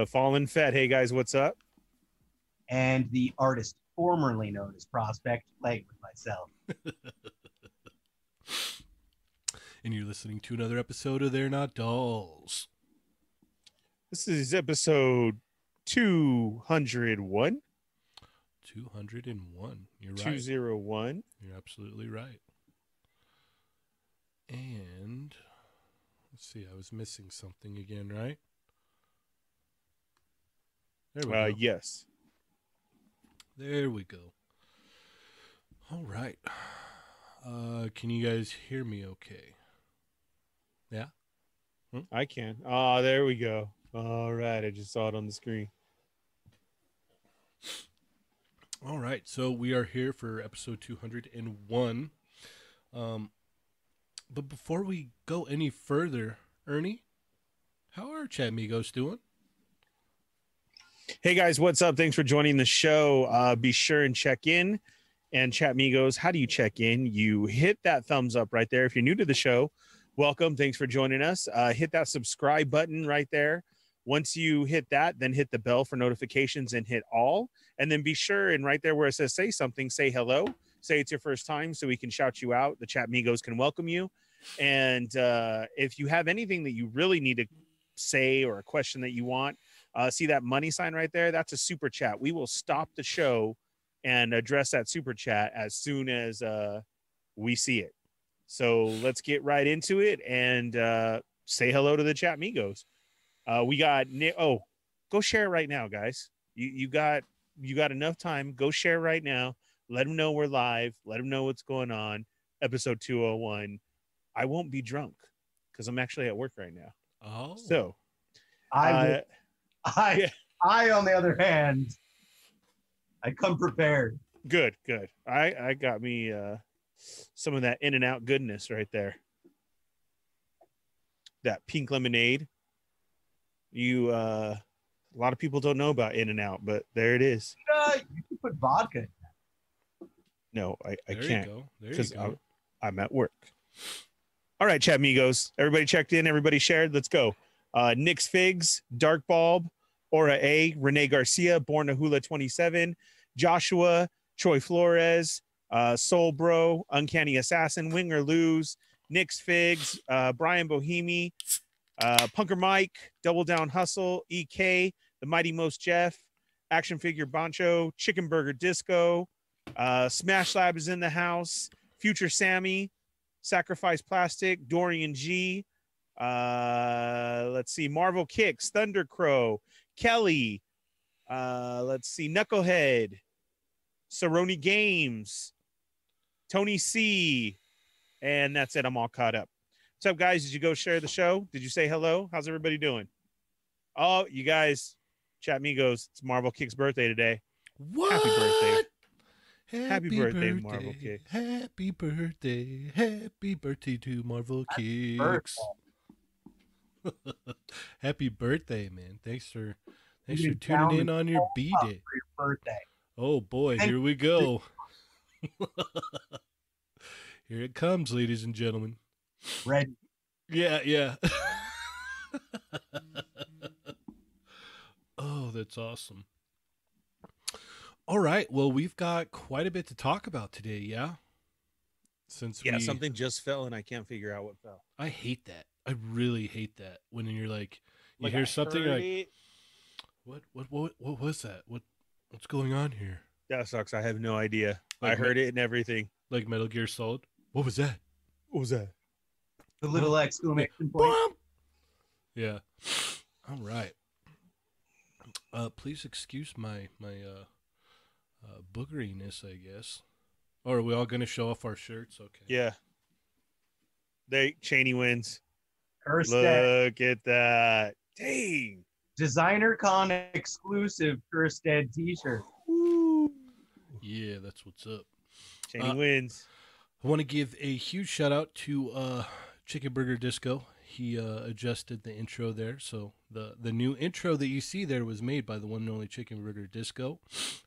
The Fallen Fed. Hey guys, what's up? And the artist formerly known as Prospect, playing with myself. and you're listening to another episode of They're Not Dolls. This is episode 201. 201. You're right. 201. You're absolutely right. And let's see, I was missing something again, right? There we Uh, go. yes. There we go. All right. Uh, can you guys hear me okay? Yeah? I can. Ah, there we go. All right. I just saw it on the screen. All right. So we are here for episode 201. Um, but before we go any further, Ernie, how are Chatmigos doing? Hey guys, what's up? Thanks for joining the show. Uh, be sure and check in. And chat migos, how do you check in? You hit that thumbs up right there. If you're new to the show, welcome. Thanks for joining us. Uh, hit that subscribe button right there. Once you hit that, then hit the bell for notifications and hit all. And then be sure and right there where it says say something, say hello. Say it's your first time so we can shout you out. The chat migos can welcome you. And uh, if you have anything that you really need to say or a question that you want, uh, see that money sign right there? That's a super chat. We will stop the show and address that super chat as soon as uh, we see it. So let's get right into it and uh, say hello to the chat migos. Uh, we got Nick. Oh, go share it right now, guys. You you got you got enough time. Go share right now. Let them know we're live. Let them know what's going on. Episode 201. I won't be drunk because I'm actually at work right now. Oh, So I, uh, will- I, yeah. I, on the other hand, I come prepared. Good, good. I I got me uh some of that in and out goodness right there. That pink lemonade. You uh a lot of people don't know about in and out, but there it is. Uh, you can put vodka. No, I, I there can't you go. There you because go. I'm at work. All right, chat amigos. Everybody checked in, everybody shared. Let's go. Uh Nick's Figs, Dark Bulb, Aura A, Renee Garcia, Born to Hula 27, Joshua, Troy Flores, uh, Soul Bro, Uncanny Assassin, Wing or Lose, Nick's Figs, uh, Brian Bohemi, uh, Punker Mike, Double Down Hustle, EK, The Mighty Most Jeff, Action Figure Boncho, Chicken Burger Disco, uh, Smash Lab is in the house, Future Sammy, Sacrifice Plastic, Dorian G, uh, let's see, Marvel Kicks, Thunder Crow, Kelly, uh, let's see, Knucklehead, Saroni Games, Tony C, and that's it. I'm all caught up. What's up, guys? Did you go share the show? Did you say hello? How's everybody doing? Oh, you guys, chat migos. It's Marvel Kick's birthday today. What? Happy birthday. Happy, Happy birthday, Marvel Kicks. Happy birthday. Happy birthday to Marvel Happy Kicks. Happy birthday, man. Thanks for thanks for tuning in on your all B day. birthday. Oh boy, Thank here we go. here it comes, ladies and gentlemen. Ready. Yeah, yeah. oh, that's awesome. All right. Well, we've got quite a bit to talk about today, yeah? Since Yeah, we, something just fell and I can't figure out what fell. I hate that. I really hate that when you're like you Like, hear I something heard like it. what what what what was that? What what's going on here? that sucks. I have no idea. I Like, heard it and everything. Like Metal Gear Solid? What was that? What was that? The little exclamation point. Bump! Yeah. All right. Uh, please excuse my my uh, uh, boogeriness, I guess. Or are we all going to show off our shirts? Okay. Yeah. They Cheney wins. Kirstead. Look at that. Dang. Designer Con exclusive Kirstead t-shirt. Yeah, that's what's up. Cheney Uh, wins. I want to give a huge shout out to uh, Chicken Burger Disco. He uh, adjusted the intro there, so the the new intro that you see there was made by the one and only Chicken Burger Disco.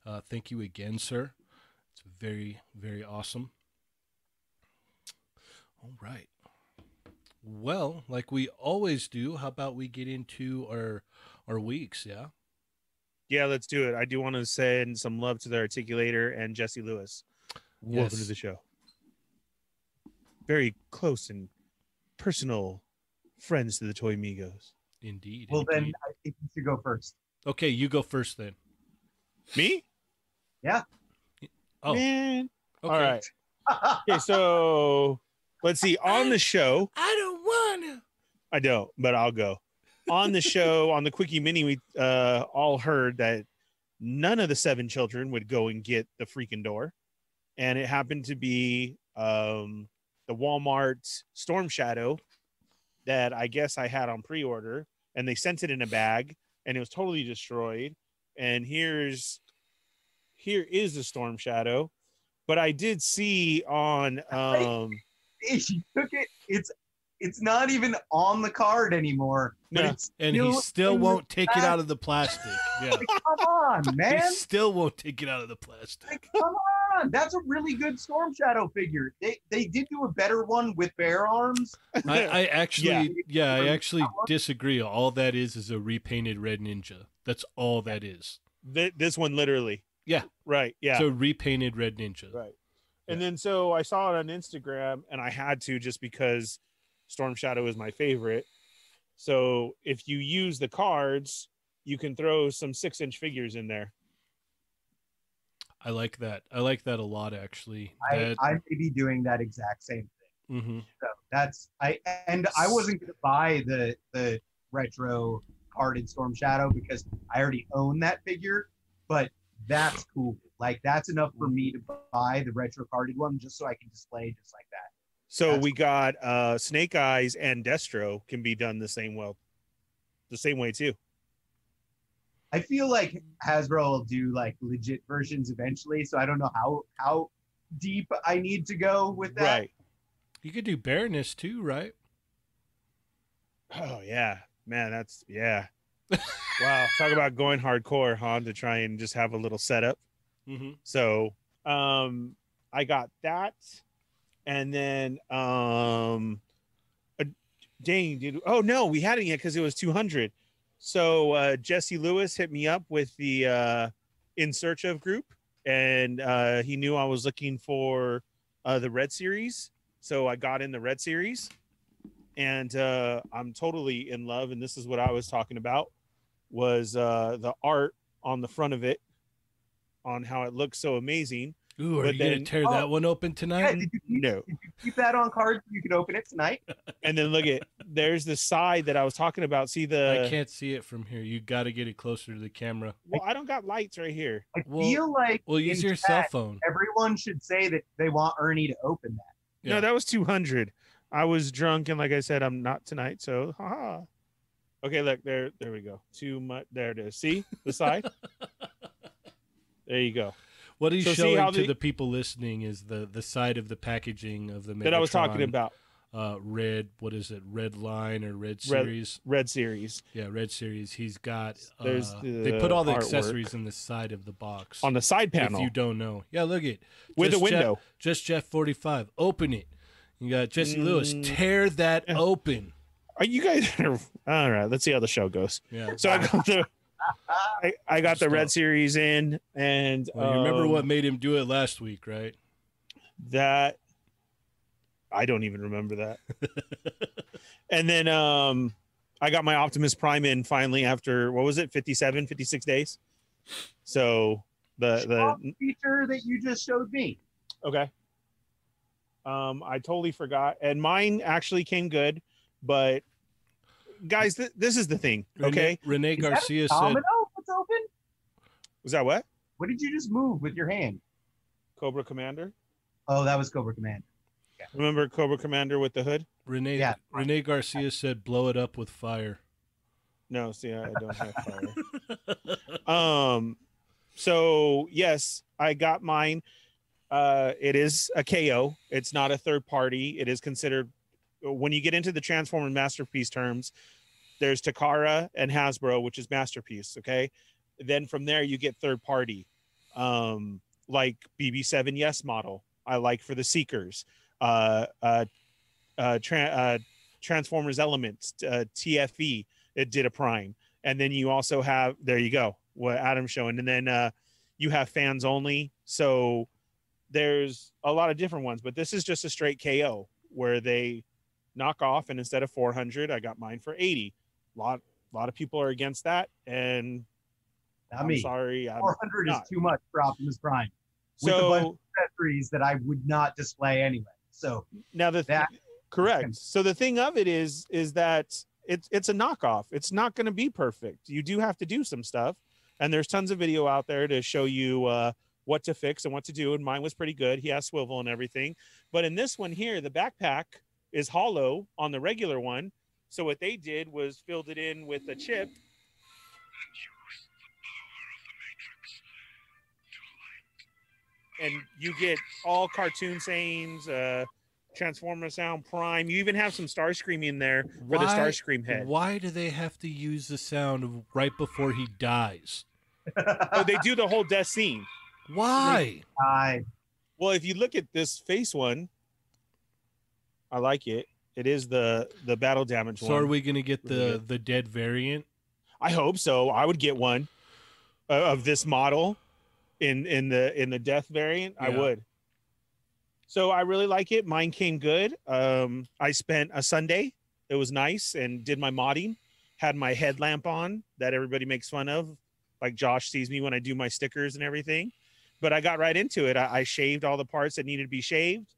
Uh, thank you again, sir. It's very very awesome. All right. Well, like we always do, how about we get into our our weeks. Yeah. Yeah, let's do it. I do want to send some love to the articulator and Jesse Lewis. Welcome to the show. Very close and personal friends to the Toy Migos. Indeed. Well, then. I think you should go first. Okay, you go first then. Me? Yeah. Oh, Man. okay. All right. Okay, so let's see. On the show, I don't wanna. I don't, but I'll go. On the show, on the Quickie Mini, we uh, all heard that none of the seven children would go and get the freaking door. And it happened to be um, the Walmart Storm Shadow that I guess I had on pre order. And they sent it in a bag and it was totally destroyed. And here's here is the Storm Shadow. But I did see on um she took it. It's it's not even on the card anymore. But And he still still in the won't take it out of the plastic. Yeah. Come on, man. he still won't take it out of the plastic. Like, come on. That's a really good Storm Shadow figure. They they did do a better one with bare arms. I, I actually, yeah, Yeah. I actually disagree. All that is is a repainted red ninja. That's all that is. th- this one literally. Yeah. Right. Yeah. So repainted red ninja. Right. And then so I saw it on Instagram and I had to just because Storm Shadow is my favorite. So if you use the cards, you can throw some six inch figures in there. I like that. I like that a lot, actually. I, That, I may be doing that exact same thing. mhm. So that's I and I wasn't gonna buy the the retro carded Storm Shadow because I already own that figure, but that's cool. Like that's enough for me to buy the retro carded one just so I can display just like that. So That's- we got uh Snake Eyes and Destro can be done the same well the same way too. I feel like Hasbro will do like legit versions eventually, so I don't know how how deep I need to go with that. Right. You could do Baroness too, right? Oh yeah. Man, that's yeah. wow. Talk about going hardcore, huh? To try and just have a little setup. Mm-hmm. So um I got that and then um uh, dang dude oh no we hadn't yet because it was 200 so uh Jesse Lewis hit me up with the uh in search of group and uh he knew I was looking for uh the red series so I got in the red series and uh I'm totally in love and this is what I was talking about was uh the art on the front of it on how it looks so amazing. Ooh, are But you gonna tear Oh. that one open Yeah, tonight? did you, No. did you keep that on card so you can open it tonight? And then look at there's the side that I was talking about. See the I can't see it from here. You got to get it closer to the camera. well, I don't got lights right here. I Well- feel like Well, use in your cell phone. everyone should say that they want Ernie to open that. Yeah. No, that was 200. I was drunk and like I said, I'm not tonight. So, haha. Okay, look there. There we go. Too much. There it is. See the side. there you go. What he's So showing how to the- the people listening is the the side of the packaging of the Megatron, That I was talking about. Uh, red. What is it? Red line or red Red- series? Red series Yeah, red series. He's got. Uh, There's they put all the artwork. accessories in the side of the box. on the side panel If you don't know, yeah, look it with a window. Jeff, just Jeff forty five. Open it. You got Jesse Lewis. Mm. Tear that open. Are you guys? all right. Let's see how the show goes. Yeah. So I got the. I, I got the red series in, and Well, you remember um, what made him do it last week, right? that I don't even remember that. and then um I got my Optimus Prime in finally after what was it 57 56 days. So the the the feature that you just showed me. okay. Um I totally forgot and mine actually came good, but guys th- this is the thing, okay? Renee, Renee Is that a Garcia said Domino, what's open? Was that what? What did you just move with your hand? Cobra Commander? Oh, that was Cobra Command. Remember Cobra Commander with the hood? Renee Yeah. Renee Garcia said blow it up with fire. No, see I, I don't have fire. um so yes i got mine uh it is a ko it's not a third party it is considered when you get into the transformer masterpiece terms there's takara and hasbro which is masterpiece okay? Then from there you get third party um like bb7 yes model i like for the seekers uh uh uh, tra- uh transformers elements uh tfe it did a prime. And then you also have there you go what Adam's showing, and then uh, you have fans only. So there's a lot of different ones, but this is just a straight KO where they knock off, and instead of 400, I got mine for 80. A lot, a lot of people are against that, and Not I'm me. sorry. I'm 400 is too much for Optimus Prime with a bunch So of accessories that I would not display anyway. So now the th- that- correct. So the thing of it is, is that it's it's a knockoff. It's not going to be perfect. You do have to do some stuff, and there's tons of video out there to show you uh, what to fix and what to do. And mine was pretty good. He has swivel and everything. But in this one here, the backpack is hollow on the regular one. So what they did was filled it in with a chip. And you get all cartoon sayings, uh, Transformer sound, Prime. You even have some Starscream in there for the Why- Starscream head. Why do they have to use the sound right before he dies? Oh, they do the whole death scene. Why? I Well, if you look at this face one, I like it. It is the the battle damage So one. are we gonna get the the dead variant? I hope so. I would get one uh, of this model in in the in the death variant. I would. So I really like it. Mine came good. Um, I spent a Sunday. It was nice and did my modding. Had my headlamp on that everybody makes fun of, like Josh sees me when I do my stickers and everything. But I got right into it. I, I shaved all the parts that needed to be shaved.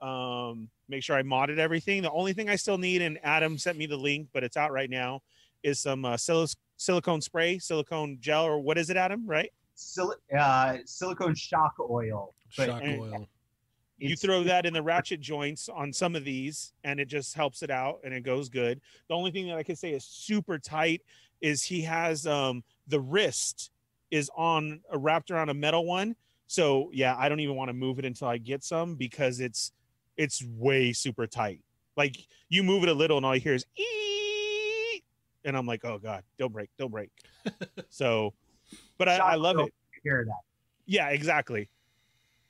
Um, make sure I modded everything. The only thing I still need, and Adam sent me the link, but it's out right now, is some uh, silis- silicone spray, silicone gel, or what is it, Adam? Right? sil- uh, silicone shock oil. Shock and- oil. you throw that in the ratchet joints on some of these, and it just helps it out, and it goes good. The only thing that I can say is super tight is he has um the wrist is on a wrapped around a metal one. So yeah, I don't even want to move it until I get some because it's it's way super tight. Like you move it a little, and all you hear is ee, and I'm like, oh god, don't break, don't break. so, but I, I love it. Hear that? Yeah, exactly.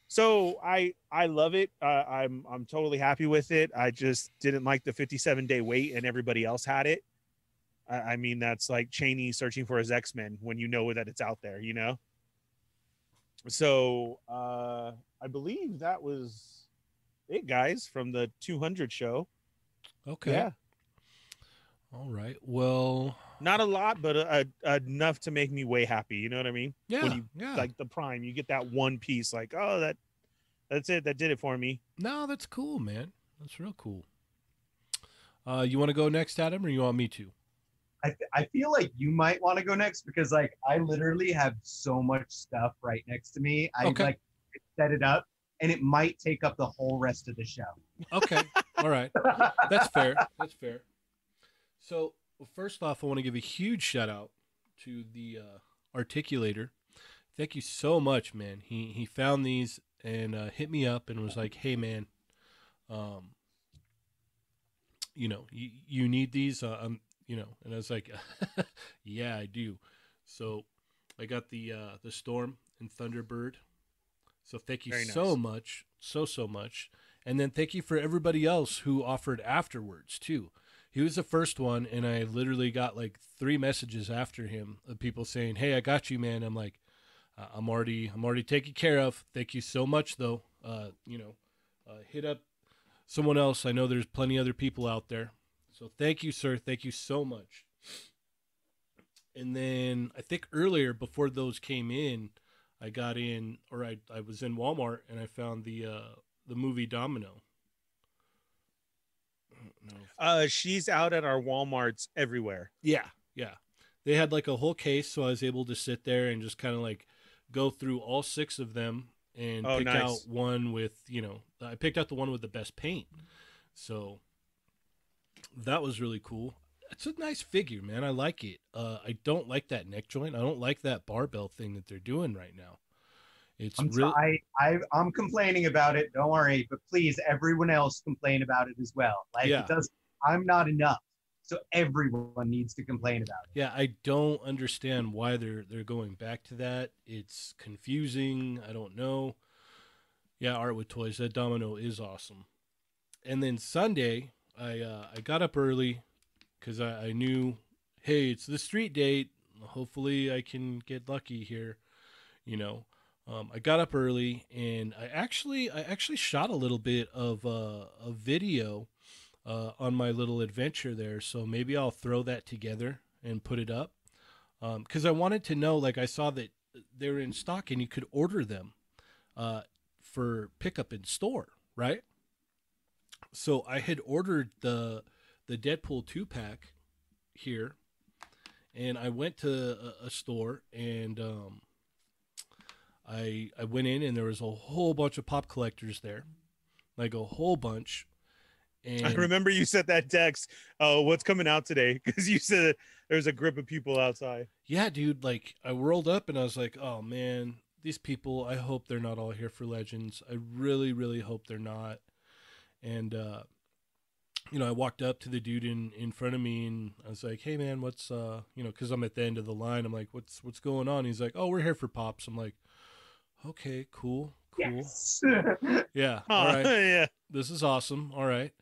So I I love it. Uh, I'm I'm totally happy with it. I just didn't like the 57 day wait, and everybody else had it. I, I mean, that's like Cheney searching for his X Men when you know that it's out there, you know. So uh, I believe that was it, guys, from the 200 show. Okay. Yeah, All right. Well. not a lot, but uh, uh, enough to make me way happy. You know what I mean? Yeah. you- yeah. Like the Prime, you get that one piece. Like, oh, that that's it. That did it for me. no, that's cool, man. That's real cool. Uh, you want to go next, Adam, or you want me to? I, I feel like you might want to go next because like I literally have so much stuff right next to me. I Okay. like set it up and it might take up the whole rest of the show. Okay. All right. That's fair. That's fair. So, well, first off, I want to give a huge shout out to the uh, articulator. Thank you so much, man. He he found these and uh, hit me up and was like, "Hey, man, um, you know, you, you need these. Uh, um, you know." And I was like, "Yeah, I do." So, I got the uh, the Storm and Thunderbird. So thank you Very so nice. much, so so much. And then thank you for everybody else who offered afterwards too. He was the first one, and I literally got like three messages after him of people saying, "Hey, I got you, man." I'm like, uh, "I'm already, I'm already taken care of. Thank you so much, though. Uh, you know, uh, hit up someone else. I know there's plenty other people out there. So thank you, sir. Thank you so much." And then I think earlier before those came in, I got in, or I I was in Walmart and I found the uh, the movie Domino. I don't know if- Uh, she's out at our WalMarts everywhere. Yeah, yeah. They had like a whole case, so I was able to sit there and just kind of like go through all six of them and Oh, pick nice. out one with you know I picked out the one with the best paint. So that was really cool. It's a nice figure, man. I like it. Uh, I don't like that neck joint. I don't like that barbell thing that they're doing right now. It's I'm real. I, I I'm complaining about it. Don't worry, but please, everyone else complain about it as well. Like Yeah. it does. I'm not enough, so everyone needs to complain about it. Yeah, I don't understand why they're they're going back to that. It's confusing. I don't know. Yeah, art with toys. That domino is awesome. And then Sunday, I uh, I got up early because I, I knew, hey, it's the street date. Hopefully, I can get lucky here. You know, um, I got up early and I actually I actually shot a little bit of uh, a video uh, on my little adventure there. So maybe I'll throw that together and put it up because um, I wanted to know. Like I saw that they're in stock and you could order them uh, for pickup in store, right? So I had ordered the the Deadpool two pack here, and I went to a, a store and um, I I went in and there was a whole bunch of pop collectors there, like a whole bunch. And I remember you said that text. Oh, what's coming out today? Because you said there's a group of people outside. Yeah, dude. Like I rolled up and I was like, oh man, these people. I hope they're not all here for Legends. I really, really hope they're not. And uh, you know, I walked up to the dude in in front of me and I was like, hey man, what's uh, you know, because I'm at the end of the line. I'm like, what's what's going on? He's like, oh, we're here for pops. I'm like, okay, cool, cool. Yes. Yeah. Oh, All right. yeah. this is awesome. All right.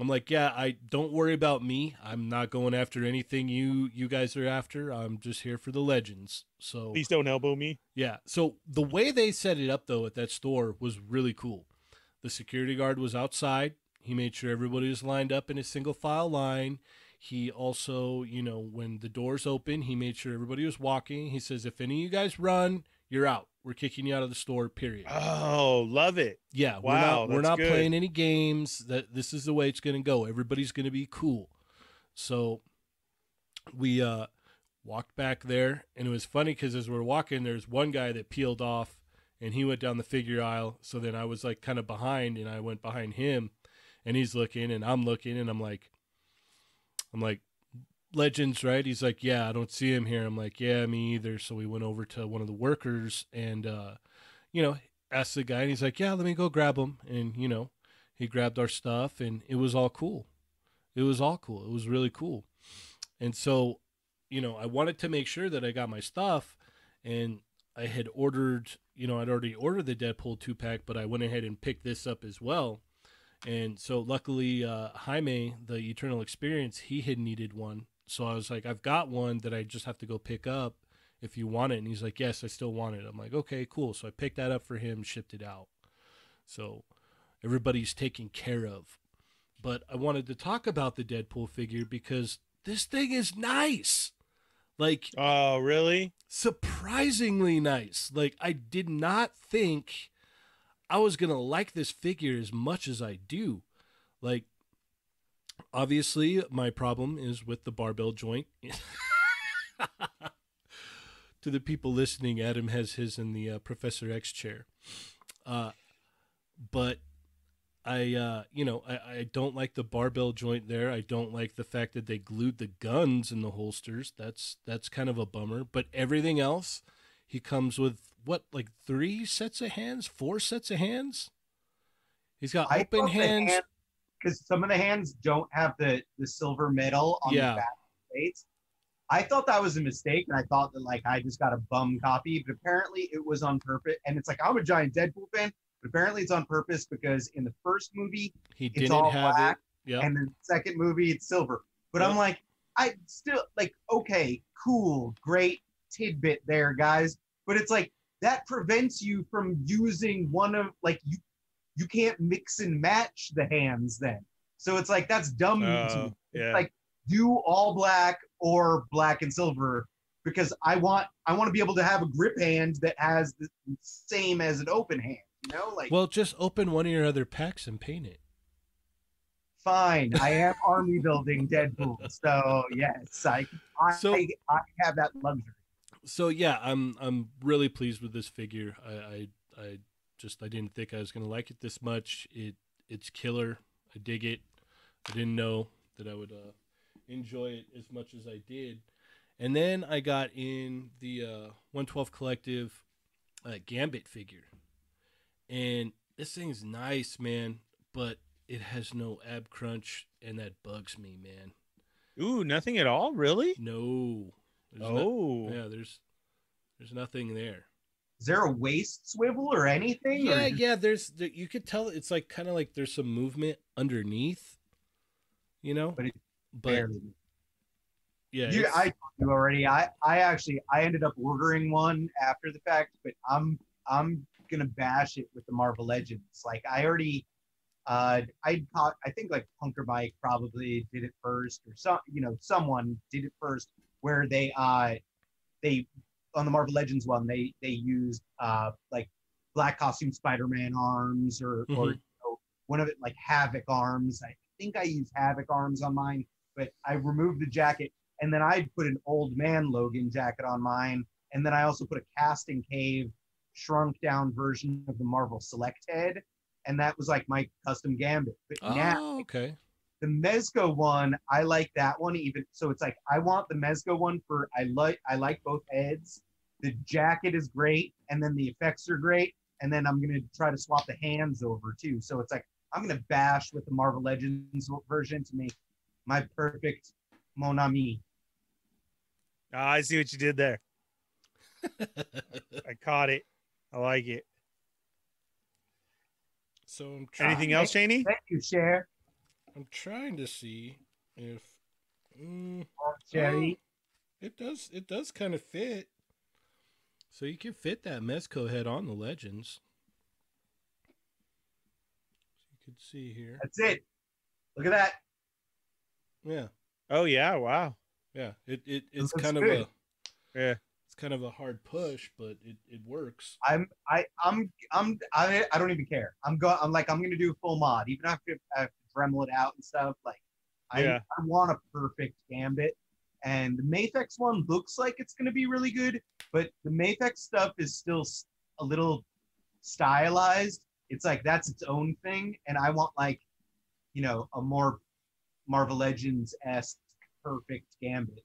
I'm like, yeah, I don't worry about me. I'm not going after anything you you guys are after. I'm just here for the legends. So Please don't elbow me. yeah. So the way they set it up though at that store was really cool. The security guard was outside. He made sure everybody was lined up in a single file line. He also, you know, when the doors open, he made sure everybody was walking. He says, if any of you guys run, you're out. We're kicking you out of the store, period. Oh, love it. Yeah, we're Wow, not we're not playing any games. That this is the way it's going to go. Everybody's going to be cool. So we uh walked back there and it was funny cuz as we're walking there's one guy that peeled off and he went down the figure aisle. So then I was like kind of behind and I went behind him and he's looking and I'm looking and I'm like I'm like legends right? He's like yeah i don't see him here. I'm like yeah me either. So we went over to one of the workers and uh you know asked the guy and he's like yeah let me go grab him. And you know he grabbed our stuff and it was all cool. It was all cool. It was really cool. And so you know i wanted to make sure that i got my stuff and i had ordered you know i'd already ordered the deadpool 2 pack but i went ahead and picked this up as well and so luckily uh, jaime the eternal experience he had needed one. So i was like i've got one that i just have to go pick up if you want it. And he's like yes i still want it. I'm like okay cool. So i picked that up for him shipped it out. So everybody's taken care of. But i wanted to talk about the deadpool figure because this thing is nice. Like Oh, really? surprisingly nice. Like I did not think I was going to like this figure as much as I do. Like obviously my problem is with the barbell joint. to the people listening, Adam has his in the uh, Professor X chair. Uh but I, uh, you know, I, I don't like the barbell joint there. I don't like the fact that they glued the guns in the holsters. That's that's kind of a bummer. But everything else, he comes with what, like three sets of hands, four sets of hands. He's got I open hands. hand- because some of the hands don't have the the silver medal on Yeah. the back plates. I thought that was a mistake, and I thought that like I just got a bum copy, but apparently it was on purpose. And it's like I'm a giant Deadpool fan, but apparently it's on purpose because in the first movie He it's didn't all have black, it. Yeah. and the second movie it's silver. But Yep. I'm like, I still like okay, cool, great tidbit there, guys. But it's like that prevents you from using one of like you you can't mix and match the hands then. So it's like that's dumb. to oh, me. yeah. Like do all black or black and silver because I want I want to be able to have a grip hand that has the same as an open hand. You know, like well, just open one of your other packs and paint it. fine. I am army building Deadpool, so yes, I I, So- I, I have that luxury. So yeah, I'm I'm really pleased with this figure. I I, I just I didn't think I was gonna like it this much. It it's killer. I dig it. I didn't know that I would uh, enjoy it as much as I did. And then I got in the uh, 112 Collective uh, Gambit figure, and this thing's nice, man. But it has no ab crunch, and that bugs me, man. Ooh, nothing at all, really? No. There's no- Oh, yeah. There's there's nothing there. Is there a waist swivel or anything? Yeah, or yeah. There's you could tell it's like kind of like there's some movement underneath, you know. But it but barely. Yeah, You, I told you already. I, I actually I ended up ordering one after the fact, but I'm I'm gonna bash it with the Marvel Legends. Like I already, uh, I caught I think like Punker Mike probably did it first, or some you know someone did it first, where they uh they on the Marvel Legends one they they used uh like black costume Spider-Man arms or or Mhm. you know, one of it like Havoc arms. I think I used Havoc arms on mine, but I removed the jacket and then I put an old man Logan jacket on mine, and then I also put a casting cave shrunk down version of the Marvel Select head, and that was like my custom gambit. But now Oh, okay. The Mezco one, I like that one even. So it's like I want the Mezco one for I like I like both heads. The jacket is great, and then the effects are great, and then I'm gonna try to swap the hands over too. So it's like I'm gonna bash with the Marvel Legends version to make my perfect Mon Ami. Ah, I see what you did there. I caught it. I like it. so I'm trying. Anything else, Cheney? Thank you, Cher. I'm trying to see if. Mm, Cherry. oh, it does. It does kind of fit. So you can fit that Mezco head on the legends. You can see here. That's it. Look at that. Yeah, Oh yeah, wow. yeah. It it it's looks kind of a Yeah. it's kind of a hard push, but it it works. I'm I I'm I'm I, I don't even care. I'm go I'm like I'm gonna do a full mod, even after I I have to Dremel it out and stuff. Like I Yeah. I want a perfect gambit. And the Mafex one looks like it's gonna be really good, but the Mafex stuff is still a little stylized. It's like that's its own thing, and I want like, you know, a more Marvel Legends esque perfect gambit.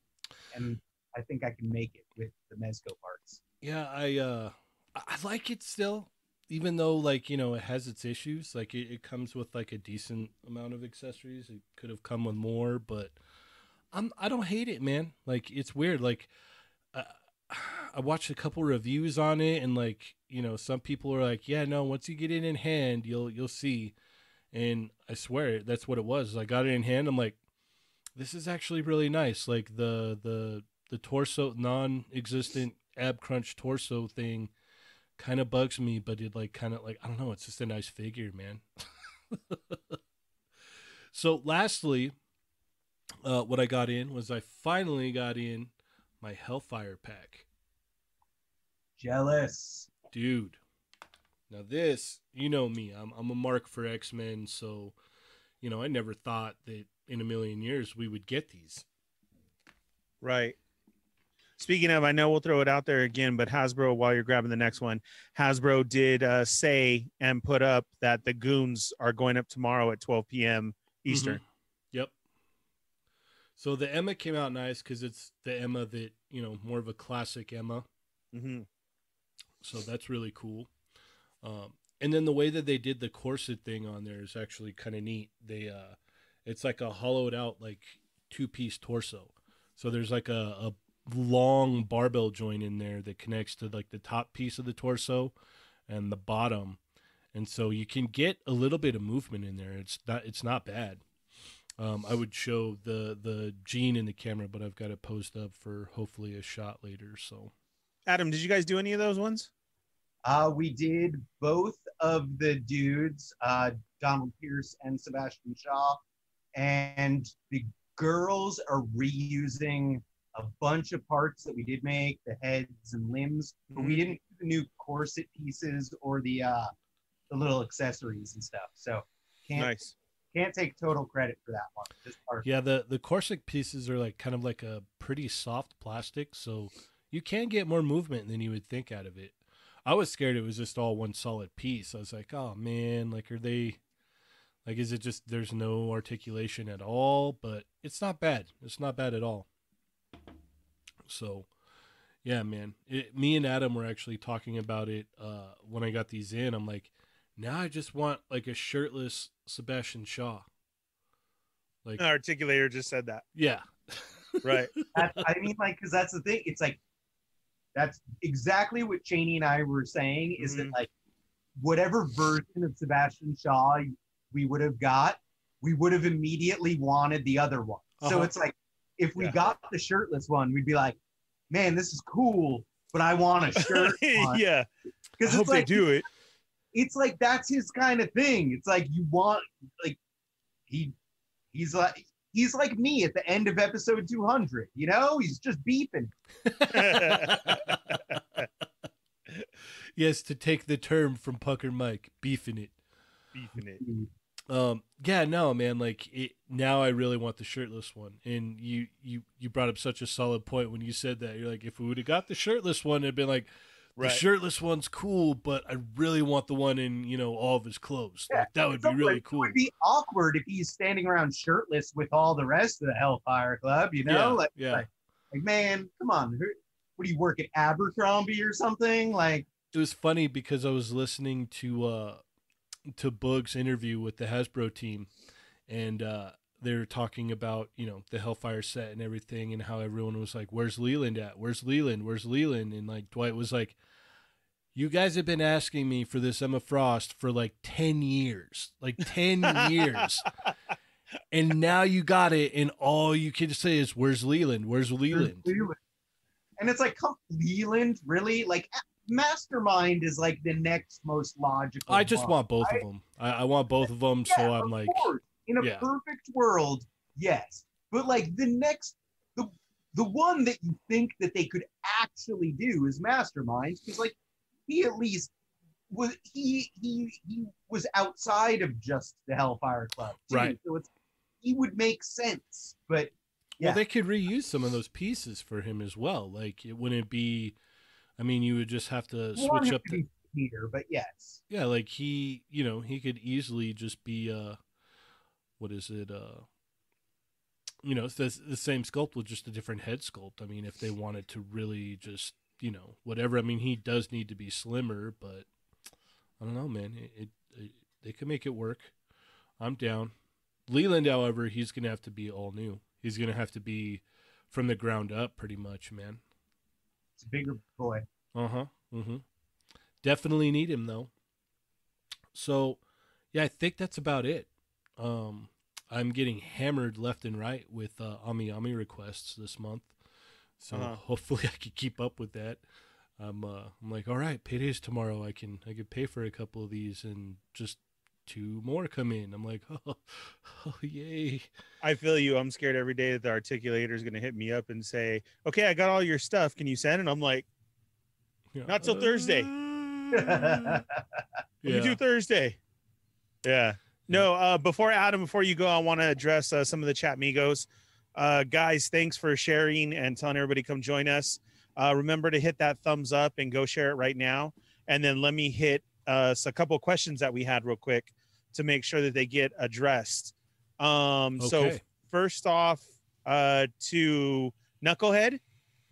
And I think I can make it with the Mezco parts. Yeah, I uh I I like it still, even though like you know it has its issues. Like it, it comes with like a decent amount of accessories. It could have come with more, but I'm I don't hate it, man. Like it's weird. Like uh, I watched a couple reviews on it, and like you know some people are like, yeah, no, once you get it in hand, you'll you'll see. And I swear that's what it was. I got it in hand. I'm like, this is actually really nice. Like the the the torso non-existent ab crunch torso thing kind of bugs me, but it like kind of like I don't know. It's just a nice figure, man. so lastly, uh, what I got in was I finally got in my Hellfire pack, Jealous. dude. Now this, you know me, I'm I'm a mark for X Men, so you know I never thought that in a million years we would get these. Right. Speaking of, I know we'll throw it out there again, but Hasbro, while you're grabbing the next one, Hasbro did uh, say and put up that the goons are going up tomorrow at 12 p.m. Eastern. Mhm. Yep. So the Emma came out nice because it's the Emma that you know more of a classic Emma. Mm-hmm. So that's really cool. Um, and then the way that they did the corset thing on there is actually kind of neat. They uh, it's like a hollowed out like two piece torso. So there's like a, a long barbell joint in there that connects to like the top piece of the torso and the bottom. And so you can get a little bit of movement in there. It's not it's not bad. Um, I would show the the Jean in the camera, but I've got it posed up for hopefully a shot later. So Adam, did you guys do any of those ones? Uh, we did both of the dudes, uh, Donald Pierce and Sebastian Shaw, and the girls are reusing a bunch of parts that we did make, the heads and limbs, but we Mhm. didn't do the new corset pieces or the uh, the little accessories and stuff. So can't Nice. can't take total credit for that one. Just our- Yeah, the the corset pieces are like kind of like a pretty soft plastic, so you can get more movement than you would think out of it. I was scared it was just all one solid piece. I was like, oh man, like are they like is it just there's no articulation at all? But it's not bad. It's not bad at all. So yeah, man. It, me and Adam were actually talking about it uh, when I got these in. I'm like, now I just want like a shirtless Sebastian Shaw. Like, An articulator just said that. yeah. Right. that, I mean, like, because that's the thing. It's like that's exactly what Cheney and I were saying. Is that Mhm. like whatever version of Sebastian Shaw we would have got, we would have immediately wanted the other one. So Uh-huh. it's like if we Yeah. got the shirtless one, we'd be like, man, this is cool, but I want a shirt. on." yeah. I Because hope it's they like do it. it's like that's his kind of thing. It's like you want like he he's like he's like me at the end of episode 200, you know? He's just beeping. yes, to take the term from Punker Mike, beefing it. Beefing it. Mm-hmm. Um, yeah, no, man. Like it, now, I really want the shirtless one. And you, you, you brought up such a solid point when you said that. You're like, if we would have got the shirtless one, it'd been like, the Right. shirtless one's cool, but I really want the one in you know all of his clothes. Yeah, like, that would So, be really like, cool. It would be awkward if he's standing around shirtless with all the rest of the Hellfire Club, you know? yeah, Like, yeah. like, like, man, come on. Who- What do you work at Abercrombie or something? Like, it was funny because I was listening to uh to Boog's interview with the Hasbro team and uh they're talking about, you know, the Hellfire set and everything and how everyone was like, Where's Leland at? Where's Leland? Where's Leland? And like Dwight was like, You guys have been asking me for this Emma Frost for like ten years. Like ten years. And now you got it, and all you can say is, Where's Leland? Where's Leland? Leland. And it's like, come Leland, really? Like Mastermind is like the next most logical. I just one. want both I- of them. I, I want both of them, Yeah, so I'm like, course. in a yeah. perfect world, yes. But like the next, the the one that you think that they could actually do is Mastermind because like he at least was he he he was outside of just the Hellfire Club, too. Right. So it's he would make sense, but yeah. Well, they could reuse some of those pieces for him as well. Like, it wouldn't be. I mean, you would just have to switch up the. Peter, but yes. Yeah, like he, you know, he could easily just be. uh What is it? uh You know, it's the, the same sculpt with just a different head sculpt. I mean, if they wanted to really just, you know, whatever. I mean, he does need to be slimmer, but I don't know, man. It, it, it they could make it work. I'm down. Leland, however, he's gonna have to be all new. He's gonna have to be from the ground up, pretty much, man. It's a bigger boy. Uh huh. Mm-hmm. Definitely need him though. So, yeah, I think that's about it. Um, I'm getting hammered left and right with uh, Ami Ami requests this month, so Uh-huh. hopefully I can keep up with that. I'm uh, I'm like, all right, payday's tomorrow. I can I can pay for a couple of these and just two more come in. I'm like, oh, oh yay. I feel you. I'm scared every day that the articulator is going to hit me up and say, "Okay, I got all your stuff. Can you send?" And I'm like, Yeah. Not till Thursday. Uh, "Let do Thursday." Yeah. No. Uh, before Adam, before you go, I want to address uh, some of the chat migos. Uh, guys, thanks for sharing and telling everybody to come join us. Uh, remember to hit that thumbs up and go share it right now. And then let me hit uh, a couple questions that we had real quick to make sure that they get addressed. Um, So first off, uh, to Knucklehead,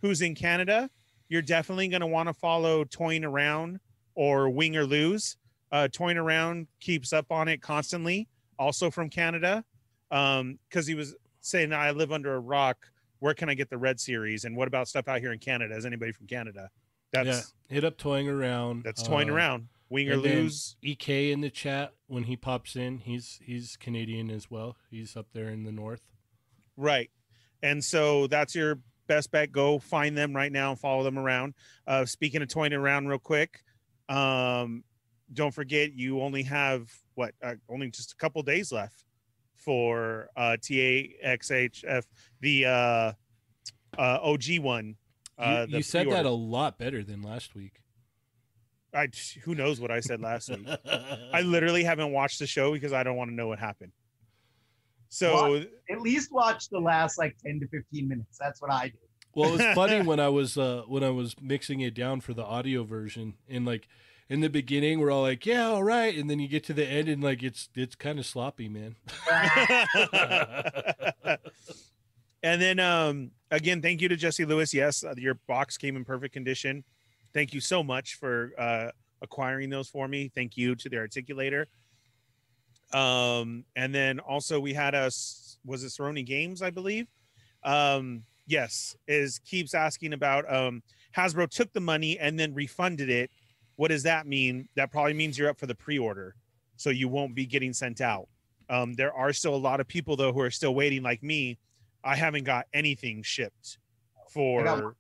who's in Canada, you're definitely going to want to follow Toying Around or Wing or Lose. Uh, Toying Around keeps up on it constantly, also from Canada, because he was saying, I live under a rock. Where can I get the Red Series? And what about stuff out here in Canada? Is anybody from Canada? That's yeah, hit up toying around. that's Toying Uh, Around. Wing or Lose. EK in the chat when he pops in. He's he's Canadian as well. He's up there in the north. Right. And so that's your best bet. Go find them right now and follow them around. Uh, speaking of toying around real quick, um, don't forget you only have what uh, only just a couple days left for uh, TAXHF, the uh, uh, OG one. You, Uh, the you said that pre-order. a lot better than last week. I, who knows what I said last week? I literally haven't watched the show because I don't want to know what happened. So At least watch the last like 10 to 15 minutes. That's what I did. well, it was funny when I was uh, when I was mixing it down for the audio version, and like in the beginning, we're all like, "Yeah, all right," and then you get to the end, and like it's it's kind of sloppy, man. and then um again thank you to jesse lewis yes uh, your box came in perfect condition thank you so much for uh acquiring those for me thank you to the articulator um and then also we had us was it Cerrone games i believe um yes is keeps asking about um hasbro took the money and then refunded it what does that mean that probably means you're up for the pre-order so you won't be getting sent out um, there are still a lot of people though who are still waiting like me I haven't got anything shipped got for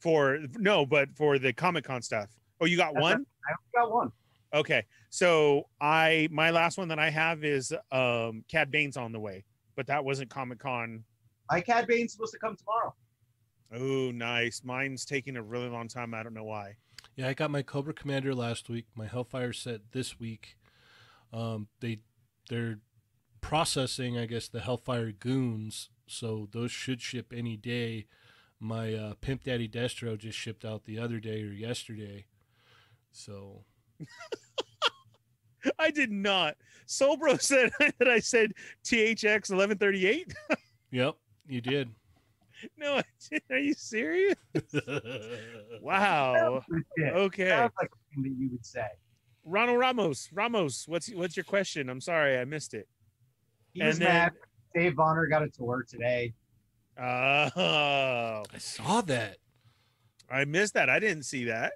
for no, but for the Comic Con stuff. Oh, you got one? I got one. Okay. So I my last one that I have is um Cad Bane's on the way, but that wasn't Comic Con. My Cad Bane's supposed to come tomorrow. Oh, nice. Mine's taking a really long time. I don't know why. Yeah, I got my Cobra Commander last week. My Hellfire set this week. Um, they they're processing, I guess, the Hellfire goons, so those should ship any day. My uh, Pimp Daddy Destro just shipped out the other day or yesterday. So I did not. Solbro said that I said THX 1138. yep, you did. No, I didn't. Are you serious? Wow. Okay. Sounds like something that you would say. Ronald Ramos. Ramos, what's what's your question? I'm sorry, I missed it. He And was then- mad. Dave Bonner got a tour today. Oh, I saw that. I missed that. I didn't see that.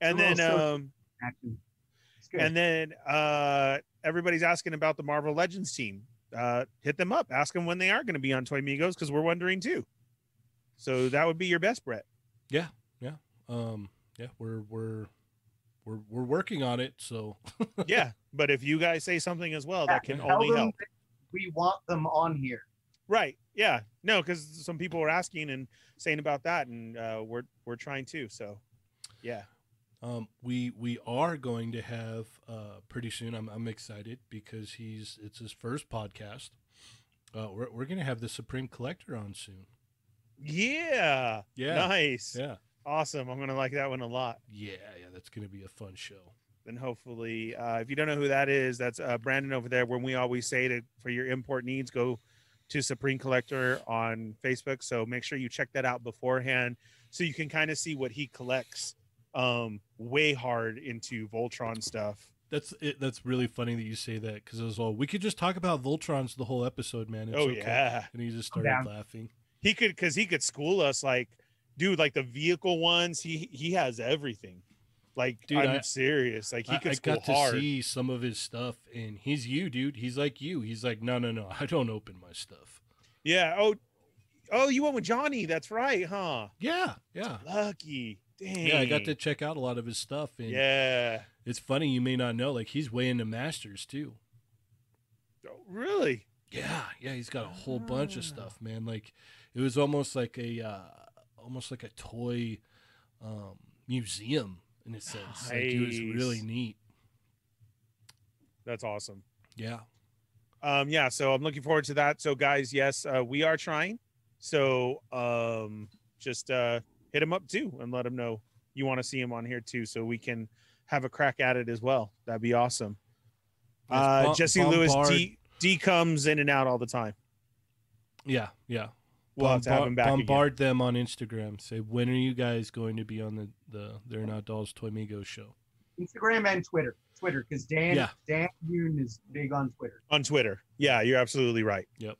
And A then little um Action. It's good. and then uh everybody's asking about the Marvel Legends team. Uh hit them up. Ask them when they are going to be on Toy Migos because we're wondering too. So that would be your best, Brett. Yeah, yeah, um, yeah, we're we're we're we're working on it. So yeah, but if you guys say something as well, that can only help. We want them on here. Right. Yeah. No, because some people were asking and saying about that, and uh, we're we're trying to. So, yeah. Um, we we are going to have uh, pretty soon. I'm I'm excited because he's it's his first podcast. Uh, we're we're gonna have the Supreme Collector on soon. Yeah. Yeah, Nice. yeah, Awesome. I'm gonna like that one a lot. yeah, yeah. That's gonna be a fun show. And hopefully, uh, if you don't know who that is, that's uh, Brandon over there. When we always say to for your import needs, go to Supreme Collector on Facebook. So make sure you check that out beforehand, so you can kind of see what he collects. Um, way hard into Voltron stuff. That's it. That's really funny that you say that because it was all we could just talk about Voltrons the whole episode, man. It's oh okay." yeah. and he just started down. laughing. he could because he could school us like dude like the vehicle ones he he has everything like Dude, i'm I- serious like he could I school got to hard see some of his stuff, and he's you, dude. He's like you. He's like, no, no, no. I don't open my stuff. yeah oh oh you went with johnny that's right huh Yeah, yeah, lucky Dang. yeah. I got to check out a lot of his stuff, and yeah it's funny you may not know, like he's way into masters too. Oh, really Yeah, yeah. He's got a whole bunch of stuff, man. Like it was almost like a, uh, almost like a toy um, museum in a sense. Like it was really neat. that's awesome Yeah. um yeah so i'm looking forward to that so guys yes uh, we are trying so um just uh hit him up too and let him know you want to see him on here too so we can have a crack at it as well that'd be awesome uh Bom- jesse lewis d d comes in and out all the time Yeah, yeah. we'll have to have Bombard- him back again. them on Instagram. Say when are you guys going to be on the the They're Not Dolls Toy Migos show? Instagram and Twitter. Twitter, because Dan Yeah. Dan Yoon is big on Twitter. on twitter yeah you're absolutely right Yep.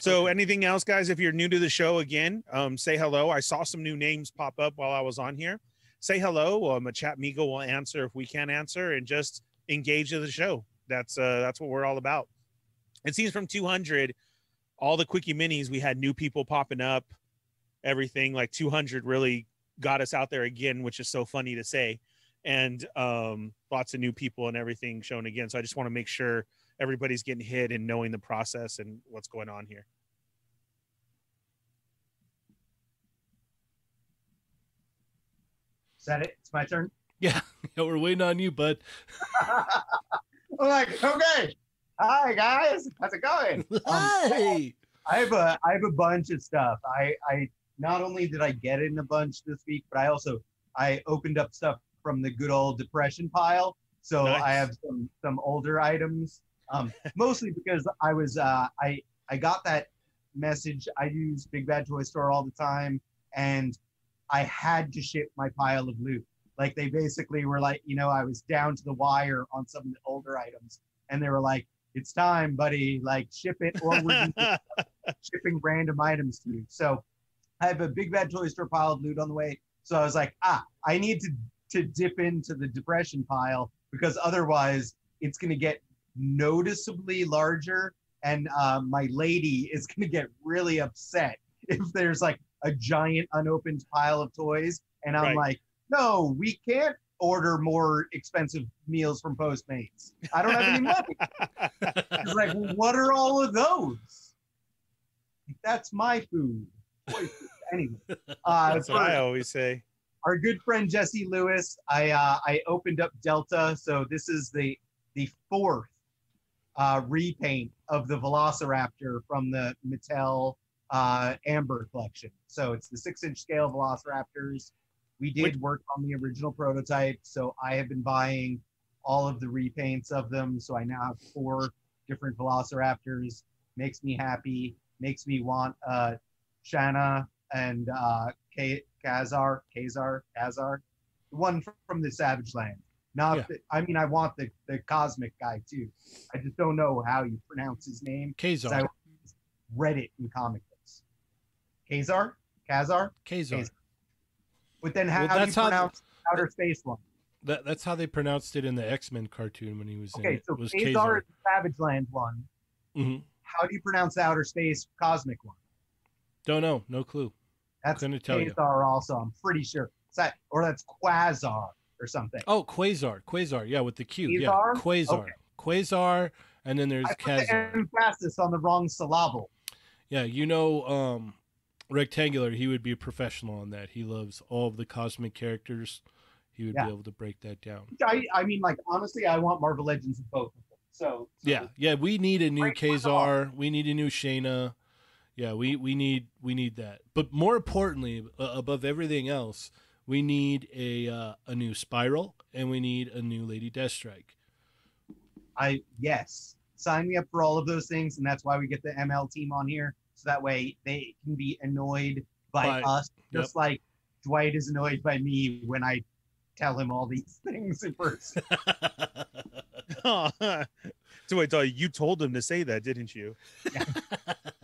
So anything else guys if you're new to the show again um say hello. I saw some new names pop up while i was on here. Say hello. Um a chat migo will answer if we can't answer and just engage in the show. That's uh that's what we're all about. It seems from 200 all the quickie minis we had new people popping up. Everything like 200 really got us out there again which is so funny to say. And um lots of new people and everything shown again. So i just want to make sure everybody's getting hit and knowing the process and what's going on here Is that it? It's my turn. Yeah, yeah. We're waiting on you, bud. I'm like, okay. Hi guys, how's it going? Um, Hey. I have a I have a bunch of stuff. I I not only did I get in a bunch this week, but I also I opened up stuff from the good old depression pile. So Nice. I have some some older items. Um, mostly because I was uh, I I got that message. I use Big Bad Toy Store all the time, and I had to ship my pile of loot. Like they basically were like, you know, I was down to the wire on some of the older items, and they were like, "It's time, buddy. Like ship it, or we're shipping random items to you." So I have a Big Bad Toy Store pile of loot on the way. So I was like, ah, I need to to dip into the depression pile because otherwise it's going to get noticeably larger and uh, my lady is gonna get really upset if there's like a giant unopened pile of toys, and I'm Right. like, no, we can't order more expensive meals from Postmates. I don't have any money. It's like, what are all of those? That's my food. Anyway, uh, That's what I always say. our good friend Jesse Lewis, I uh, I opened up Delta, so this is the the fourth uh, repaint of the Velociraptor from the Mattel uh, Amber collection. So it's the six-inch scale Velociraptors. We did Which- work on the original prototype, so I have been buying all of the repaints of them. So I now have four different Velociraptors. Makes me happy. Makes me want uh, Shanna and uh, K- Kazar, Kazar, Kazar, the one from the Savage Land. Not, Yeah. the, I mean, I want the the cosmic guy too. I just don't know how you pronounce his name. 'cause I Kazar. read it in comic books. Kazar, Kazar. Kazar. Kazar. But then how, Well, how do you that's how- pronounce outer space one? That, that's how they pronounced it in the X Men cartoon when he was in Okay, it. so was Kazar Kazar. is the Savage Land one. Mhm. How do you pronounce the outer space cosmic one? Don't know. No clue. That's Couldn't tell you. Kazar also. I'm pretty sure. That, or that's Quasar or something. Oh, Quasar. Quasar. Yeah, with the Q. Quasar? Yeah. Quasar. Okay. Quasar. And then there's I put the Kazar. emphasis on the wrong syllable. Yeah, you know, um, Rectangular, he would be a professional on that. He loves all of the cosmic characters. He would Yeah. be able to break that down. I, I mean, like honestly, I want Marvel Legends of both. So, so Yeah, yeah, we need a new Kazar. We need a new Shanna. Yeah, we we need we need that. But more importantly, uh, above everything else, we need a uh, a new Spiral and we need a new Lady Deathstrike. I yes, sign me up for all of those things, and that's why we get the ML team on here, so that way they can be annoyed by By- us, just like Dwight is annoyed by me when I tell him all these things in person. so I thought you told him to say that, didn't you?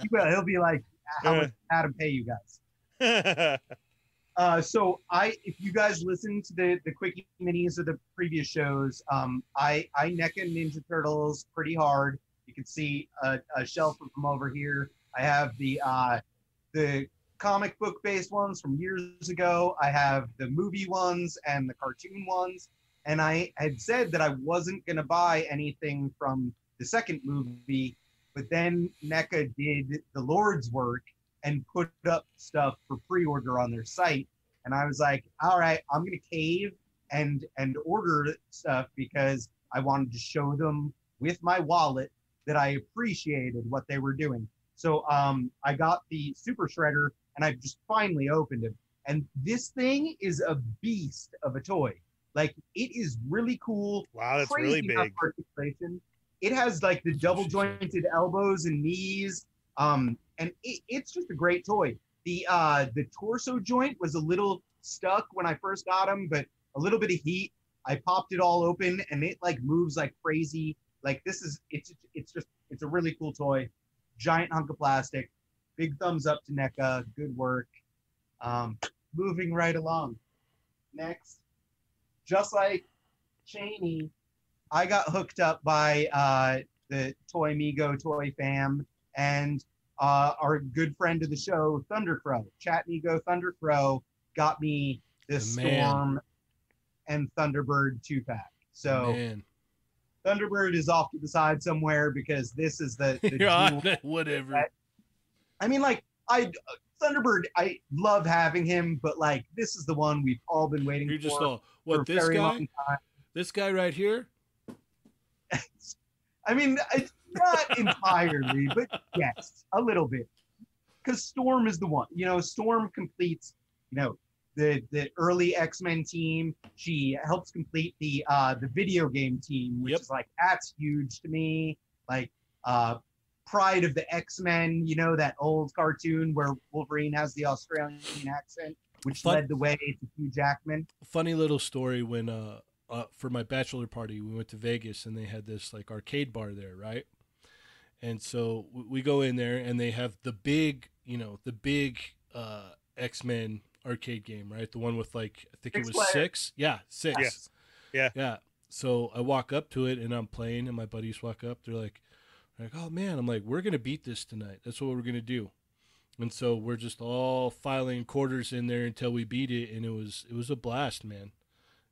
He will. He'll be like, "How much did Adam pay you guys?" Uh, so I, if you guys listen to the the quickie minis of the previous shows, um, I I NECA Ninja Turtles pretty hard. You can see a, a shelf from over here. I have the uh, the comic book based ones from years ago. I have the movie ones and the cartoon ones. And I had said that I wasn't gonna buy anything from the second movie, but then NECA did the Lord's work and put up stuff for pre-order on their site and i was like all right i'm gonna cave and and order stuff because i wanted to show them with my wallet that i appreciated what they were doing so um i got the super shredder and i just finally opened it and this thing is a beast of a toy like it is really cool wow, that's really big. articulation. It has like the double jointed elbows and knees. Um, and it, it's just a great toy. The uh the torso joint was a little stuck when I first got him, but a little bit of heat. I popped it all open and it like moves like crazy. Like this is it's it's just it's a really cool toy. Giant hunk of plastic. Big thumbs up to NECA. Good work. Um, moving right along. Next, just like Cheney, I got hooked up by uh, the Toy Migo Toy Fam and uh, our good friend of the show, Thundercrow. Chat Migo Thundercrow got me man. Storm and Thunderbird two pack. So Man. Thunderbird is off to the side somewhere because this is the, the whatever. that- I mean, like I Thunderbird, I love having him, but like this is the one we've all been waiting You're just for for what this guy? This guy right here? I mean, it's not entirely, but yes, a little bit. Because Storm is the one. You know, Storm completes, you know, the the early X Men team. She helps complete the uh the video game team, which Yep. is like that's huge to me. Like uh Pryde of the X Men, you know, that old cartoon where Wolverine has the Australian accent, which Fun- led the way to Hugh Jackman. funny little story when uh, uh for my bachelor party we went to Vegas and they had this like arcade bar there, right? And so we go in there and they have the big, you know, the big uh X-Men arcade game, right? The one with like I think Six it was players. 6. Yeah, 6. Yes. Yeah. Yeah. So I walk up to it and I'm playing and my buddies walk up. They're like Like, oh man, I'm like, we're gonna beat this tonight. That's what we're gonna do. And so we're just all filing quarters in there until we beat it, and it was it was a blast, man.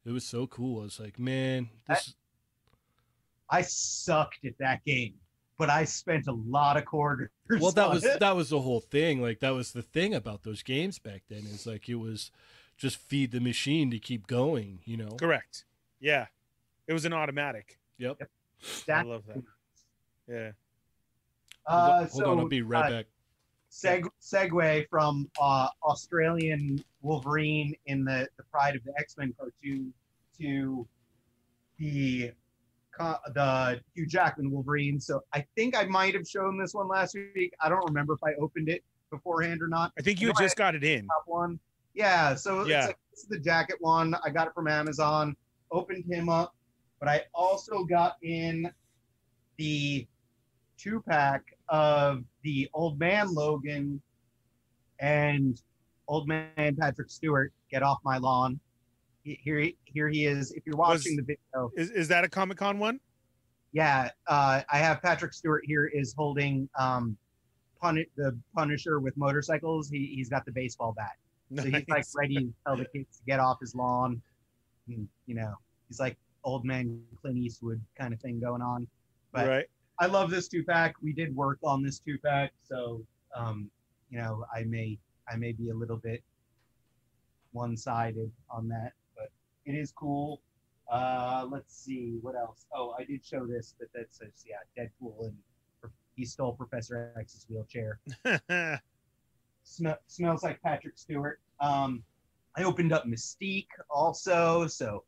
It was so cool. I was like, man, this. I sucked at that game, but I spent a lot of quarters. well, that on was it. that was the whole thing. Like that was the thing about those games back then. Is like it was just feed the machine to keep going. You know. Correct. Yeah. It was an automatic. Yep. I That- love that. Yeah. Uh, hold so, on, I'll be right uh, back. seg- segue from uh, Australian Wolverine in the, the Pryde of the X Men cartoon to the co- the Hugh Jackman Wolverine. So I think I might have shown this one last week. I don't remember if I opened it beforehand or not. I think you No, had just got it in. Top one, yeah. So Yeah. it's like this is the jacket one. I got it from Amazon. Opened him up, but I also got in the two pack of the Old Man Logan and Old Man Patrick Stewart. Get off my lawn. He- Here, he- here he is. If you're watching the video, Is, is that a Comic Con one? yeah, uh, I have Patrick Stewart here is holding um, pun- the Punisher with motorcycles. He, he's got the baseball bat, so he's like ready to tell the kids to get off his lawn. And, you know, he's like old man Clint Eastwood kind of thing going on. But right. I love this two pack. We did work on this two pack, so um, you know, I may I may be a little bit one sided on that, it is cool. Uh, let's see what else. Oh, I did show this, but that says yeah, Deadpool and he stole Professor X's wheelchair. Sm- smells like Patrick Stewart. Um, I opened up Mystique also, so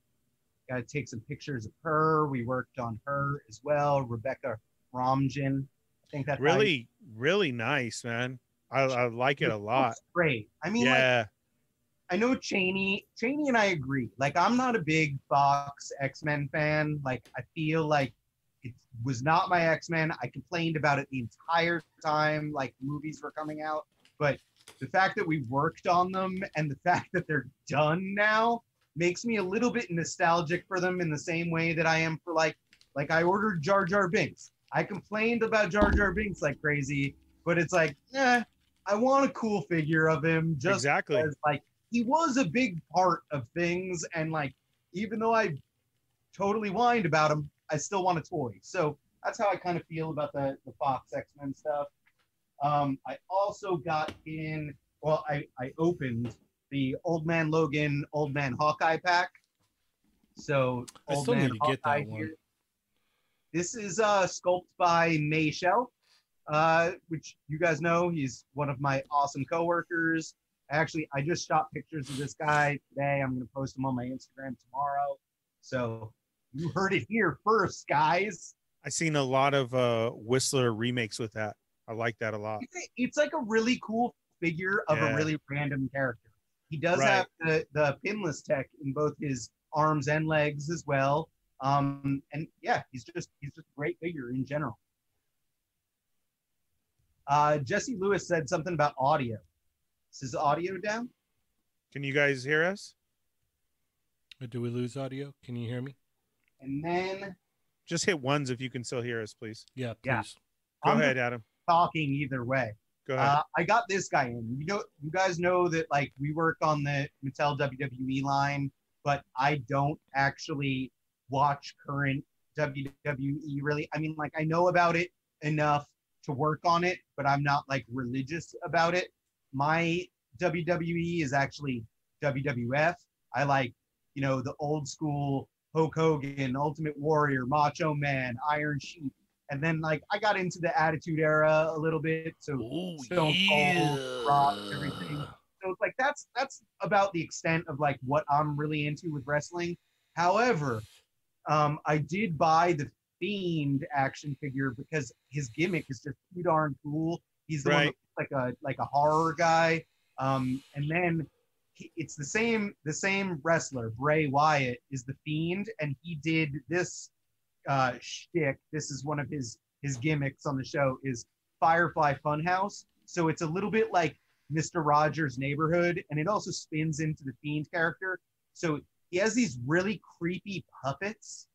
got to take some pictures of her. We worked on her as well. Rebecca Romijn. I think that's you- really, really nice, man. I, I like it a lot. Great. I mean, like, Yeah. I know Cheney. Cheney and I agree. Like, I'm not a big Fox X Men fan. Like, I feel like it was not my X Men. I complained about it the entire time, like movies were coming out. But the fact that we worked on them and the fact that they're done now makes me a little bit nostalgic for them in the same way that I am for like, like I ordered Jar Jar Binks. I complained about Jar Jar Binks like crazy, but it's like, eh, I want a cool figure of him just exactly. because like he was a big part of things and like even though i totally whined about him i still want a toy so that's how i kind of feel about the, the fox x-men stuff um, i also got in well I, I opened the old man logan old man hawkeye pack so I Old still Man need to get that Hawkeye one. this is uh sculpted by May Shell, uh, which you guys know he's one of my awesome coworkers. Actually, I just shot pictures of this guy today. I'm gonna post them on my Instagram tomorrow. So you heard it here first, guys. i've seen a lot of uh Whistler remakes with that. I like that a lot. It's, it's like a really cool figure of Yeah. a really random character. He does Right. have the, the pinless tech in both his arms and legs as well. Um, and yeah, he's just he's just a great figure in general. Uh, Jesse Lewis said something about audio. Is his audio down? Can you guys hear us? Uh, Do we lose audio? Can you hear me? And then Just hit ones if you can still hear us, please. Yeah, please. Yeah. Go I'm ahead, Adam. talking either way. Go ahead. Uh, I got this guy in. You know, you guys know that like we work on the Mattel WWE line, but I don't actually watch current WWE really. I mean, like I know about it enough to work on it, but I'm not like religious about it. My WWE is actually WWF. I like, you know, the old school Hulk Hogan, Ultimate Warrior, Macho Man, Iron Sheik. And then like I got into the Attitude Era a little bit. So Stone Cold, Rock, everything. so it's like that's that's about the extent of like what I'm really into with wrestling. However, um, I did buy the Fiend action figure because his gimmick is just too darn cool. He's the one Right. that's like a like a horror guy. Um, and then he, it's the same the same wrestler Bray Wyatt is the Fiend, and he did this uh, shtick. This is one of his his gimmicks on the show is Firefly Funhouse. So it's a little bit like Mr. Rogers' Neighborhood, and it also spins into the Fiend character. So he has these really creepy puppets.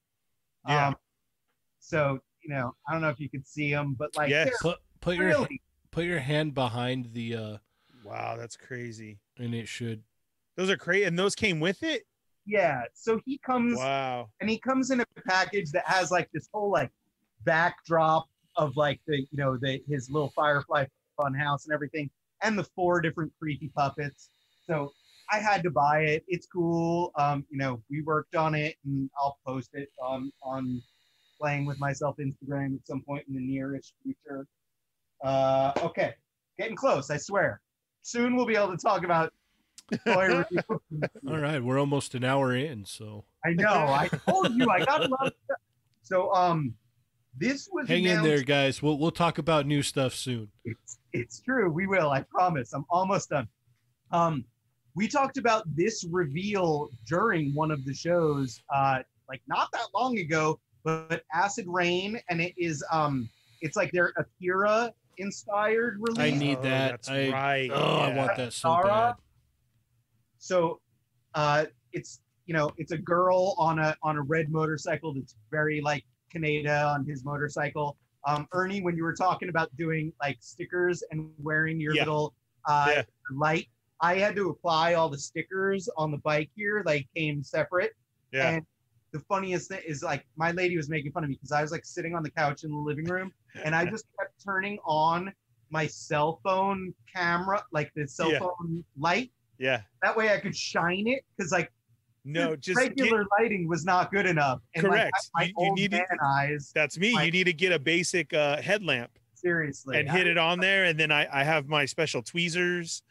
Yeah. Um, so you know, I don't know if you could see them, but like, Yes. they're Put put your really, put your hand behind the uh Wow, that's crazy. and it should Those are crazy, and those came with it. yeah. So he comes Wow. and he comes in a package that has like this whole like backdrop of like the you know the his little Firefly fun house and everything, and the four different creepy puppets. So I had to buy it. It's cool. Um, you know, we worked on it, and I'll post it on on playing with myself Instagram at some point in the nearest future. Uh, okay, getting close. I swear. Soon we'll be able to talk about all right we're almost an hour in so I know. I told you I got a lot of stuff. So um this was hang in there guys we'll we'll talk about new stuff soon It's, it's true. We will. I promise. I'm almost done. Um we talked about this reveal during one of the shows uh like not that long ago, but Acid Rain and it is um it's like their Akira inspired release. I need Oh, that. That's I- right. oh i want that so Sarah? bad So uh it's you know it's a girl on a on a red motorcycle that's very like Kaneda on his motorcycle. Um Ernie, when you were talking about doing like stickers and wearing your Yeah. little uh Yeah. light, I had to apply all the stickers on the bike here. They came separate. Yeah. And the funniest thing is like my lady was making fun of me because I was like sitting on the couch in the living room and I just kept turning on my cell phone camera, like the cell Yeah. phone light Yeah. that way I could shine it because like No, just get- regular lighting was not good enough. And Correct. Like, You- you need to- eyes, that's me. I- You need to get a basic uh, headlamp seriously. and hit it on there, and then I, I have my special tweezers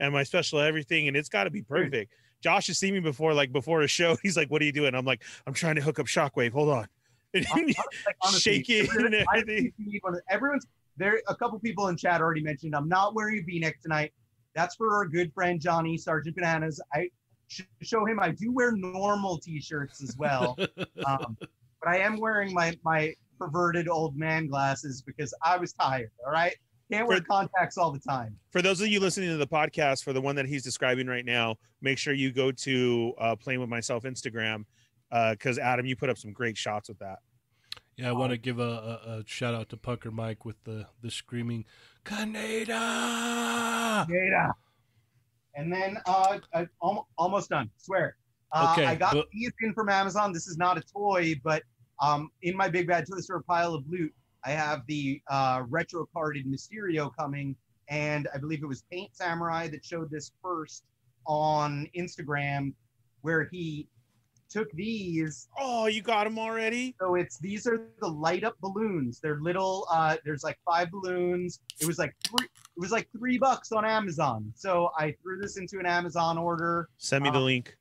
and my special everything, and it's got to be perfect. Josh has seen me before, like before a show. He's like, "What are you doing?" I'm like, "I'm trying to hook up Shockwave. Hold on." And honestly, shake everyone- and I everything. think you need one of- Everyone's there. A couple people in chat already mentioned I'm not wearing a V-neck tonight. That's for our good friend Johnny Sergeant Bananas. I should show him I do wear normal T-shirts as well, um, but I am wearing my my perverted old man glasses because I was tired. All right, can't wear For- contacts all the time. for those of you listening to the podcast, for the one that he's describing right now, make sure you go to uh, playing with myself Instagram because Adam, you put up some great shots with that. Yeah, I want to give a, a, a shout out to Punker Mike with the the screaming Canada. Data. And then uh, I, almost, almost done. Swear. Uh, Okay, I got but- these in from Amazon. This is not a toy, but um, in my big bad toy store pile of loot, I have the uh, retro carded Mysterio coming, and I believe it was Paint Samurai that showed this first on Instagram, where he took these Oh, you got him already? so it's these are the light up balloons. They're little. Uh, there's like five balloons. It was like three. It was like three bucks on Amazon. So I threw this into an Amazon order. Send me the Uh, link.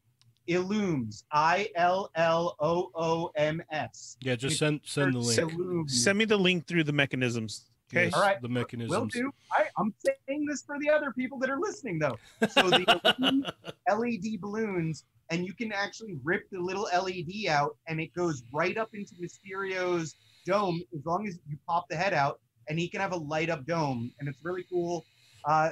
Illooms. I L L O O M S. Yeah, just send send the link. Illooms. Send me the link through the mechanisms. Okay. Yes, All right. the mechanisms. Will do. I, I'm saying this for the other people that are listening though. So the Illooms LED balloons, and you can actually rip the little LED out, and it goes right up into Mysterio's dome as long as you pop the head out, and he can have a light up dome, and it's really cool. Uh,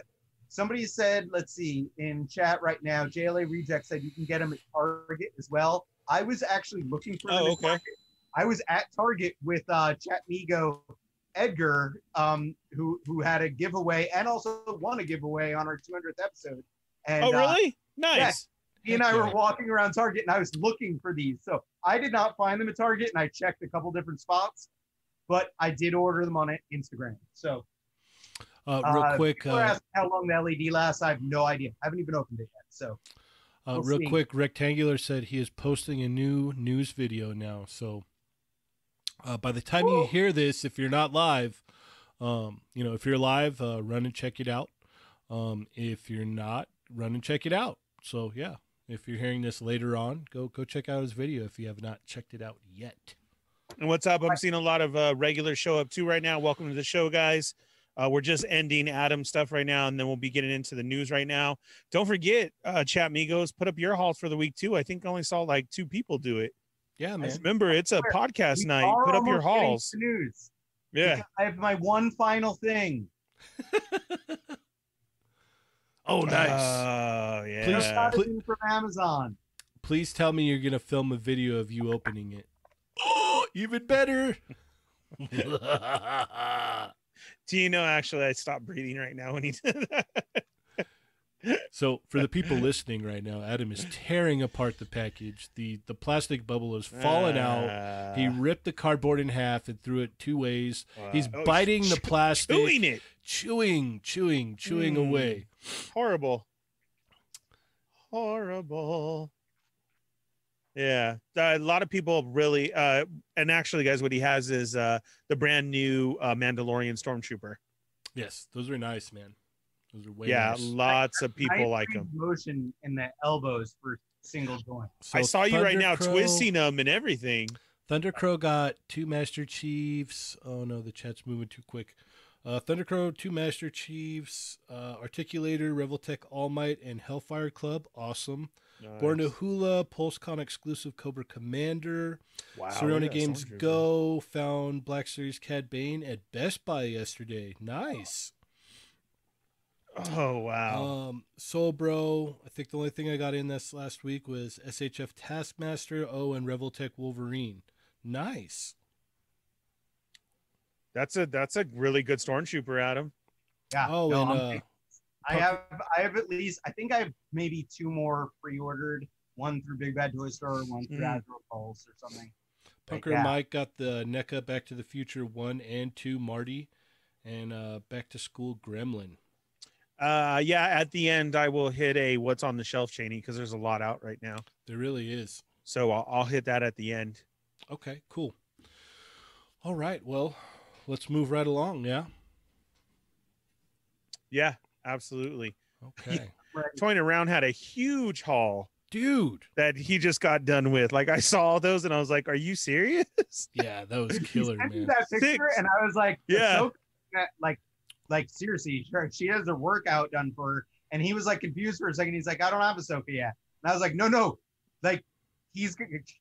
somebody said, let's see, in chat right now, JLA Reject said you can get them at Target as well. I was actually looking for them. Oh, at okay. Target. I was at Target with uh, Chat Migo Edgar, um, who who had a giveaway and also won a giveaway on our 200th episode. And oh, uh, really? Nice. he and I were walking around Target, and I was looking for these. So I did not find them at Target, and I checked a couple different spots, but I did order them on Instagram. So Uh, real uh, quick, uh, asking how long the LED lasts. I have no idea. I haven't even opened it yet. So uh, we'll real see. quick, Rectangular said he is posting a new news video now. So uh, by the time you hear this, if you're not live, um, you know, if you're live, uh, run and check it out. Um, if you're not, run and check it out. So yeah, if you're hearing this later on, go go check out his video if you have not checked it out yet. And what's up? I'm seeing a lot of uh, regular show up too right now. Welcome to the show, guys. Uh, we're just ending Adam stuff right now, and then we'll be getting into the news right now. Don't forget, uh, Chat Migos, put up your hauls for the week too. I think I only saw like two people do it. Yeah, man. Remember, it's a podcast we night. Put up your almost hauls. News. Yeah. I have my one final thing. Oh, nice. Oh Just yeah. got Pl- it from Amazon. Please tell me you're gonna film a video of you opening it. Oh, even better. Do you know? Actually, I stopped breathing right now when he did that. so for the people listening right now, Adam is tearing apart the package. the The plastic bubble is falling out. He Uh, ripped the cardboard in half and threw it two ways. He's oh, biting the plastic, chewing it. chewing, chewing, chewing Mm. away. Horrible. Horrible. Yeah, a lot of people really, uh, and actually, guys, what he has is uh, the brand new uh, Mandalorian Stormtrooper. Yes, those are nice, man. Those are way yeah, nice. lots of people Nice like them. Motion in the elbows for single joint. I So saw you right now Crow- twisting them and everything. Thundercrow got two Master Chiefs. Oh no, the chat's moving too quick. Uh, Thunder Crow, two Master Chiefs, uh, Articulator, Revoltech All Might, and Hellfire Club. Awesome. Born to Hula, PulseCon exclusive Cobra Commander. wow, look Serona at that Games Stormtrooper. Go found Black Series Cad Bane at Best Buy yesterday. Nice. Oh wow! Um, Soul Bro. I think the only thing I got in this last week was SHF Taskmaster. Oh, and Revoltech Wolverine. Nice. that's a that's a really good Stormtrooper, Adam. Yeah. Oh, no, and I'm- uh, I have I have at least I think I have maybe two more pre-ordered. One through Big Bad Toy Store, one through Mm. Hasbro Pulse or something. But Punker yeah. Mike got the NECA Back to the Future 1 and 2 Marty and uh, Back to School Gremlin. Uh, yeah, at the end, I will hit a what's on the shelf, Cheney, because there's a lot out right now. There really is. So I'll, I'll hit that at the end. Okay, cool. All right, well, let's move right along, yeah? Yeah, absolutely. Okay. Right. Toying around had a huge haul Dude. that he just got done with. Like I saw those and I was like, "Are you serious?" Yeah, that was killer, man. that picture, Six. and I was like, Yeah. so like, like seriously, she has her workout done for her, and he was like confused for a second. He's like, I don't have a Soka yet, and I was like, no, no, like he's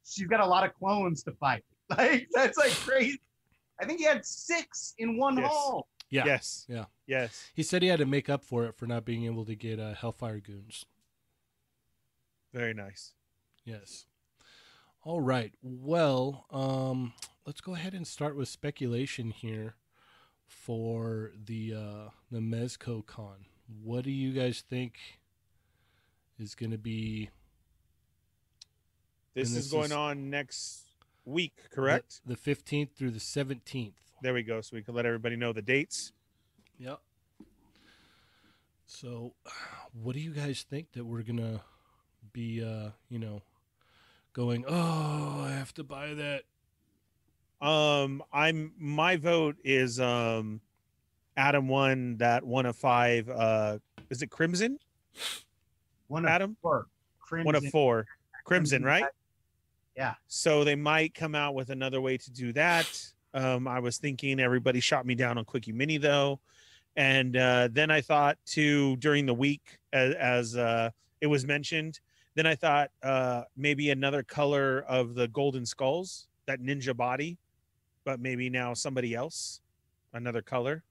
she's got a lot of clones to fight. Like that's like crazy. I think he had six in one Yes. haul. Yeah. Yes. Yeah. Yes. He said he had to make up for it for not being able to get uh, Hellfire Goons. Very nice. Yes. All right. Well, um, let's go ahead and start with speculation here for the uh, the Mezco Con. What do you guys think is going to be This, And is going is- on next week, correct? the fifteenth through the seventeenth? There we go. So we can let everybody know the dates. Yep. So, what do you guys think that we're gonna be? Uh, you know, going. Oh, I have to buy that. Um, I'm my vote is um, Adam won that one of five. Uh, is it Crimson? One of Adam, four. Crimson. one of four. Crimson, right? Yeah. So they might come out with another way to do that. Um, I was thinking everybody shot me down on Quickie Mini though, and uh, then I thought too during the week as, as uh, it was mentioned. Then I thought uh, maybe another color of the Golden Skulls, that ninja body, but maybe now somebody else, another color.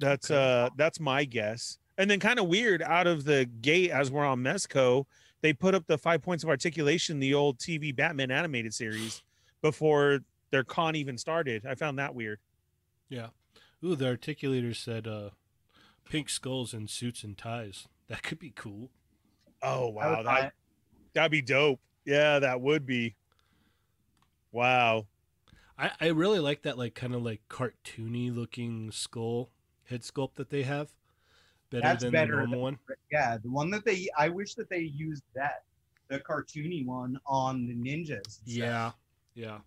That's uh that's my guess. And then kind of weird out of the gate as we're on Mezco, they put up the five points of articulation, the old TV Batman animated series, before their con even started. I found that weird. Yeah. Ooh, the articulator said uh, pink skulls and suits and ties. That could be cool. Oh wow, buy that that'd be dope. Yeah, that would be. Wow. I, I really like that like kind of like cartoony looking skull head sculpt that they have. Better That's than better the normal than- one. Yeah, the one that they. I wish that they used that, the cartoony one on the ninjas. and stuff. Yeah. Yeah.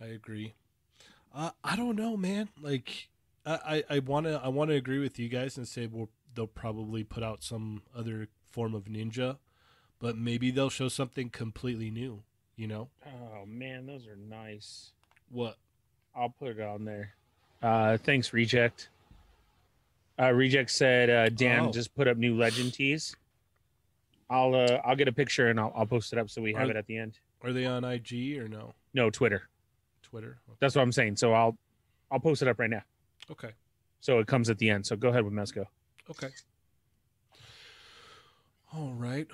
I agree. Uh, I don't know, man. Like, I, I, I wanna I wanna agree with you guys and say well they'll probably put out some other form of ninja, but maybe they'll show something completely new. You know Oh man, those are nice. what? I'll put it on there. Uh thanks, Reject. Uh Reject said uh Dan Oh. just put up new legend tees. I'll uh I'll get a picture and I'll I'll post it up so we have Are- it at the end. Are they on IG or no? No, Twitter. Twitter. That's what I'm saying. So I'll I'll post it up right now. Okay. So it comes at the end. So go ahead with Mezco. Okay. All right.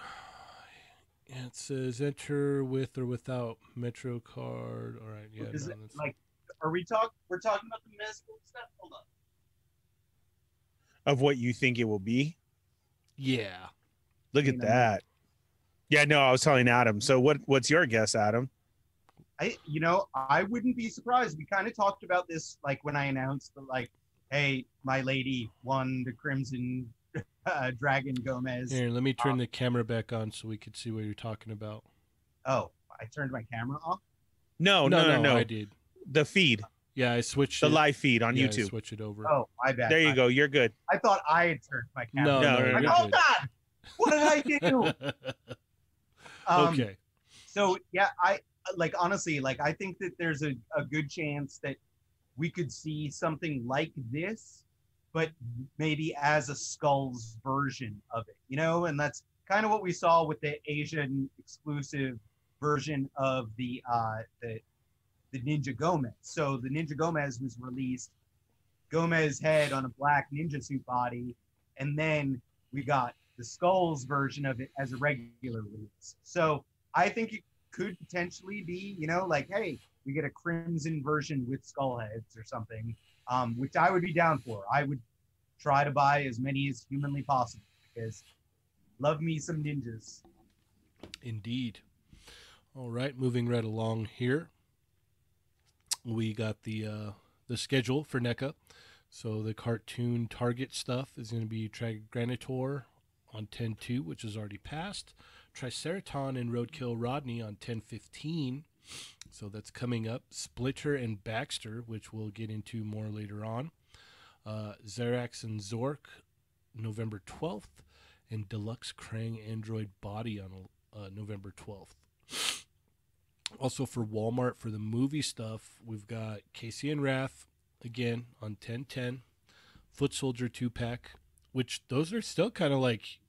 It says enter with or without Metro card. All right, yeah. Is no, it, like, are we talk? We're talking about the Mezco stuff. Hold on. Of what you think it will be. yeah. Look at You know. that. Yeah, no, I was telling Adam. So what what's your guess, Adam? I, you know, I wouldn't be surprised. We kind of talked about this, like when I announced that, like, hey, my lady won the Crimson uh, Dragon Gomez. Here, let me turn the camera back on so we could see what you're talking about. Oh, I turned my camera off. No, no, no, no. I did. The feed, Yeah, I switched the it. live feed on yeah, I YouTube. switch it over. Oh, my bad. There you I, go. You're good. I thought I had turned my no, camera. no, No, you're Like, you're oh good. God, what did I do? Um, okay. So yeah, I like honestly, like I think that there's a, a good chance that we could see something like this, but maybe as a skulls version of it, you know, and that's kind of what we saw with the Asian exclusive version of the uh the the Ninja Gomez. So the Ninja Gomez was released Gomez head on a black ninja suit body, and then we got the Skulls version of it as a regular release. So I think it could potentially be, you know, like, hey, we get a crimson version with skull heads or something, um, which I would be down for. I would try to buy as many as humanly possible because love me some ninjas. Indeed. All right, moving right along here. We got the uh, the schedule for NECA. So the cartoon target stuff is going to be Trigranitor on 10-2, which is already passed. Triceraton and Roadkill Rodney on 10-15. So that's coming up. Splinter and Baxter, which we'll get into more later on. Uh, Zarax and Zork, November 12th. And Deluxe Krang Android Body on uh, November 12th. Also for Walmart for the movie stuff, we've got Casey and Raph again on 1010, Foot Soldier 2 pack, which those are still kind of like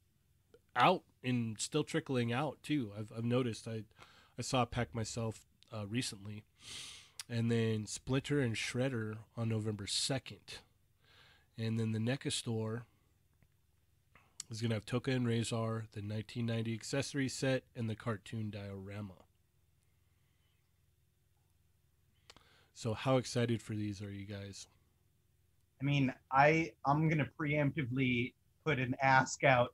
out and still trickling out too. I've, I've noticed. I I saw a pack myself uh, recently, and then Splinter and Shredder on November 2nd, and then the NECA store is going to have Tokka and Rahzar, the 1990 accessory set, and the cartoon diorama. So, how excited for these are you guys? I mean, I I'm gonna preemptively put an ask out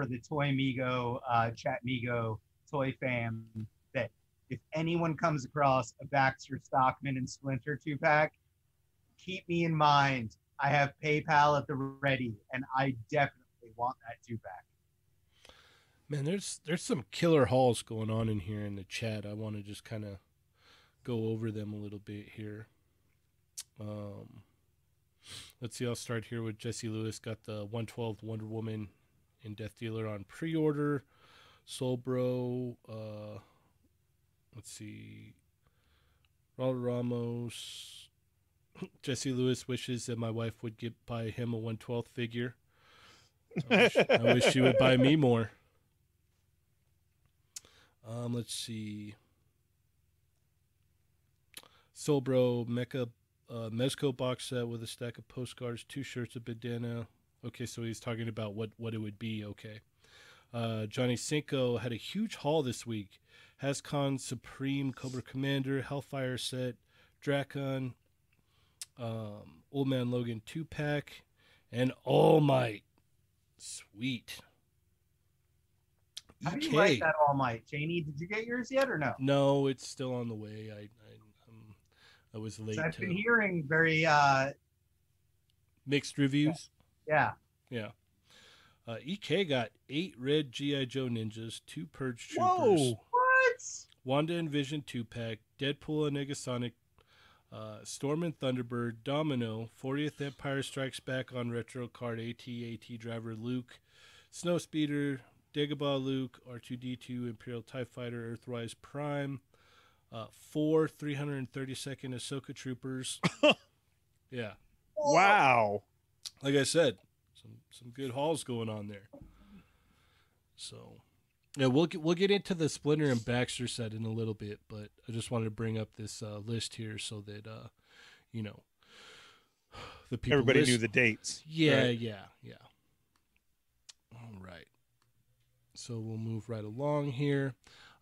for the Toy Migo, uh, Chat Migo Toy Fam that if anyone comes across a Baxter Stockman and Splinter two pack, keep me in mind. I have PayPal at the ready, and I definitely want that two pack. Man, there's there's some killer hauls going on in here in the chat. I want to just kind of go over them a little bit here. Um, let's see. I'll start here with Jesse Lewis. Got the 112 Wonder Woman and Death Dealer on pre-order. Soul Bro. Uh, let's see. Raul Ramos. Jesse Lewis wishes that my wife would get buy him a 112th figure. I wish, I wish she would buy me more. Um, let's see. Soulbro Mecha uh, Mezco box set with a stack of postcards, two shirts, a bandana. Okay, so he's talking about what what it would be. Okay. Uh, Johnny Cinco had a huge haul this week. Hascon Supreme Cobra Commander Hellfire set, Dracon, um, Old Man Logan two pack, and All Might. Sweet. How do you like that All Might, Janie? Did you get yours yet or no? No, it's still on the way. I I, um, I was late. 'Cause I've been hearing very, uh, mixed reviews. Yeah. Yeah. Uh, EK got eight red GI Joe ninjas, two Purge troopers, Whoa. What? Wanda and Vision two pack, Deadpool and Negasonic, uh, Storm and Thunderbird, Domino, 40th Empire Strikes Back on retro card, AT-AT driver Luke, Snowspeeder, Dagobah Luke, R2D2 Imperial Tie Fighter, Earthrise Prime, uh, four 332nd Ahsoka troopers. yeah, Wow. Like I said, some some good hauls going on there. So, yeah, we'll get we'll get into the Splinter and Baxter set in a little bit, but I just wanted to bring up this uh, list here so that uh, you know the people Everybody list- knew the dates. Yeah, right? yeah, yeah. All right. So we'll move right along here.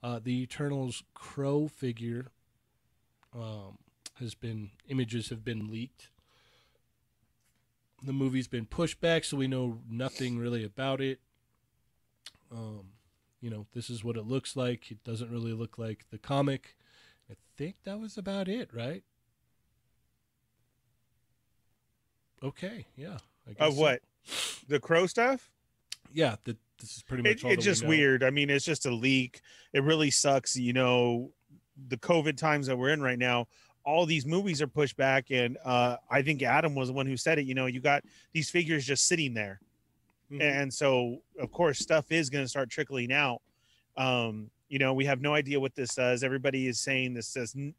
Uh, the Eternals Kro figure um, has been images have been leaked. The movie's been pushed back, so we know nothing really about it. Um, you know, this is what it looks like. It doesn't really look like the comic. I think that was about it, right? Okay, yeah. I guess Of so. what? The Kro stuff? Yeah, the, this is pretty much It, all it's just weird. I mean, it's just a leak. It really sucks. You know, the COVID times that we're in right now, all these movies are pushed back. And uh, I think Adam was the one who said it. You know, you got these figures just sitting there. Mhm. And so, of course, stuff is going to start trickling out. Um, you know, we have no idea what this says. Everybody is saying this says n-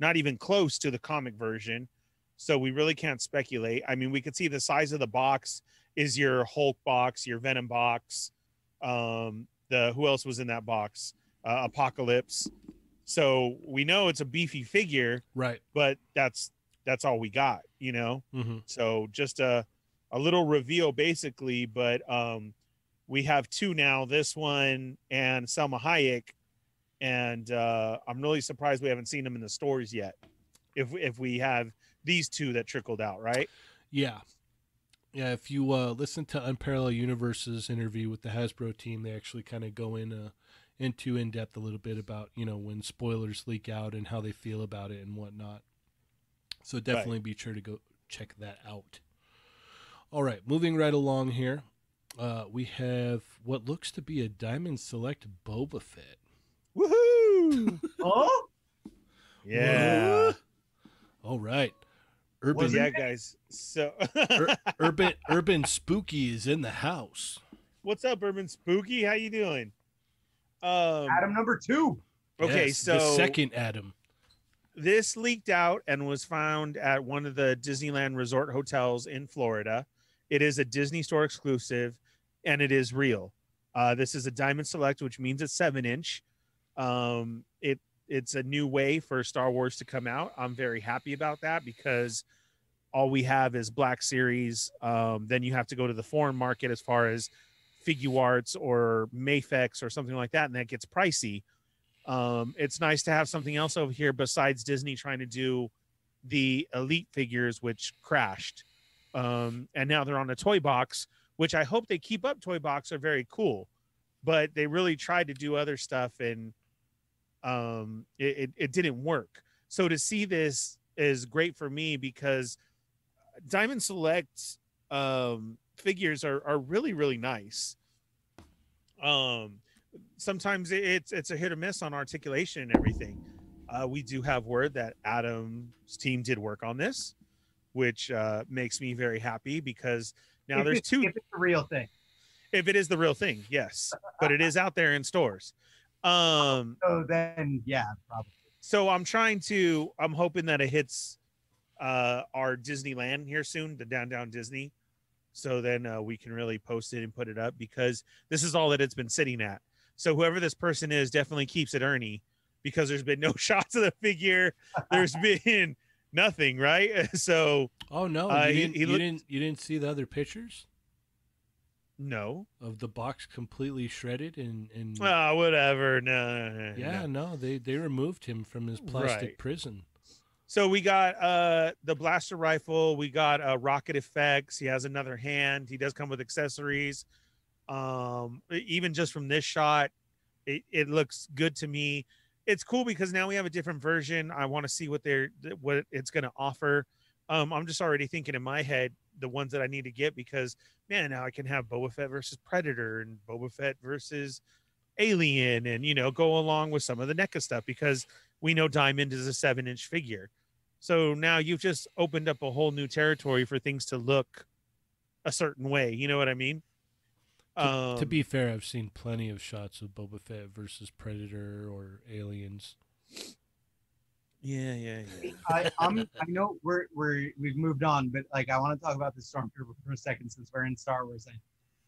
not even close to the comic version. So we really can't speculate. I mean, we could see the size of the box is your Hulk box, your Venom box. Um, the who else was in that box? Uh, Apocalypse. So we know it's a beefy figure, Right. but that's that's all we got, you know. Mm-hmm. So just a a little reveal basically, but um we have two now, this one and Salma Hayek. And uh I'm really surprised we haven't seen them in the stores yet. If if we have these two that trickled out, right? Yeah. Yeah, if you uh, listen to Unparalleled Universe's interview with the Hasbro team, they actually kind of go in uh, into in depth a little bit about you know when spoilers leak out and how they feel about it and whatnot. So definitely be sure to go check that out. All right, moving right along here, uh, we have what looks to be a Diamond Select Boba Fett. Woohoo! Oh, yeah. All right, Urban Wasn't yeah, guys. So Ur- Urban Urban Spooky is in the house. what's up, Urban Spooky? How you doing? Um Adam number two. okay, Yes, so the second Adam. this leaked out and was found at one of the Disneyland resort hotels in Florida. It is a Disney store exclusive and it is real. Uh, this is a Diamond Select, which means it's seven inch. Um, it it's a new way for Star Wars to come out. I'm very happy about that because all we have is Black Series. Um, then you have to go to the foreign market as far as Figuarts or Mafex or something like that, and that gets pricey um, it's nice to have something else over here besides Disney trying to do the elite figures, which crashed. Um, and now they're on a toy box, which I hope they keep up. Toy box are very cool, but they really tried to do other stuff and um, it, it, it didn't work. So to see this is great for me because Diamond Select um, figures are, are really, really nice. Um, sometimes it's it's a hit or miss on articulation and everything. Uh, we do have word that Adam's team did work on this, which uh, makes me very happy because now If there's two. If it's the real thing. If it is the real thing, yes, but it is out there in stores. Um, So then, yeah, probably. so I'm trying to. I'm hoping that it hits uh, our Disneyland here soon, the Downtown Disney. So then uh, we can really post it and put it up because this is all that it's been sitting at. So whoever this person is definitely keeps it Ernie because there's been no shots of the figure. There's been nothing, right? So Oh no, Uh, you, he- didn't, he you looked- didn't you didn't see the other pictures no. of the box completely shredded and and Oh, whatever. No, yeah, no. no, they they removed him from his plastic Right. prison. So we got uh the blaster rifle, we got uh rocket effects, he has another hand, he does come with accessories. Um even just from this shot, it, it looks good to me. It's cool because now we have a different version. I want to see what they're what it's gonna offer. Um, I'm just already thinking in my head the ones that I need to get because man, now I can have Boba Fett versus Predator and Boba Fett versus Alien and you know go along with some of the NECA stuff because we know Diamond is a seven inch figure. So now you've just opened up a whole new territory for things to look a certain way. You know what I mean? To, to Um, be fair, I've seen plenty of shots of Boba Fett versus Predator or aliens. yeah, yeah, yeah. I, I'm, I know we're we're we've moved on, but like I want to talk about the stormtrooper for a second since we're in Star Wars. And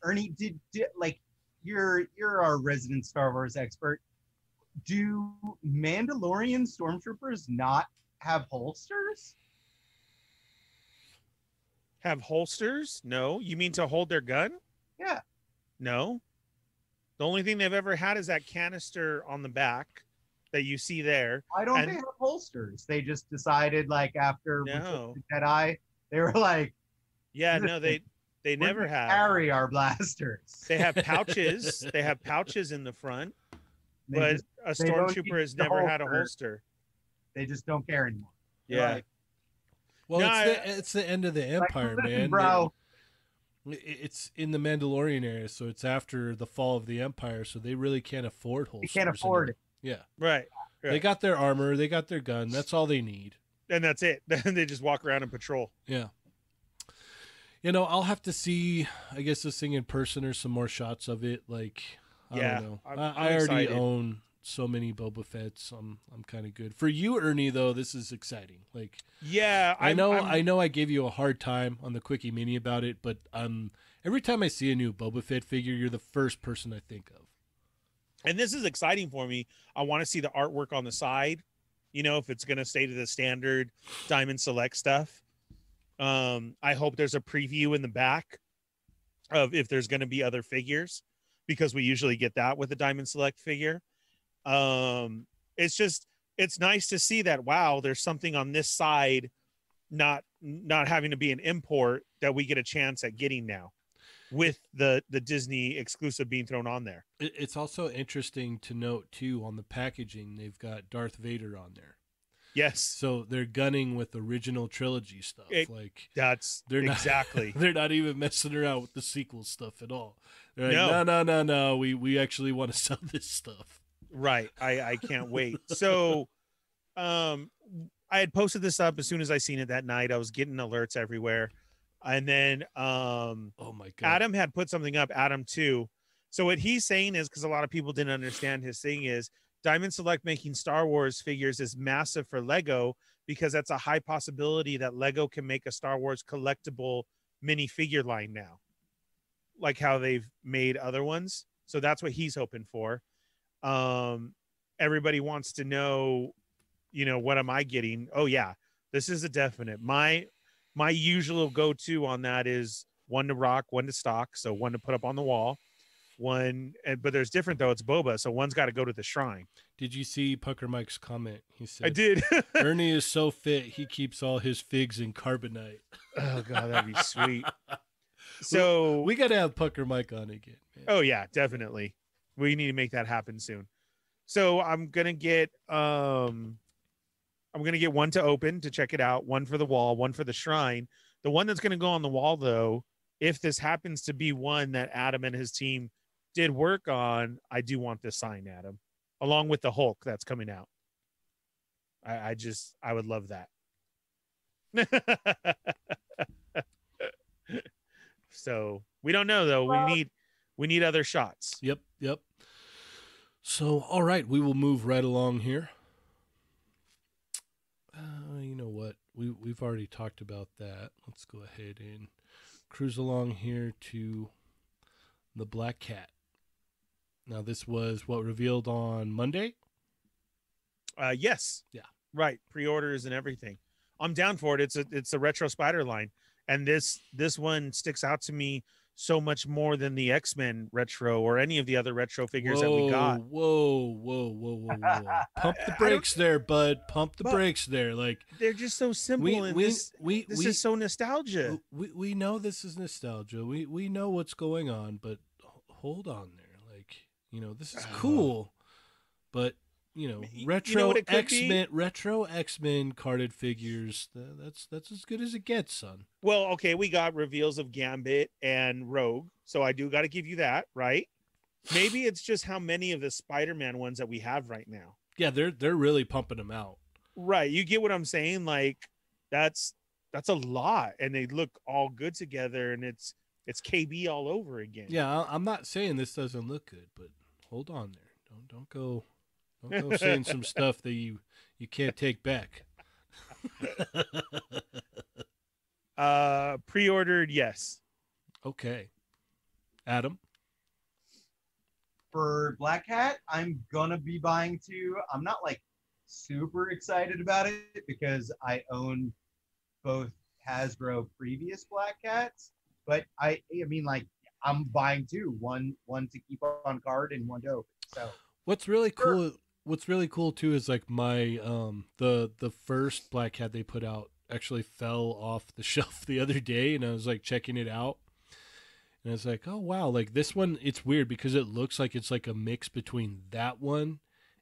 Ernie, did, did like you're you're our resident Star Wars expert. Do Mandalorian stormtroopers not have holsters? Have holsters? No. You mean to hold their gun? Yeah. No. The only thing they've ever had is that canister on the back that you see there. Why don't And- they have holsters? They just decided like after No. the Jedi, they were like, Yeah, no, they they "We're never have. carry our blasters. They have pouches. they have pouches in the front, They but just, a stormtrooper has the never had a holster. holster. they just don't care anymore. They're Yeah. like, Well, No, it's, I- the, it's the end of the like, empire, "Listen, man. bro. I- It's in the Mandalorian era, so it's after the fall of the empire, so they really can't afford You holsters. can't afford anymore. it. Yeah, Right. they got their armor, they got their gun. That's all they need. And that's it. Then they just walk around and patrol. Yeah. You know, I'll have to see, I guess, this thing in person or some more shots of it. Like, I Yeah, don't know. I'm- I, I'm I already excited. own so many Boba Fett's. I'm, I'm kind of good. For you, Ernie, though, this is exciting. Like, Yeah, i I'm- know, I'm- I know, I gave you a hard time on the quickie mini about it, but um, every time I see a new Boba Fett figure, you're the first person I think of. and this is exciting for me. I want to see the artwork on the side. You know, if it's going to stay to the standard Diamond Select stuff. Um, I hope there's a preview in the back of if there's going to be other figures because we usually get that with a Diamond Select figure. Um, it's just it's nice to see that wow, there's something on this side not not having to be an import that we get a chance at getting now with the the Disney exclusive being thrown on there. It's also interesting to note too on the packaging they've got Darth Vader on there, Yes, so they're gunning with original trilogy stuff. It- like that's They're not- exactly. they're not even messing around with the sequel stuff at all. They're like, No. no, no, no, no. We we actually want to sell this stuff. right. I I can't wait. So, um, I had posted this up as soon as I seen it that night. I was getting alerts everywhere, and then um, Oh my god, Adam had put something up. Adam too. So what he's saying is because a lot of people didn't understand his thing is Diamond Select making Star Wars figures is massive for Lego because that's a high possibility that Lego can make a Star Wars collectible mini figure line now, like how they've made other ones. So that's what he's hoping for. Um, everybody wants to know, you know, what am I getting? Oh yeah, this is a definite. My my usual go-to on that is one to rock, one to stock. So one to put up on the wall, one. And, but there's different though. It's boba, so one's got to go to the shrine. did you see Punker Mike's comment? He said, I did. Ernie is so fit he keeps all his figs in carbonite." oh god, that'd be sweet. So We got to have Punker Mike on again. Man. Oh yeah, definitely. We need to make that happen soon. So I'm gonna get um I'm gonna get one to open to check it out, one for the wall, one for the shrine. The one that's gonna go on the wall though, if this happens to be one that Adam and his team did work on, I do want this sign, Adam, along with the Hulk that's coming out. I, I just I would love that. so we don't know though. We need we need other shots. Yep, yep. So, all right, we will move right along here. Uh, you know what? We we've already talked about that. Let's go ahead and cruise along here to the Black Cat. Now, this was what revealed on Monday. Uh, yes. Yeah. Right. Pre-orders and everything. I'm down for it. It's a it's a retro spider line, and this this one sticks out to me so much more than the X Men retro or any of the other retro figures that we got. Whoa, whoa, whoa, whoa, whoa! Pump the brakes there, bud. Pump the brakes there. Like They're just so simple, we and we this we this we, is so nostalgia. we we know this is nostalgia. We we know what's going on, but hold on there. You know, this is Oh. cool, but you know, Y- you know retro what it could X? Men, retro X Men carded figures. That's that's as good as it gets, son. Well, okay, we got reveals of Gambit and Rogue, so I do got to give you that, right? Maybe it's just how many of the Spider-Man ones that we have right now. Yeah, they're they're really pumping them out. Right. You get what I'm saying? Like that's that's a lot and they look all good together and it's it's KB all over again. Yeah, I- I'm not saying this doesn't look good, but hold on there. Don't don't go don't go saying some stuff that you you can't take back. Uh pre-ordered, yes. okay, Adam. For Black Hat, I'm gonna be buying two. I'm not like super excited about it because I own both Hasbro previous Black Cats, but I I mean like I'm buying two. One one to keep on card and one to open. So What's really Sure. cool what's really cool too is like my um the the first black cat they put out actually fell off the shelf the other day and I was like checking it out. And I was like, "Oh wow, like this one it's weird because it looks like it's like a mix between that one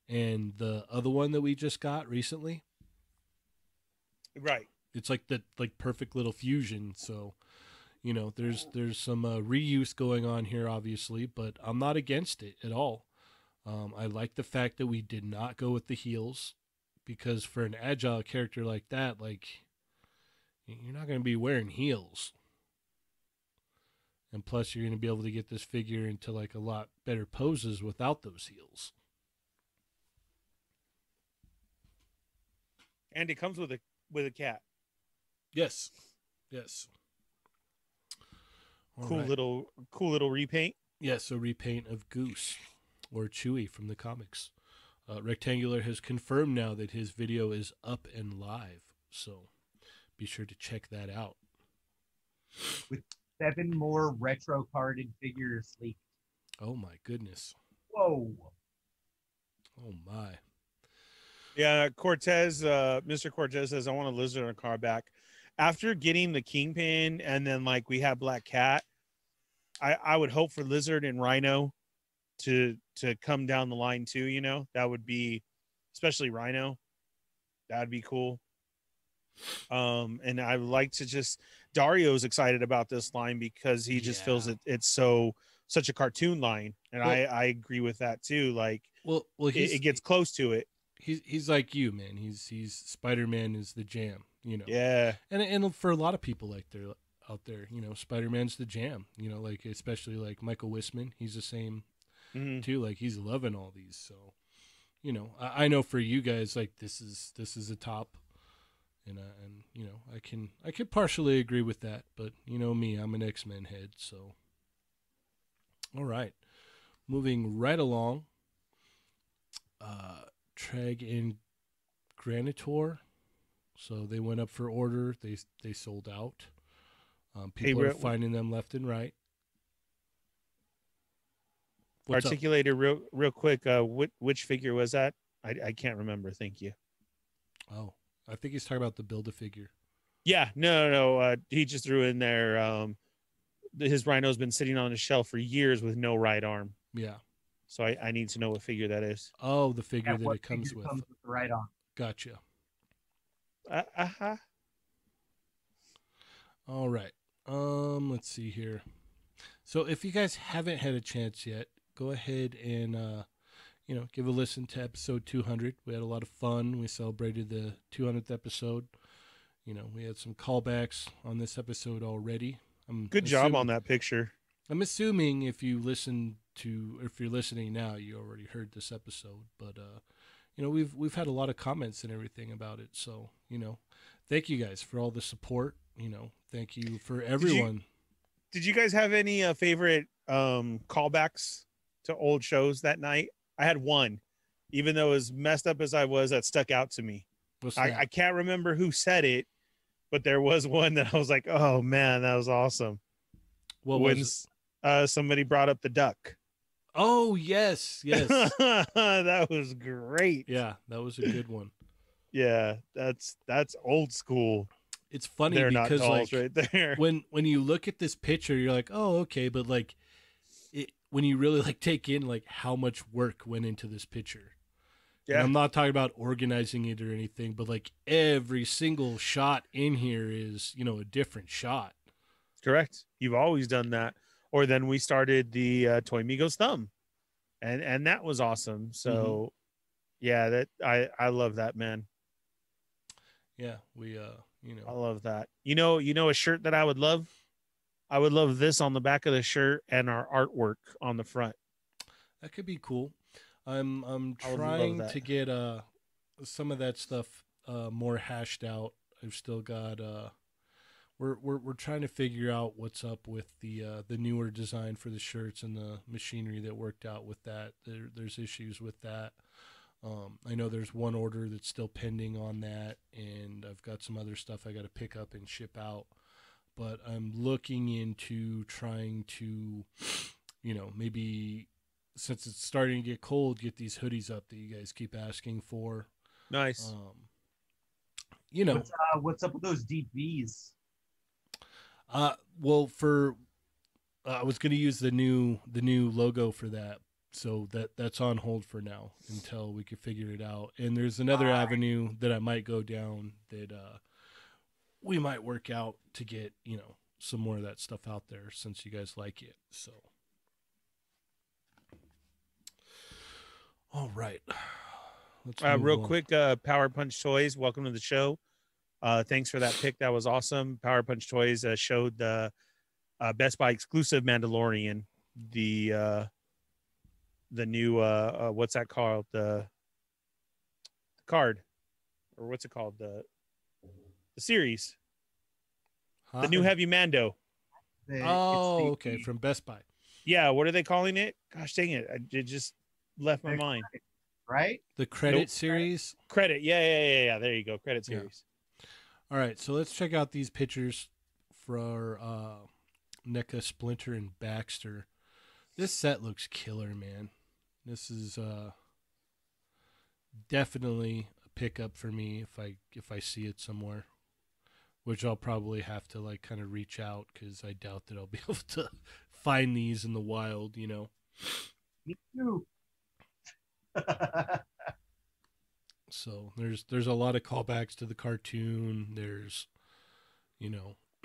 and the other one that we just got recently. Right. It's like that like perfect little fusion, so you know, there's there's some uh, reuse going on here obviously, but I'm not against it at all. Um, I like the fact that we did not go with the heels because for an agile character like that, like you're not going to be wearing heels. And plus, you're going to be able to get this figure into like a lot better poses without those heels. And it comes with a with a cat. Yes, yes. All cool right. little cool little repaint. Yes, a repaint of Goose or Chewy from the comics. Uh, Rectangular has confirmed now that his video is up and live, so be sure to check that out. With seven more retro carded figures leaked. Oh my goodness! Whoa. Oh my! Yeah, Cortez, uh, Mr. Cortez says, I want a lizard on a car back. After getting the kingpin and then like we have Black Cat, I, I would hope for lizard and rhino to to come down the line too, you know. That would be especially rhino. That'd be cool. Um, and I would like to just Dario's excited about this line because he just feels Yeah. it it's so such a cartoon line. And Well- I, I agree with that too. Like Well, well, it, it gets close to it. he's he's like you, man. He's he's Spider Man is the jam, you know. Yeah. and and for a lot of people like there out there, you know, Spider Man's the jam. You know, like especially like Michael Wisman, he's the same Mhm. too. Like he's loving all these. So, you know, I, I know for you guys, like this is this is a top, and uh, and you know, I can I can partially agree with that. But you know me, I'm an X Men head. So, all right, moving right along. Uh, Treg and Granitor. So they went up for order. They they sold out. Um, Hey, people are finding them left and right. What's up? articulated real real quick uh which, which figure was that I, I can't remember thank you Oh, I think he's talking about the build a figure. yeah no no no uh he just threw in there um his rhino's been sitting on a shelf for years with no right arm Yeah. so i, I need to know what figure that is Oh, the figure Yeah, that it comes figure with. comes with the right on. Gotcha. Uh, uh-huh. All right. Um, let's see here. So if you guys haven't had a chance yet, go ahead and uh, you know, give a listen to episode 200. We had a lot of fun. We celebrated the 200th episode. You know, we had some callbacks on this episode already. I'm good job on that picture I'm assuming if you listen to, or if you're listening now, you already heard this episode. But uh, you know, we've we've had a lot of comments and everything about it. So you know, thank you guys for all the support. You know, thank you for everyone. did you guys have any uh, favorite um callbacks to old shows that night i had one even though as messed up as i was that stuck out to me I. I can't remember who said it but there was one that i was like oh man that was awesome what when was uh, somebody brought up the duck. Oh yes, yes, that was great. yeah, that was a good one. Yeah, that's that's old school. It's funny They're because like right there. when when you look at this picture, you're like, oh okay, but like, it, when you really like take in like how much work went into this picture. And Yeah. I'm not talking about organizing it or anything, but like every single shot in here is, you know, a different shot. Correct. You've always done that. Or then we started the uh, Toy Migos thumb, and and that was awesome. So, Mm-hmm. yeah, that I I love that man. Yeah, we uh, you know, I love that. You know, you know a shirt that I would love. I would love this on the back of the shirt and our artwork on the front. that could be cool. I'm I'm I would love trying to get uh some of that stuff uh more hashed out. I've still got uh we're we're we're trying to figure out what's up with the uh the newer design for the shirts and the machinery that worked out with that. There there's issues with that. Um, I know there's one order that's still pending on that, and I've got some other stuff I got to pick up and ship out. but I'm looking into trying to, you know, maybe since it's starting to get cold, get these hoodies up that you guys keep asking for. Nice. Um, you know, What's, uh, what's up with those deep V's? Uh, well, for uh, I was going to use the new the new logo for that, so that that's on hold for now until we can figure it out. And there's another Alright. avenue that I might go down that uh, we might work out to get you know some more of that stuff out there since you guys like it. So, all right, let's Uh, real on. quick, uh, Power Punch Toys, welcome to the show. Uh, thanks for that pick. That was awesome. Power Punch Toys uh, showed the uh, Best Buy exclusive Mandalorian, the uh, the new uh, uh, what's that called the, the card, or what's it called the the series, Huh? the new Heavy Mando. The- Oh, the- okay, from Best Buy. Yeah, what are they calling it? Gosh dang it, I, it just left my Next mind. right? The credit Nope. series. Credit, yeah, yeah, yeah, yeah. There you go, credit Yeah. All right, so let's check out these pictures for uh, NECA Splinter and Baxter. This set looks killer, man. This is uh, definitely a pickup for me if I if I see it somewhere. Which I'll probably have to like kind of reach out because I doubt that I'll be able to find these in the wild. You know. Me too. So there's there's a lot of callbacks to the cartoon. There's, you know,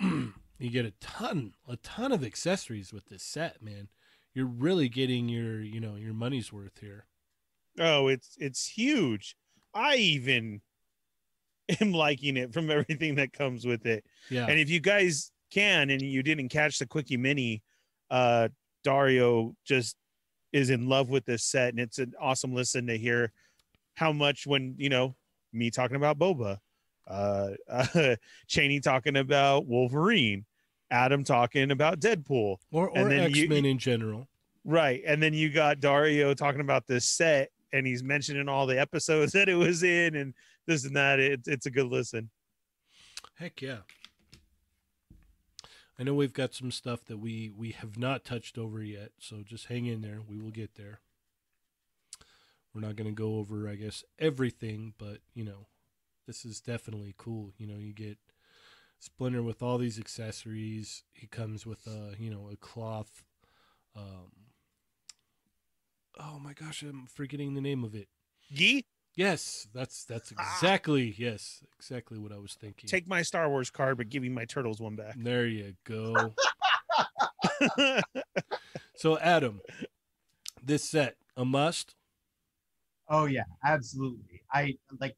you get a ton a ton of accessories with this set, man. You're really getting your you know your money's worth here. Oh, it's it's huge. I even am liking it from everything that comes with it. Yeah, And if you guys can and you didn't catch the quickie mini, uh Dario just is in love with this set and it's an awesome listen to hear how much when, you know, me talking about Boba, uh, uh Cheney talking about Wolverine, Adam talking about Deadpool. or and or X Men in general. Right. And then you got Dario talking about this set and he's mentioning all the episodes that it was in and this and that. It's it's a good listen. Heck yeah. I know we've got some stuff that we we have not touched over yet, so just hang in there. We will get there. We're not going to go over, I guess, everything, but you know, this is definitely cool. You know, you get Splinter with all these accessories. He comes with a you know a cloth. Um, oh my gosh, I'm forgetting the name of it. Gee, Yes, that's that's exactly yes, exactly what I was thinking. take my Star Wars card, but give me my Turtles one back. There you go. So Adam, this set a must. Oh yeah, absolutely. I like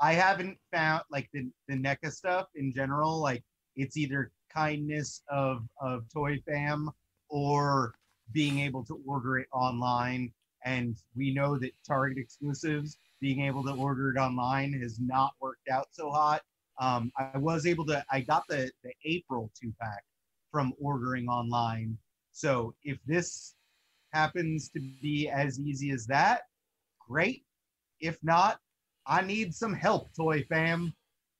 I haven't found like the the NECA stuff in general, like it's either kindness of of Toy Fam or being able to order it online. And we know that Target exclusives, being able to order it online has not worked out so hot. Um, I was able to I got the the April two pack from ordering online. So if this happens to be as easy as that, great. If not, I need some help, Toy Fam,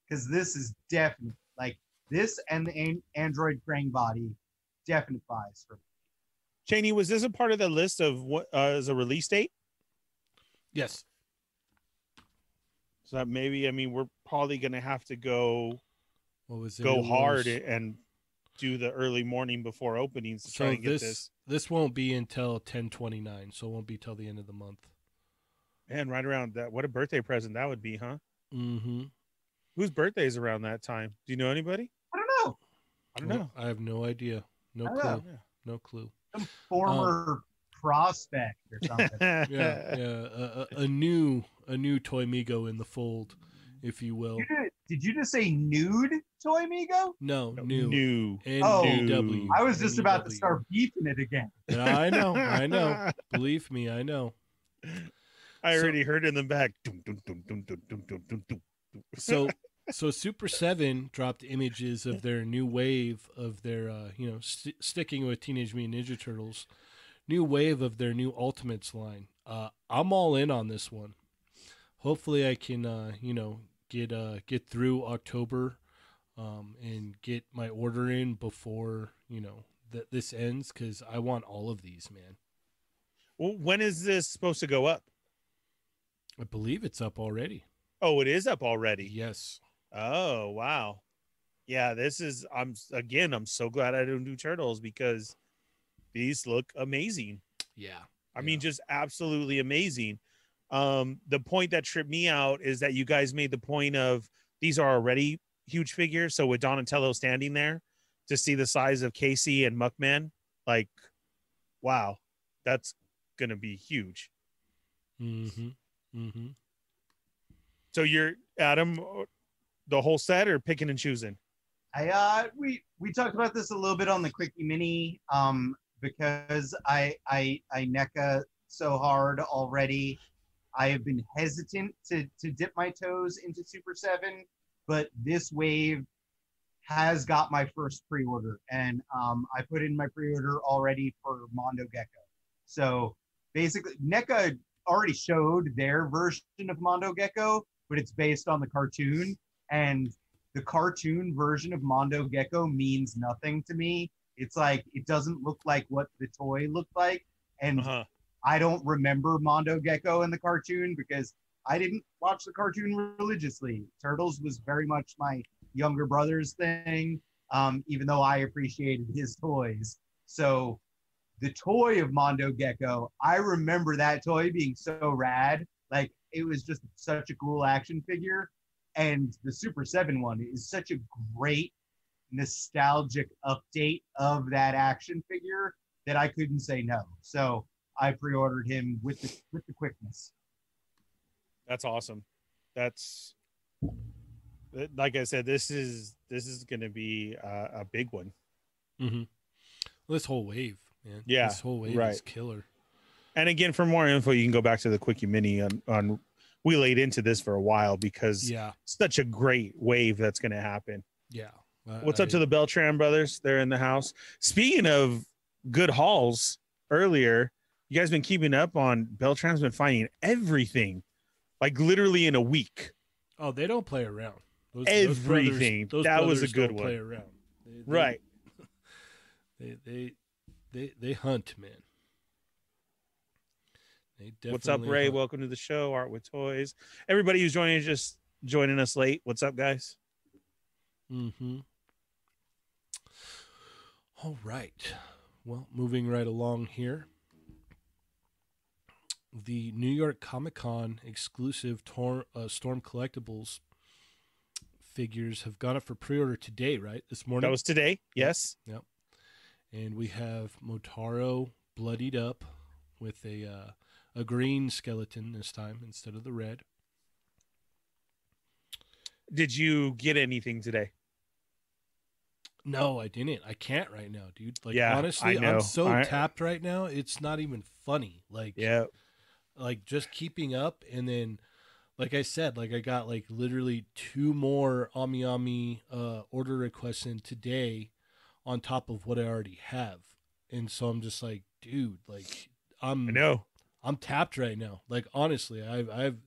because this is definitely like this and the an- Android Krang body, definite buys for me. Cheney, was this a part of the list of what uh, as a release date? Yes. So that maybe I mean we're probably gonna have to go What was go It hard was- and do the early morning before openings to try So and get this, this. this won't be until ten twenty nine, so it won't be till the end of the month. Man, right around that. What a birthday present that would be, huh? Mm-hmm. Whose birthday is around that time? Do you know anybody? I don't know. I don't know. I have no idea. No clue. know. Yeah. No clue. Some former prospect or something. Yeah, yeah. A, a, a new a new Toy Migo in the fold, if you will. You did, did you just say nude Toy Migo? No, new. New. Oh. N-U-W. I was just about to start beefing it again. Yeah, I know. I know. Believe me, I know. I already so, heard in the back. so so Super Seven dropped images of their new wave of their uh, you know st- sticking with Teenage Mutant Ninja Turtles, new wave of their new Ultimates line. Uh, I'm all in on this one. Hopefully, I can uh, you know get uh, get through October, um, and get my order in before you know that this ends because I want all of these, man. Well, when is this supposed to go up? I believe it's up already. Oh, it is up already. Yes. Oh, wow. Yeah, this is I'm again, I'm so glad I don't do turtles because these look amazing. Yeah. I mean, just absolutely amazing. Um, the point that tripped me out is that you guys made the point of these are already huge figures. So with Donatello standing there to see the size of Casey and Muckman, like, wow, that's gonna be huge. Mm-hmm. Mm-hmm. So you're Adam, the whole set, or picking and choosing? I uh we we talked about this a little bit on the quickie mini um because I I I NECA so hard already. I have been hesitant to to dip my toes into Super 7, but this wave has got my first pre-order and um I put in my pre-order already for Mondo Gecko. So basically NECA already showed their version of Mondo Gecko, but it's based on the cartoon and the cartoon version of Mondo Gecko means nothing to me. It's like it doesn't look like what the toy looked like, and Uh-huh. I don't remember Mondo Gecko in the cartoon because I didn't watch the cartoon religiously. Turtles was very much my younger brother's thing, um, even though I appreciated his toys. So the toy of Mondo Gecko, I remember that toy being so rad. Like it was just such a cool action figure. And the Super 7 one is such a great nostalgic update of that action figure that I couldn't say no. So I pre-ordered him with the with the quickness. That's awesome. That's like I said. This is this is going to be a, a big one. Mm-hmm. this whole wave, man. Yeah, This whole wave right. is killer. And again, for more info, you can go back to the quickie mini on, on we laid into this for a while because Yeah. such a great wave that's going to happen. Yeah. What's up to the Beltran brothers? They're in the house. Speaking of good hauls, earlier you guys been keeping up on Beltran's been finding everything, like literally in a week. Oh, they don't play around. Those, Everything. Those brothers, those That was a good don't one. Play around. They, they- Right. They, they they they hunt, man. They What's up, Ray? hunt. Welcome to the show, Art with Toys. Everybody who's joining us, just joining us late. What's up, guys? Mm-hmm. All right. Well, moving right along here. The New York Comic Con exclusive tor- uh, Storm Collectibles figures have gone up for pre-order today, right? This morning. That was today. Yes. And we have Motaro bloodied up with a uh, a green skeleton this time instead of the red. Did you get anything today? No, I didn't. I can't right now, dude. Like Yeah, honestly. I'm so I- tapped right now. It's not even funny. Like Yeah. like just keeping up and then like I said, like I got like literally two more Ami Ami uh order requests in today on top of what I already have. And so I'm just like, dude, like I'm I know. I'm tapped right now. Like honestly, I've I've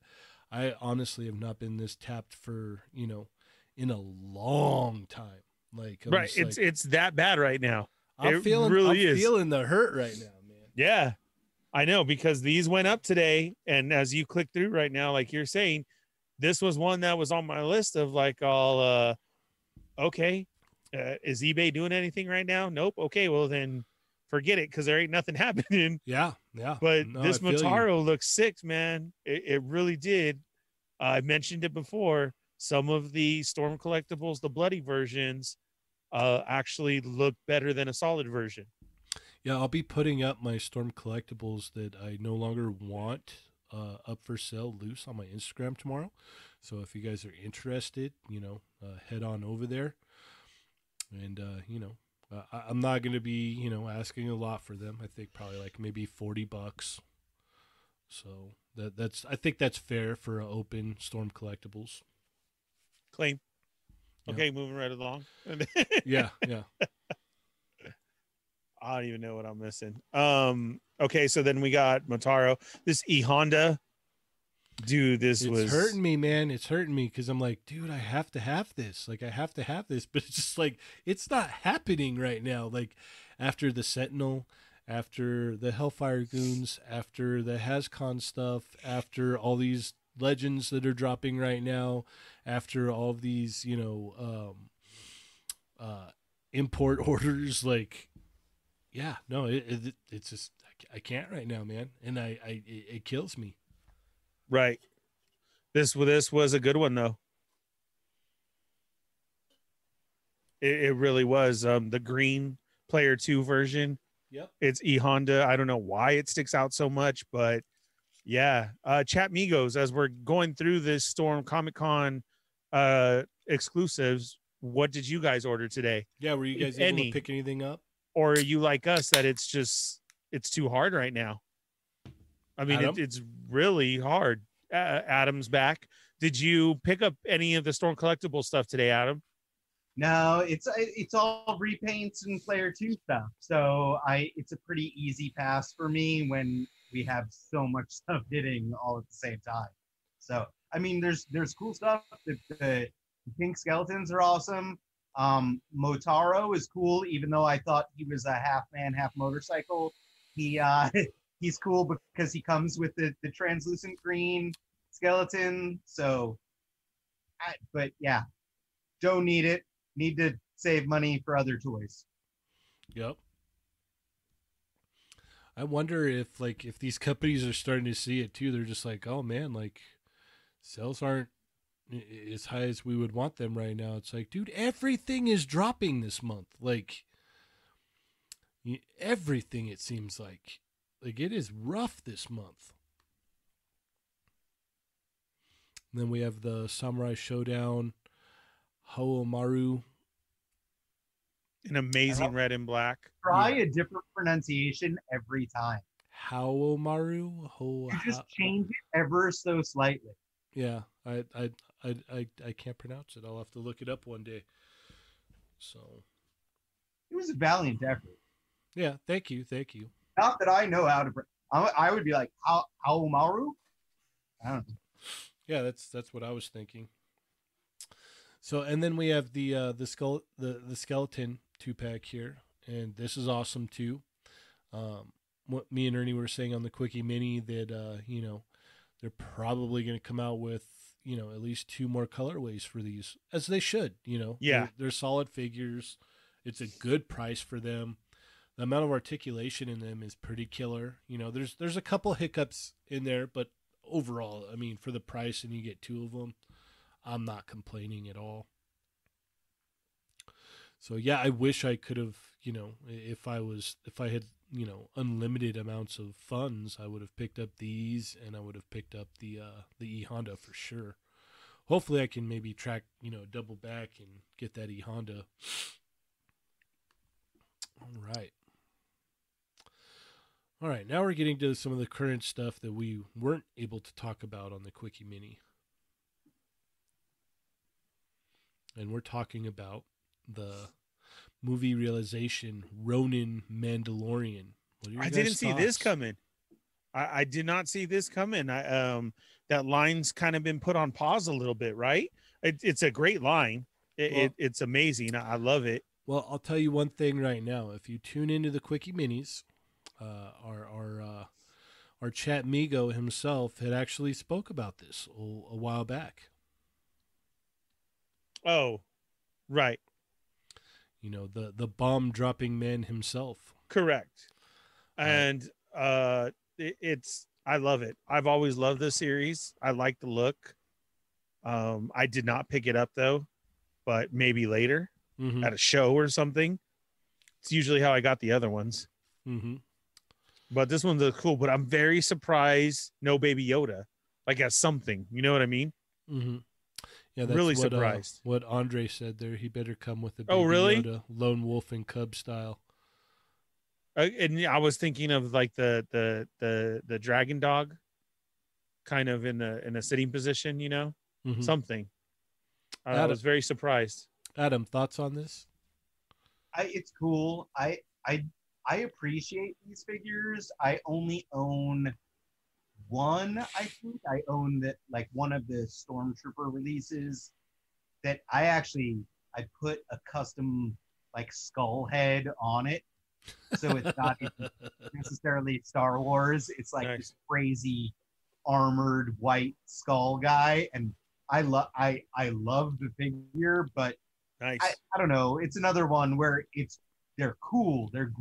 I honestly have not been this tapped for, you know, in a long time. Like I'm right. It's like, it's that bad right now. I'm it feeling really I'm is. feeling the hurt right now, man. Yeah. I know because these went up today. And as you click through right now, like you're saying, this was one that was on my list of like all uh okay. Uh, is eBay doing anything right now? Nope. Okay, well then forget it because there ain't nothing happening. Yeah, yeah. But No, this I feel you. Motaro looks sick, man. It, it really did. I mentioned it before. Some of the Storm collectibles, the bloody versions, uh, actually look better than a solid version. Yeah, I'll be putting up my Storm collectibles that I no longer want uh, up for sale loose on my Instagram tomorrow. So if you guys are interested, you know, uh, head on over there. And uh, you know, uh, I- I'm not going to be, you know, asking a lot for them. I think probably like maybe 40 bucks. So that that's I think that's fair for uh, open Storm collectibles. Claim. Yeah. Okay, moving right along. Yeah, yeah. I don't even know what I'm missing. Um, okay, so then we got Motaro. This E Honda. Dude, this it's was hurting me, man. It's hurting me because I'm like, dude, I have to have this. Like, I have to have this, but it's just like it's not happening right now. Like, after the Sentinel, after the Hellfire Goons, after the Hascon stuff, after all these legends that are dropping right now, after all of these, you know, um, uh, import orders, like, yeah, no, it, it it's just I can't right now, man, and I, I it, it kills me. Right. This this was a good one though. It, it really was. Um, the green player two version. Yep. It's E Honda. I don't know why it sticks out so much, but yeah. Uh, Chat Migos, as we're going through this Storm Comic Con uh, exclusives, what did you guys order today? Yeah, were you If guys able any. to pick anything up? Or are you like us that it's just it's too hard right now? I mean, Adam? it, it's really hard. Uh, Adam's back. Did you pick up any of the Storm collectible stuff today, Adam? No, it's it's all repaints and player two stuff. So I it's a pretty easy pass for me when we have so much stuff hitting all at the same time. So I mean, there's there's cool stuff. The, the pink skeletons are awesome. Um, Motaro is cool, even though I thought he was a half man, half motorcycle. He uh, he's cool because he comes with the the translucent green skeleton. So, I, but yeah, don't need it. Need to save money for other toys. Yep. I wonder if like if these companies are starting to see it too. They're just like, oh man, like sales aren't as high as we would want them right now. It's like, dude, everything is dropping this month. Like everything, it seems like, like it is rough this month. And then we have the Samurai Shodown, Hoamaru. An amazing red and black. Try a different pronunciation every time. Haomaru. Ho. You just ha- change it ever so slightly. Yeah, I, I, I, I, I can't pronounce it. I'll have to look it up one day. So, It was a valiant effort. yeah, thank you, thank you. Not that I know how to. pr- I, I would be like, how Aomaru? I don't know. Yeah, that's that's what I was thinking. So, and then we have the uh, the skull the the skeleton two pack here, and this is awesome too. Um, what me and Ernie were saying on the quickie mini that uh, you know they're probably going to come out with you know at least two more colorways for these, as they should. You know, Yeah. they're, they're solid figures. It's a good price for them. The amount of articulation in them is pretty killer. You know, there's there's a couple hiccups in there, but overall, I mean, for the price and you get two of them, I'm not complaining at all. So yeah, I wish I could have, you know, if I was if I had, you know, unlimited amounts of funds, I would have picked up these and I would have picked up the uh the E Honda for sure. Hopefully I can maybe track, you know, double back and get that E Honda. All right. All right, now we're getting to some of the current stuff that we weren't able to talk about on the Quickie Mini. And we're talking about the movie realization Ronin Mandalorian. I didn't see this coming. I, I did not see this coming. I, um, that line's kind of been put on pause a little bit, right? It, it's a great line. It, Well- it, it's amazing. I, I love it. Well, I'll tell you one thing right now. If you tune into the Quickie Minis, uh, our our uh, our chat Migo himself had actually spoke about this a, a while back. Oh, right. You know, the the bomb dropping man himself. Correct. Right. And uh, it, it's I love it. I've always loved this series. I like the look. Um, I did not pick it up though, but maybe later Mm-hmm. at a show or something. It's usually how I got the other ones. Mm-hmm. But this one's uh, cool. But I'm very surprised no Baby Yoda, like as something. You know what I mean? Mm-hmm. Yeah, that's Really what, uh, surprised. what Andre said there. He better come with a Oh, really? Yoda, lone wolf and cub style. Uh, and I was thinking of like the the the the dragon dog, kind of in the in a sitting position. You know, Mhm. something. Uh, I was very surprised. Adam, thoughts on this? I, it's cool. I I I appreciate these figures. I only own one I think I own that like one of the Stormtrooper releases that I actually I put a custom like skull head on it. So it's not necessarily Star Wars. It's like Nice. this crazy armored white skull guy. And I love I I love the figure, but Nice. I, I don't know. It's another one where it's they're cool. They're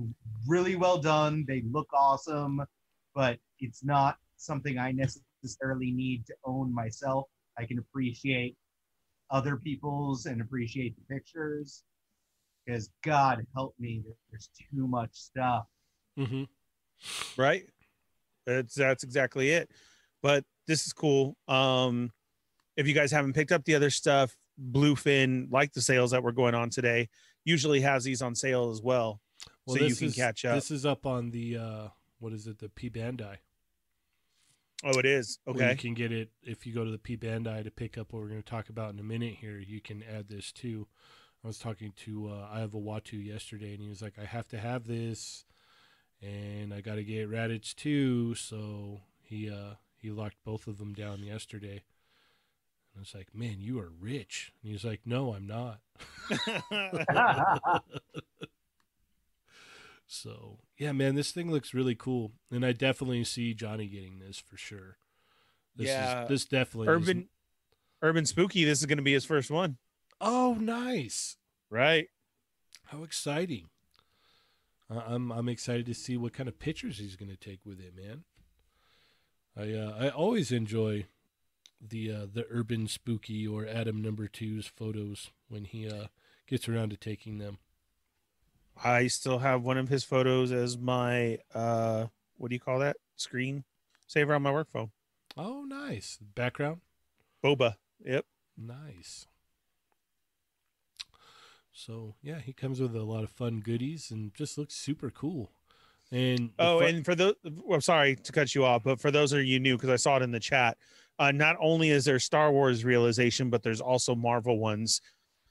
really well done. They look awesome, but it's not something I necessarily need to own myself. I can appreciate other people's and appreciate the pictures because God help me, there's too much stuff. hmm right that's that's exactly it but this is cool um if you guys haven't picked up the other stuff bluefin like the sales that were going on today usually has these on sale as well Well, so you can is- catch up This is up on the uh, what is it? The P Bandai. oh it is Where okay you can get it if you go to the P Bandai to pick up what we're going to talk about in a minute here. You can add this too. I was talking to uh, I have a Watu yesterday, and he was like, "I have to have this, and I got to get Raditz too." So he uh, he locked both of them down yesterday. And I was like, "Man, you are rich." And he's like, "No, I'm not." So yeah, man, this thing looks really cool, and I definitely see Johnny getting this for sure. This Yeah. is, this definitely is- urban urban spooky this is going to be his first one Oh, nice! right How exciting! I- I'm I'm excited to see what kind of pictures he's going to take with it, man. I uh, I always enjoy the uh, the urban spooky or Adam Number Two's photos when he uh, gets around to taking them. i still have one of his photos as my uh what do you call that screen saver on my work phone Oh, nice background. boba yep Nice. So yeah, he comes with a lot of fun goodies and just looks super cool. And Oh, fu- and for those, I'm sorry to cut you off, but for those of you new, because I saw it in the chat, uh, not only is there Star Wars realization, but there's also Marvel ones.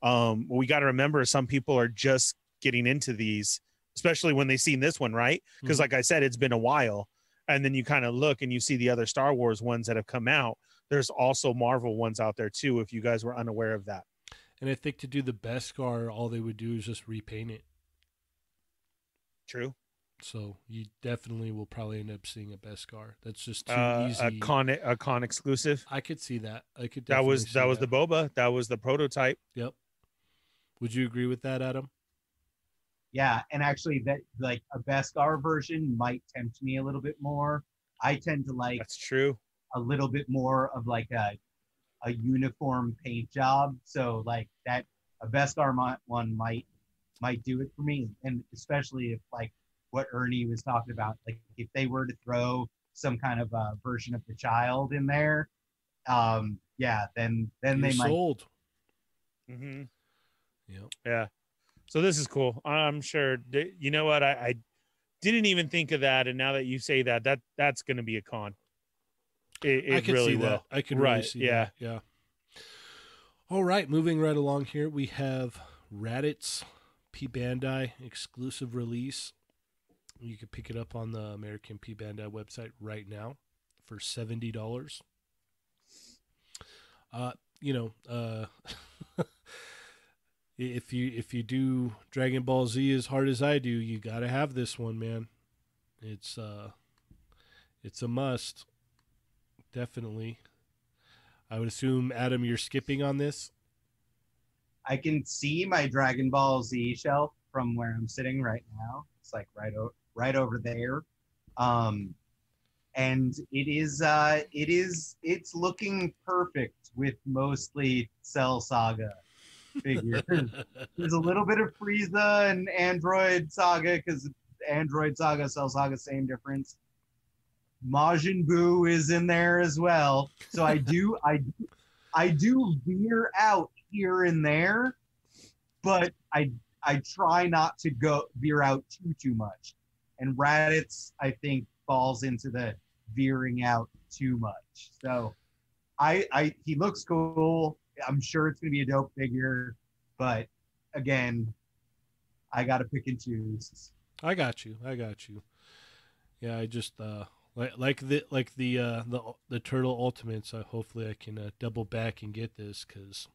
Um, we got to remember some people are just getting into these, especially when they seen this one, right? Because, Mhm. like I said, it's been a while, and then you kind of look and you see the other Star Wars ones that have come out. There's also Marvel ones out there too. If you guys were unaware of that, and I think to do the Beskar, all they would do is just repaint it. true. So you definitely will probably end up seeing a Beskar. That's just too Uh, easy. a con a con exclusive. I could see that. I could. That was definitely that see was the boba. That was the prototype. Yep. Would you agree with that, Adam? Yeah, and actually, that like a Beskar version might tempt me a little bit more. I tend to like That's true. a little bit more of like a a uniform paint job. So like that a Beskar mi- one might might do it for me, and especially if like what Ernie was talking about, like if they were to throw some kind of uh, version of the child in there, um, yeah, then then You're they might. sold. Mm-hmm. Yeah. Yeah. So this is cool. I'm sure. You know what? I, I didn't even think of that, and now that you say that, that that's going to be a con. It, I it could really see will. that. I could really Right, see yeah. that. Yeah. All right, moving right along here, we have Raditz P Bandai exclusive release. You can pick it up on the American P Bandai website right now for seventy dollars. Uh, you know, uh, if you if you do Dragon Ball Z as hard as I do, you got to have this one, man. It's uh, it's a must. Definitely. I would assume Adam, you're skipping on this. I can see my Dragon Ball Z shelf from where I'm sitting right now. It's like right o- right over there. Um and it is uh it is it's looking perfect with mostly Cell Saga figures. There's a little bit of Frieza and Android Saga because Android Saga, Cell Saga, same difference. Majin Buu is in there as well. So I do I I do veer out here and there, but I I try not to go veer out too too much. And Raditz I think falls into the veering out too much. So I I he looks cool. I'm sure it's gonna be a dope figure, but again, I gotta pick and choose. I got you. I got you. Yeah, I just uh like like the like the uh, the the turtle ultimates. Uh, hopefully, I can uh, double back and get this because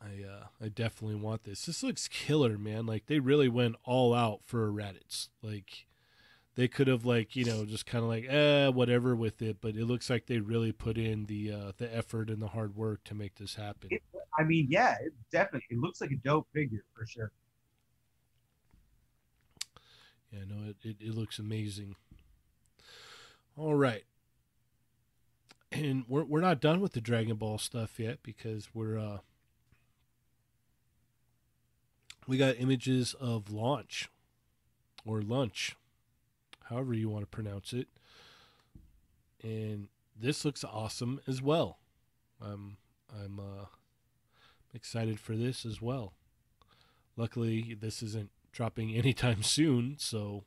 I uh, I definitely want this. This looks killer, man. Like they really went all out for a Raditz. Like they could have like you know just kind of like eh whatever with it, but it looks like they really put in the uh, the effort and the hard work to make this happen. It, I mean, yeah, it definitely. It looks like a dope figure for sure. Yeah, no, it, it, it looks amazing. All right. And we're we're not done with the Dragon Ball stuff yet because we're uh we got images of launch or lunch, however you want to pronounce it. And this looks awesome as well. I'm I'm uh excited for this as well. Luckily, this isn't dropping anytime soon, so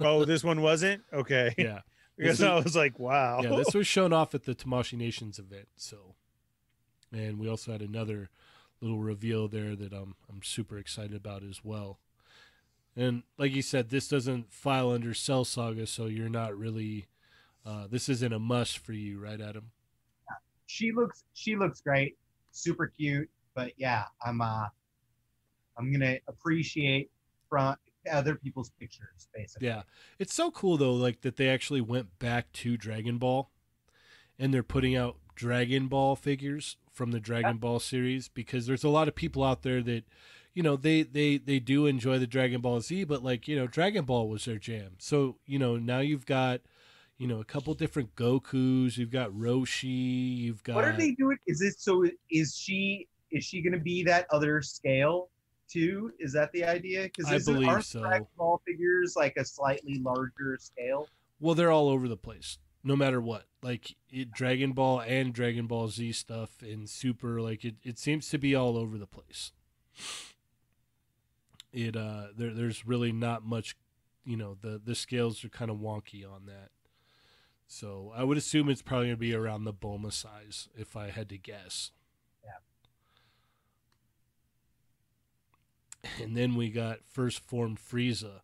oh, this one wasn't okay. yeah. because I was- was like, wow. yeah, this was shown off at the Tamashii Nations event. So, and we also had another little reveal there that I'm I'm super excited about as well. And like you said, this doesn't file under Cell Saga, so you're not really. Uh, this isn't a must for you, right, Adam? She looks she looks great, super cute. But yeah, I'm uh I'm gonna appreciate from other people's pictures, basically. Yeah, it's so cool though, like that they actually went back to Dragon Ball, and they're putting out Dragon Ball figures from the Dragon Ball series because there's a lot of people out there that, you know, they they they do enjoy the Dragon Ball Z, but like you know, Dragon Ball was their jam. So you know, now you've got, you know, a couple different Goku's. You've got Roshi. You've got. What are they doing? Is it so? Is she is she gonna be that other scale too? Is that the idea? Because I believe aren't so. Dragon Ball figures like a slightly larger scale? Well, they're all over the place, no matter what. Like it, Dragon Ball and Dragon Ball Z stuff and Super, like it, it seems to be all over the place. It uh, there, there's really not much, you know, the the scales are kind of wonky on that. So I would assume it's probably gonna be around the Bulma size if I had to guess. And then we got first form Frieza.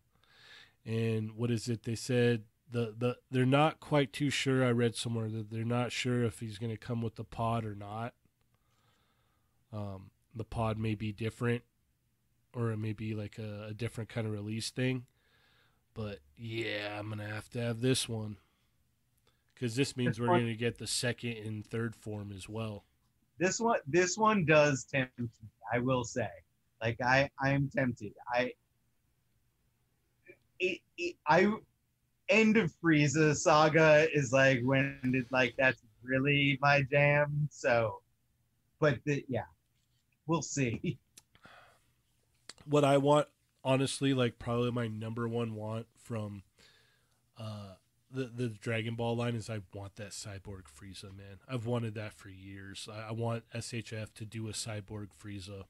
And what is it? They said the, the they're not quite too sure. I read somewhere that they're not sure if he's going to come with the pod or not. Um, the pod may be different, or it may be like a, a different kind of release thing. But yeah, I'm gonna have to have this one because this means This we're one- going to get the second and third form as well. This one this one does tempt me. I will say, like I I'm tempted. I it, it, I end of Frieza saga is like when it like that's really my jam. So, but the, yeah, we'll see. what I want, honestly, like probably my number one want from uh, the the Dragon Ball line is I want that cyborg Frieza, man. I've wanted that for years. I, I want SHF to do a cyborg Frieza,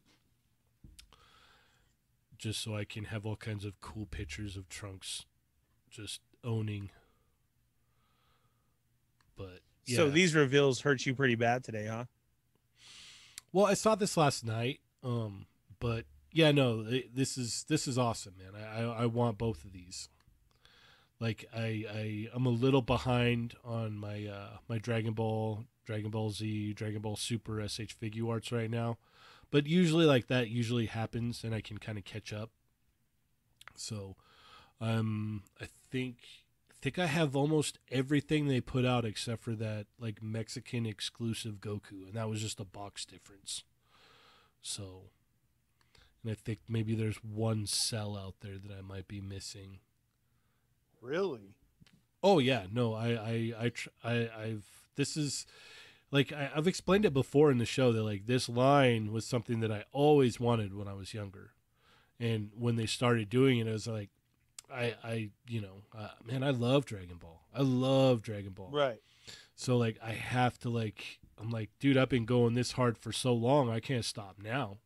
just so I can have all kinds of cool pictures of Trunks, just owning. But yeah. So these reveals hurt you pretty bad today, huh? Well, I saw this last night, um, but yeah, no, it, this is this is awesome, man. I, I I want both of these. Like I I I'm a little behind on my uh my Dragon Ball, Dragon Ball Z, Dragon Ball Super SH Figuarts right now, but usually like that usually happens, and I can kind of catch up. So, um, I think I think I have almost everything they put out except for that like Mexican exclusive Goku, and that was just a box difference. So, and I think maybe there's one cell out there that I might be missing. Really? Oh yeah, no, I I I tr- I I've this is like I, I've explained it before in the show that like this line was something that I always wanted when I was younger, and when they started doing it, I was like, I I you know, uh, man, I love Dragon Ball. I love Dragon Ball. Right. So like I have to like I'm like, dude, I've been going this hard for so long, I can't stop now.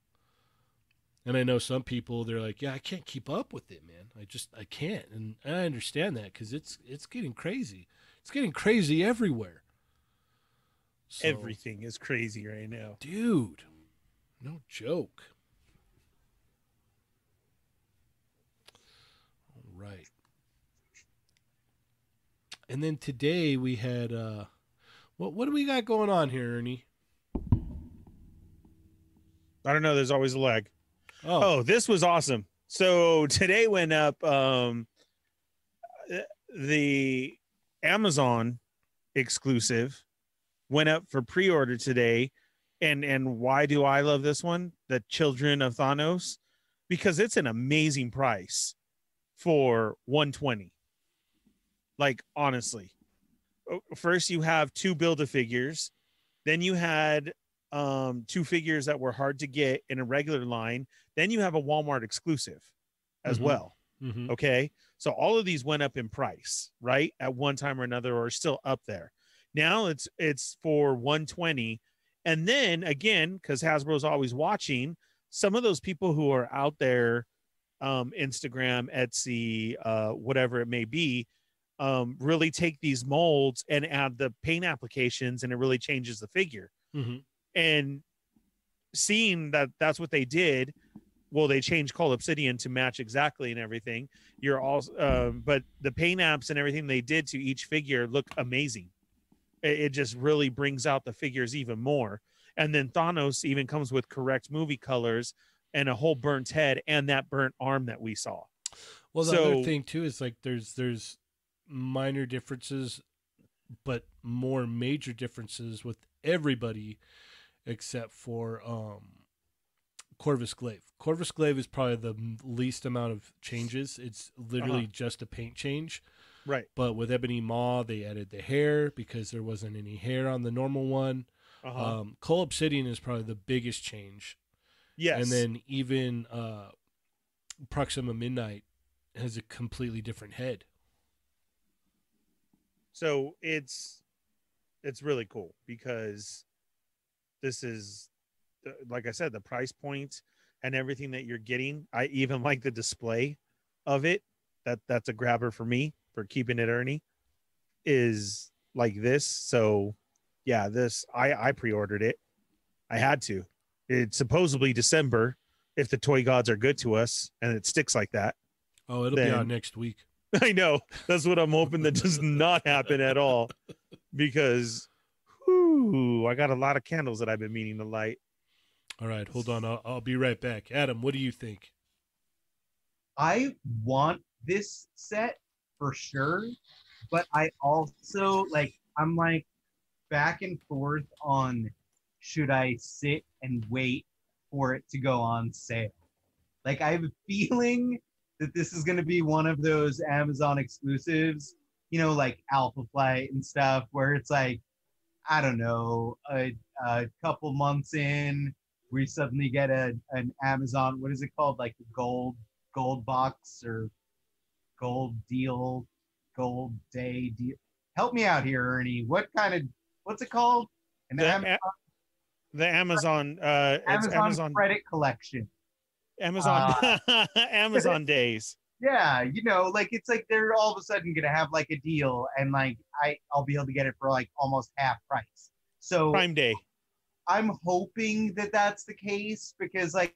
And I know some people they're like, yeah, I can't keep up with it, man. I just I can't, and, and I understand that because it's it's getting crazy. It's getting crazy everywhere. So, Everything is crazy right now. dude, no joke. Right. and then today we had uh, what what do we got going on here, Ernie? I don't know. There's always a leg. Oh, Oh, this was awesome. So today went up um the Amazon exclusive went up for pre-order today. And and why do I love this one? The Children of Thanos because it's an amazing price for 120. Like honestly. Oh, First you have two build-a-figures, then you had um two figures that were hard to get in a regular line then you have a Walmart exclusive as Mhm. well. mhm. Okay. So all of these went up in price, right? At one time or another, or still up there. Now it's it's for 120. And then again, because Hasbro's always watching, some of those people who are out there, um, Instagram, Etsy, uh, whatever it may be, um, really take these molds and add the paint applications, and it really changes the figure. Mhm. and seeing that that's what they did well they changed Cull Obsidian to match exactly and everything. You're all um, but the paint apps and everything they did to each figure look amazing. It, it just really brings out the figures even more. And then thanos even comes with correct movie colors and a whole burnt head and that burnt arm that we saw Well, the So- other thing too is like there's there's minor differences, but more major differences with everybody except for um Corvus Glaive. Corvus Glaive is probably the least amount of changes. It's literally Uh-huh. just a paint change. right But with Ebony Maw, they added the hair because there wasn't any hair on the normal one. uh-huh. Um, Cull Obsidian is probably the biggest change. Yes. And then even uh, Proxima Midnight has a completely different head. so it's it's really cool because this is like i said the price point and everything that you're getting. I even like the display of it. That that's a grabber for me for keeping it ernie is like this. So yeah this i i pre-ordered it. I had to it's supposedly december if the toy gods are good to us and it sticks like that Oh, it'll be Then- out next week. I know. That's what I'm hoping that does not happen at all because whew, I got a lot of candles that I've been meaning to light. All right, hold on. I'll, I'll be right back. Adam, what do you think? I want this set for sure, but I also like I'm like back and forth on should I sit and wait for it to go on sale. Like I have a feeling that this is going to be one of those Amazon exclusives, you know, like Alpha Flight and stuff, where it's like I don't know, a, a couple months in, we suddenly get a an Amazon. What is it called? Like the gold gold box or gold deal, gold day deal. Help me out here, Ernie. What kind of what's it called? An The, Am- A- the Amazon, uh, it's Amazon, Amazon, credit collection. Amazon, Amazon days. Yeah, you know, like it's like they're all of a sudden gonna have like a deal, and like I I'll be able to get it for like almost half price. So Prime Day. I'm hoping that that's the case because like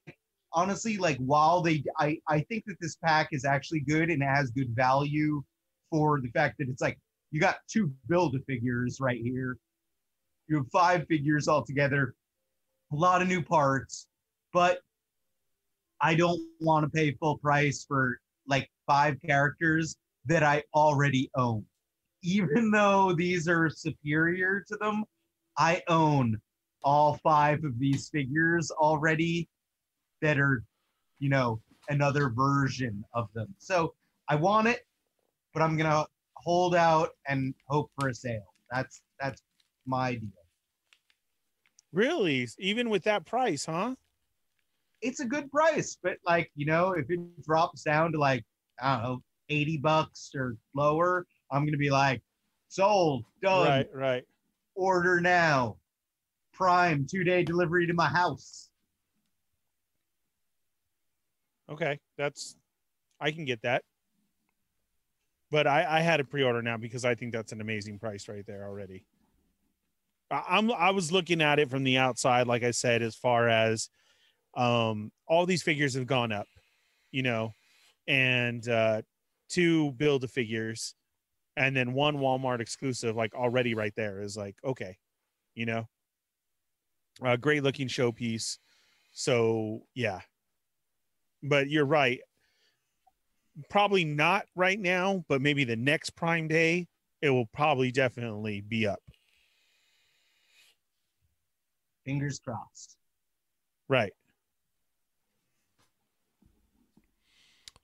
honestly like while they I I think that this pack is actually good and it has good value for the fact that it's like you got two build a figures right here. You have five figures altogether. A lot of new parts, but I don't want to pay full price for like five characters that I already own. Even though these are superior to them, I own all five of these figures already that are, you know, another version of them. So I want it, but I'm gonna hold out and hope for a sale. That's that's my deal. Really? Even with that price, huh? It's a good price, but like, you know, if it drops down to like, I don't know, 80 bucks or lower, I'm gonna be like, sold, done, Right, right. order now. Prime two day delivery to my house. Okay, that's I can get that. But I I had a pre-order now because I think that's an amazing price right there already. I'm I was looking at it from the outside, like I said, as far as um all these figures have gone up, you know, and uh two build a figures and then one Walmart exclusive, like already right there is like okay, you know, a great looking showpiece. So yeah, but you're right. Probably not right now, but maybe the next Prime Day, it will probably definitely be up. Fingers crossed. Right.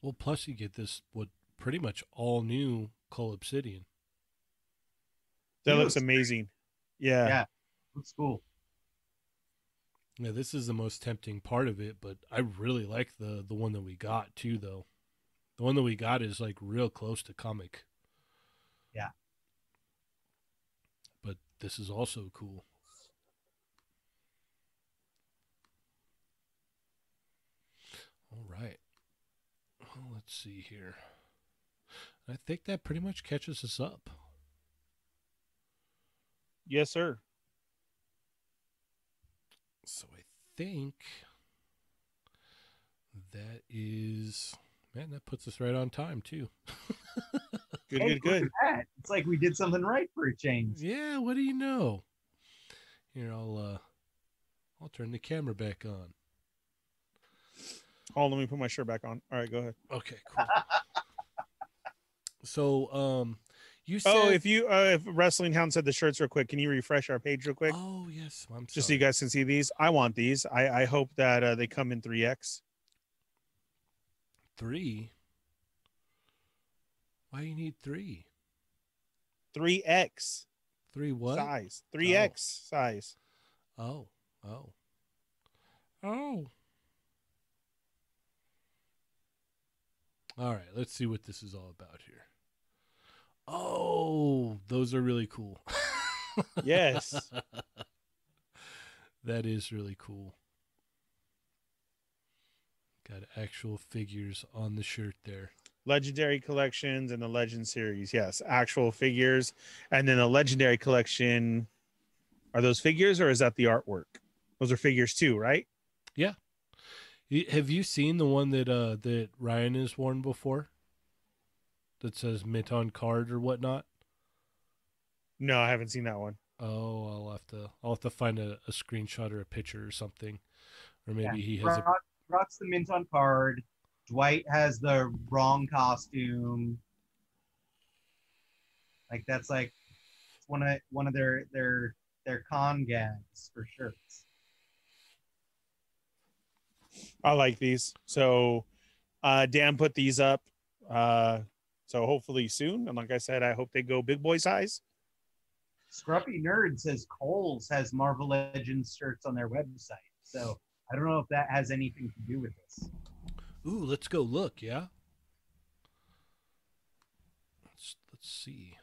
Well, plus you get this what pretty much all new Cull Obsidian. That He looks looks great. amazing. Yeah. Yeah. Looks cool. Yeah, this is the most tempting part of it, but I really like the the one that we got too, though. The one that we got is like real close to comic. Yeah. But this is also cool. All right. Well, let's see here. I think that pretty much catches us up. Yes, sir. So I think that is man, that puts us right on time too. Good, Hey, good, good. It's like we did something right for a change. Yeah, what do you know? Here, I'll uh I'll turn the camera back on. Hold on, let me put my shirt back on. All right, go ahead. Okay, cool. so, um you said Oh, if you uh, if Wrestling Hound said the shirts real quick, can you refresh our page real quick? Oh, yes, I'm Just so you guys can see these. I want these. I, I hope that uh, they come in 3X. 3 Why do you need 3? 3X 3 what? size. 3X size. Oh. Oh. Oh. All right, let's see what this is all about here. Oh, those are really cool. Yes. that is really cool. Got actual figures on the shirt there. Legendary collections and the Legend series. Yes, actual figures. And then the Legendary collection. Are those figures or is that the artwork? Those are figures too, right? Y- Have you seen the one that uh that Ryan has worn before? That says mint on card or whatnot? No, I haven't seen that one. Oh, I'll have to I'll have to find a, a screenshot or a picture or something. Or maybe Yeah. he has a Rock, the mint on card. Dwight has the wrong costume. Like that's like one of one of their their their con gags for shirts. I like these. So uh Dan put these up. Uh so hopefully soon. And like I said, I hope they go big boy size. Scruffy Nerd says Kohl's has Marvel Legends shirts on their website. So I don't know if that has anything to do with this. Ooh, let's go look, yeah? Let's let's see.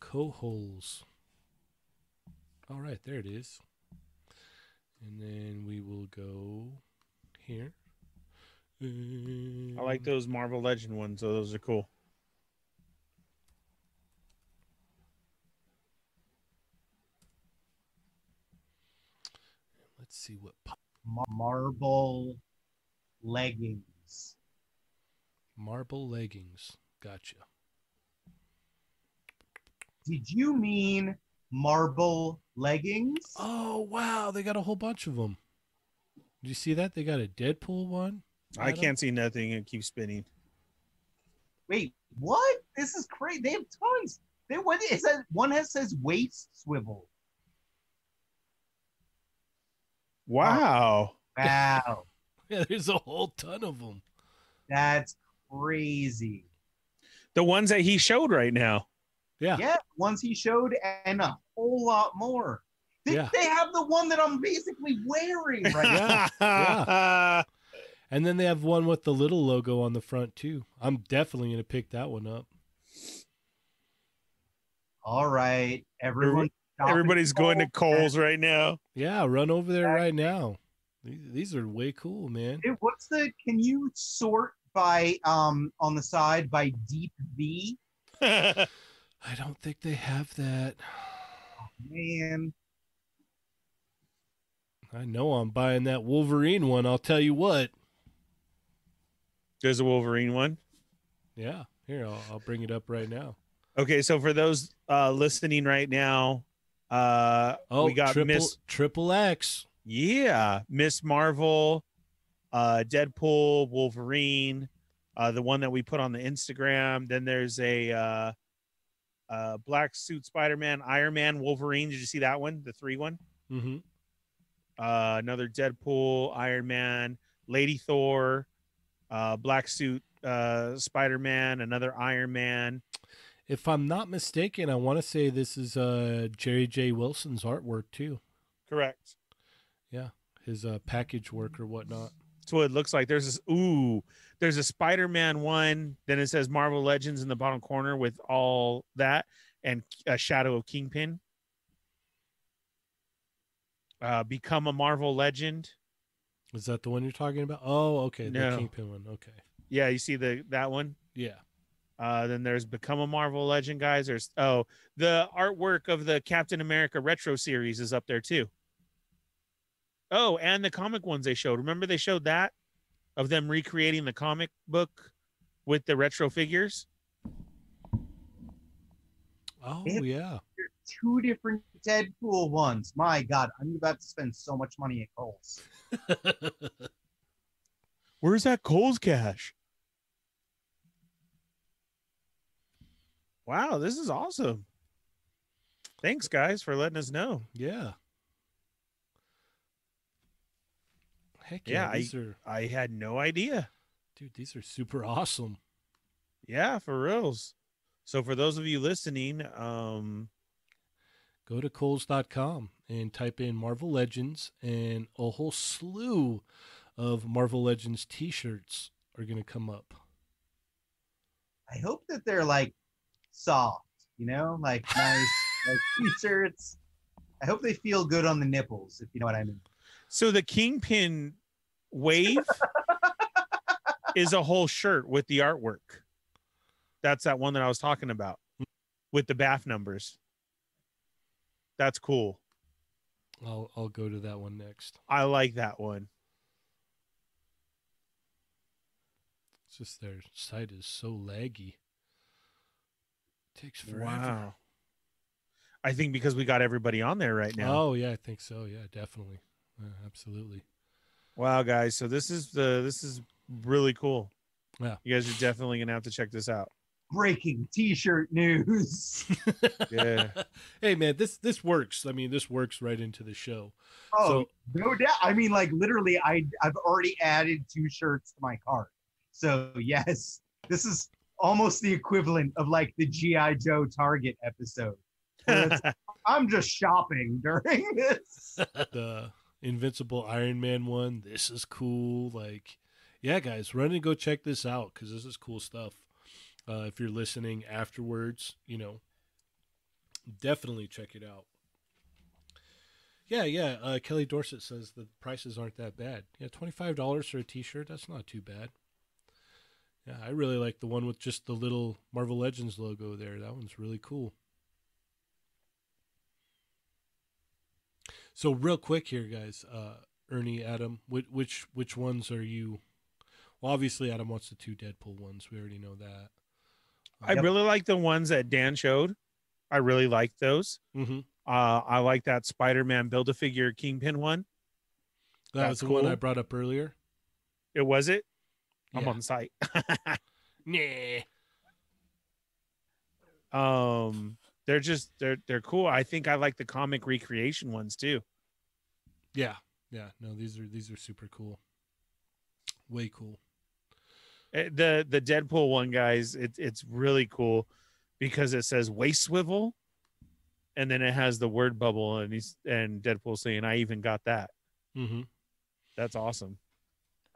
Coholes. All right, there it is. And then we will go here. I like those Marvel Legend ones. So those are cool. Let's see what Mar- Marble leggings. marble leggings. Gotcha. Did you mean marble leggings? Oh wow, they got a whole bunch of them. Did you see that? They got a Deadpool one. I can't see nothing and keep spinning. Wait, what? This is crazy. They have tons. They what is that? One has says waist swivel. Wow. Wow, Yeah, there's a whole ton of them. that's crazy. The ones that he showed right now. Yeah. Yeah, ones he showed and a whole lot more. They, Yeah. they have the one that I'm basically wearing right now. Yeah, And then they have one with the little logo on the front too. I'm definitely gonna pick that one up. All right, everyone. Everybody's going to Kohl's. Coles right now. Yeah, run over there right now. These, these are way cool, man. Hey, What's the? Can you sort by um on the side by deep V? I don't think they have that. Man, I know I'm buying that Wolverine one. I'll tell you what. There's a Wolverine one. Yeah, Here, I'll, I'll bring it up right now. Okay, so for those uh listening right now, uh Oh, we got triple, Miss Triple X. Yeah, Miss Marvel, uh Deadpool, Wolverine, uh the one that we put on the Instagram. Then there's a uh uh black suit Spider-Man, Iron Man, Wolverine. Did you see that one? The three one? Mm-hmm. Uh another Deadpool, Iron Man, Lady Thor, uh black suit uh Spider-Man, another Iron Man. If I'm not mistaken, I want to say this is uh, Jerry J. Wilson's artwork too. Correct. Yeah, his uh, package work or whatnot. That's what it looks like. There's this ooh, there's a Spider-Man one. Then it says Marvel Legends in the bottom corner with all that and a shadow of Kingpin. Uh, become a Marvel Legend. Is that the one you're talking about? Oh, okay. The Kingpin one. Okay. Yeah, you see the that one. Yeah. Uh, then there's Become a Marvel Legend, guys. There's oh, the artwork of the Captain America retro series is up there too. Oh, and the comic ones they showed. Remember they showed that of them recreating the comic book with the retro figures. Oh, It- yeah. Two different Deadpool ones. My God, I'm about to spend so much money at Kohl's. Where's that Kohl's cash? Wow, this is awesome. Thanks, guys, for letting us know. yeah. Heck Yeah, yeah. I- are, I had no idea. dude, these are super awesome. Yeah, for reals. So for those of you listening, um, Go to Kohl's.com and type in Marvel Legends, and a whole slew of Marvel Legends t shirts are going to come up. I hope that they're like soft, you know, like nice like t-shirts. I hope they feel good on the nipples, if you know what I mean. So the Kingpin wave is a whole shirt with the artwork. That's that one that I was talking about with the BAF numbers. That's cool. I'll, I'll go to that one next. I like that one. It's just their site is so laggy. It takes forever. Wow. I think because we got everybody on there right now. Oh yeah, I think so. Yeah, definitely, absolutely. Wow, guys. So this is the this is really cool. Yeah. You guys are definitely gonna have to check this out. Breaking t-shirt news. Yeah. hey man, this this works. I mean, this works right into the show. Oh, So- no doubt. I mean, like literally, I I've already added two shirts to my cart. So yes, this is almost the equivalent of like the GI Joe Target episode. I'm just shopping during this. the Invincible Iron Man one. This is cool. Like, yeah, guys, run and go check this out because this is cool stuff. Uh, if you're listening afterwards, you know, definitely check it out. Yeah, yeah. Uh, Kelly Dorset says the prices aren't that bad. Yeah, twenty five dollars for a T-shirt. That's not too bad. Yeah, I really like the one with just the little Marvel Legends logo there. That one's really cool. So real quick here, guys. Uh, Ernie, Adam, which which which ones are you? Well, obviously Adam wants the two Deadpool ones. We already know that. I Yep. really like the ones that Dan showed. I really like those. Mm-hmm. Uh, I like that Spider-Man Build-A-Figure Kingpin one. That was That's the one I brought up earlier. It was it. I'm on site. Nah. um, they're just they're they're cool. I think I like the comic recreation ones too. Yeah, yeah. No, these are these are super cool. Way cool. Eh, The the Deadpool one, guys, it's it's really cool because it says waist swivel, and then it has the word bubble, and he's and Deadpool saying, "I even got that." Mm-hmm. That's awesome.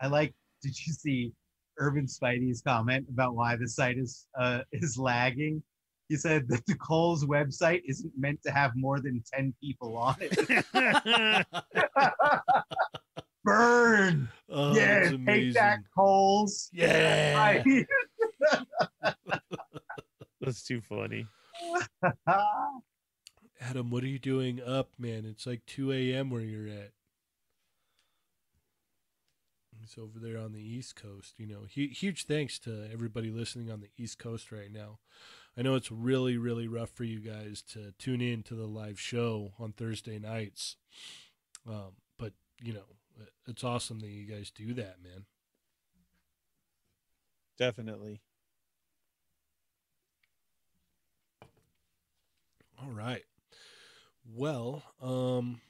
I like. Did you see Urban Spidey's comment about why the site is uh, is lagging? He said that the Kohl's website isn't meant to have more than ten people on it. Burn! oh, yeah, take that, Kohl's. Yeah. Right. That's too funny. Adam, what are you doing up, man? It's like 2 a.m. where you're at. things over there on the East Coast. You know, huge thanks to everybody listening on the East Coast right now. I know it's really, really rough for you guys to tune in to the live show on Thursday nights. Um, but, you know, it's awesome that you guys do that, man. Definitely. All right. Well, um,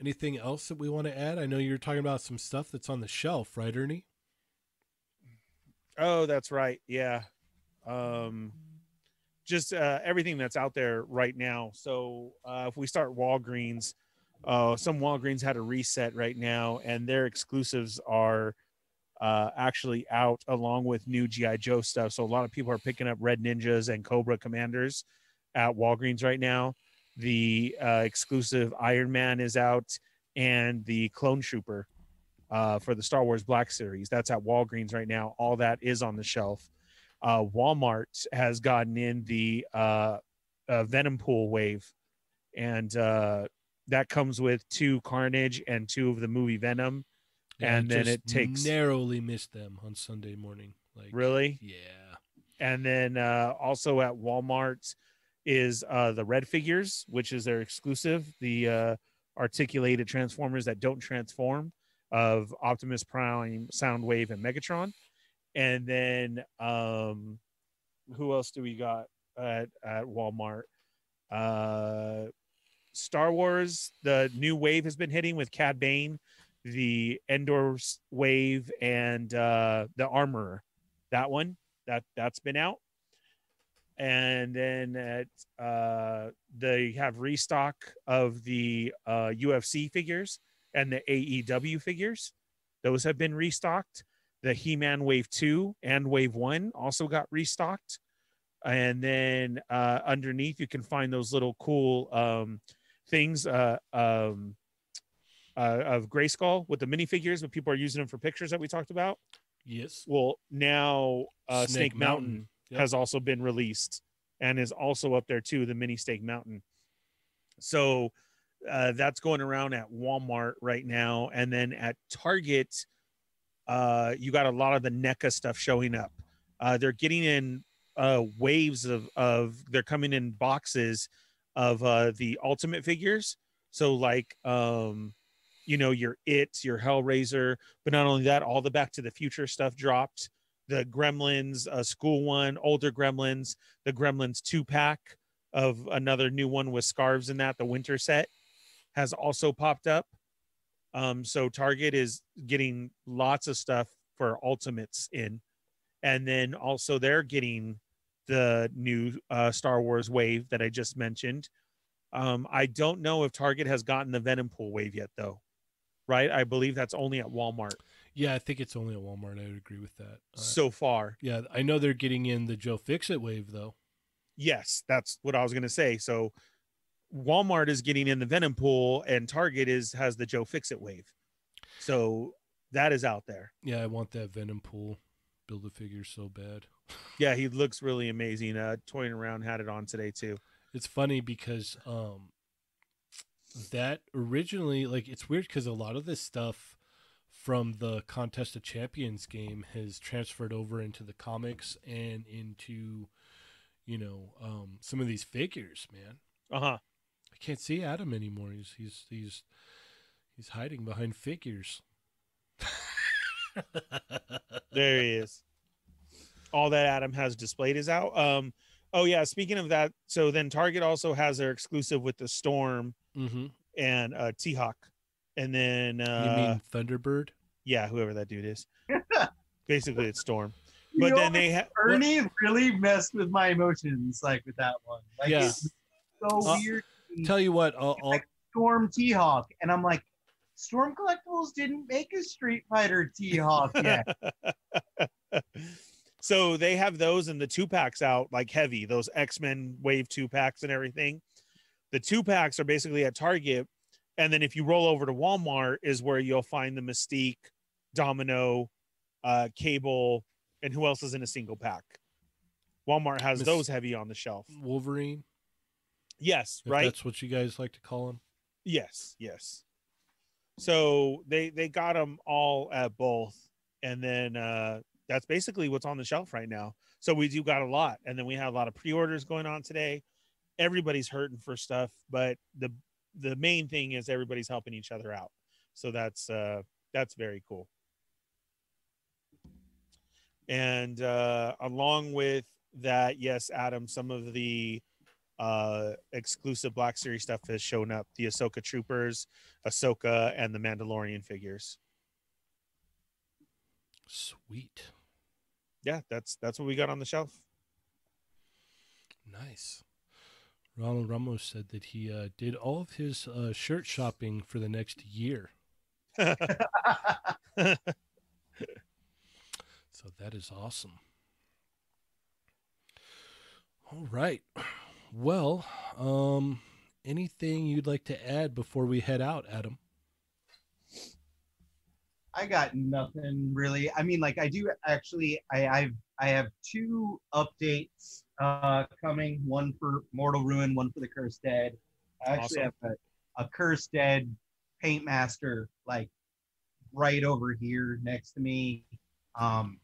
anything else that we want to add? I know you're talking about some stuff that's on the shelf, right, Ernie? Oh, that's right. Yeah. Um, just uh, everything that's out there right now. So uh, if we start Walgreens, uh, some Walgreens had a reset right now, and their exclusives are uh, actually out along with new GI Joe stuff. So a lot of people are picking up Red Ninjas and Cobra Commanders at Walgreens right now. The uh, exclusive Iron Man is out, and the Clone Trooper uh, for the Star Wars Black Series that's at Walgreens right now. All that is on the shelf. Uh, Walmart has gotten in the uh, uh, Venom Pool wave, and uh, that comes with two Carnage and two of the movie Venom. Yeah, And then it takes- narrowly missed them on Sunday morning. Like Really? Yeah. And then uh, also at Walmart is uh, the Red Figures, which is their exclusive, the uh, articulated Transformers that don't transform of Optimus Prime, Soundwave, and Megatron. And then um, who else do we got at, at Walmart? Uh, Star Wars, the new wave has been hitting with Cad Bane, the Endor wave, and uh, the Armorer. That one that that's been out and then at uh they have restock of the uh ufc figures and the aew figures those have been restocked the he-man wave 2 and wave 1 also got restocked and then uh underneath you can find those little cool um things uh um uh, of Grayskull with the minifigures, but people are using them for pictures that we talked about. Yes. Well, now uh, Snake Snake, Mountain, Mountain. Yep. has also been released and is also up there too, the mini Snake Mountain. So uh, that's going around at Walmart right now. And then at Target, uh, you got a lot of the NECA stuff showing up. Uh, they're getting in uh, waves of, of, they're coming in boxes of uh, the ultimate figures. So, like, um, you know, your It, your Hellraiser, but not only that, all the Back to the Future stuff dropped. The Gremlins, uh, school one, older Gremlins, the Gremlins two pack of another new one with scarves in that. The winter set has also popped up. Um, so Target is getting lots of stuff for Ultimates in, and then also they're getting the new uh, Star Wars wave that I just mentioned. Um, I don't know if Target has gotten the Venom Pool wave yet, though. Right? I believe that's only at Walmart Yeah, I think it's only at Walmart. I would agree with that. Uh, so far. yeah, I know they're getting in the Joe Fixit wave though. Yes, that's what I was going to say. So Walmart is getting in the Venom Pool, and Target is has the Joe Fixit wave. So that is out there. Yeah, I want that Venom pool build a figure so bad. Yeah, he looks really amazing. Uh, toying around had it on today too. It's funny because um that originally like it's weird because a lot of this stuff from the contest of champions game has transferred over into the comics and into you know um some of these figures man Uh huh. I can't see adam anymore he's he's he's he's hiding behind figures There he is. All that Adam has displayed is out. Um. Oh yeah. Speaking of that, so then Target also has their exclusive with the Storm mm-hmm. and uh, T Hawk, and then uh, you mean thunderbird yeah, whoever that dude is. Basically, it's Storm. You But know, then they have Ernie really messed with my emotions, like with that one. Like, Yeah. it's so Uh, weird. Tell you what i'll, I'll Storm T Hawk, and I'm like, Storm Collectibles didn't make a Street Fighter T Hawk yet. so they have those and the two packs out like heavy, those X Men Wave two packs and everything. The two packs are basically at Target, and then if you roll over to Walmart, is where you'll find the Mystique, Domino, uh, Cable, and who else is in a single pack. Walmart has Mys- those heavy on the shelf. wolverine Yes, if right. that's what you guys like to call him Yes, yes. So they they got them all at both. and then uh, that's basically what's on the shelf right now. So we do got a lot, and then we have a lot of pre-orders going on today. Everybody's hurting for stuff, but the the main thing is everybody's helping each other out. So that's uh, that's very cool. And uh, along with that, yes, Adam, some of the uh, exclusive Black Series stuff has shown up: the Ahsoka Troopers, Ahsoka, and the Mandalorian figures. Sweet. Yeah, that's that's what we got on the shelf. Nice. Ronald Ramos said that he uh, did all of his uh, shirt shopping for the next year. So that is awesome. All right. Well, um, anything you'd like to add before we head out, Adam? I got nothing really. I mean, like I do actually. I I've I have two updates uh coming. One for Mortal Ruin, one for the Cursed Dead. I actually Awesome. have a, a Cursed Dead Paint Master like right over here next to me. Um,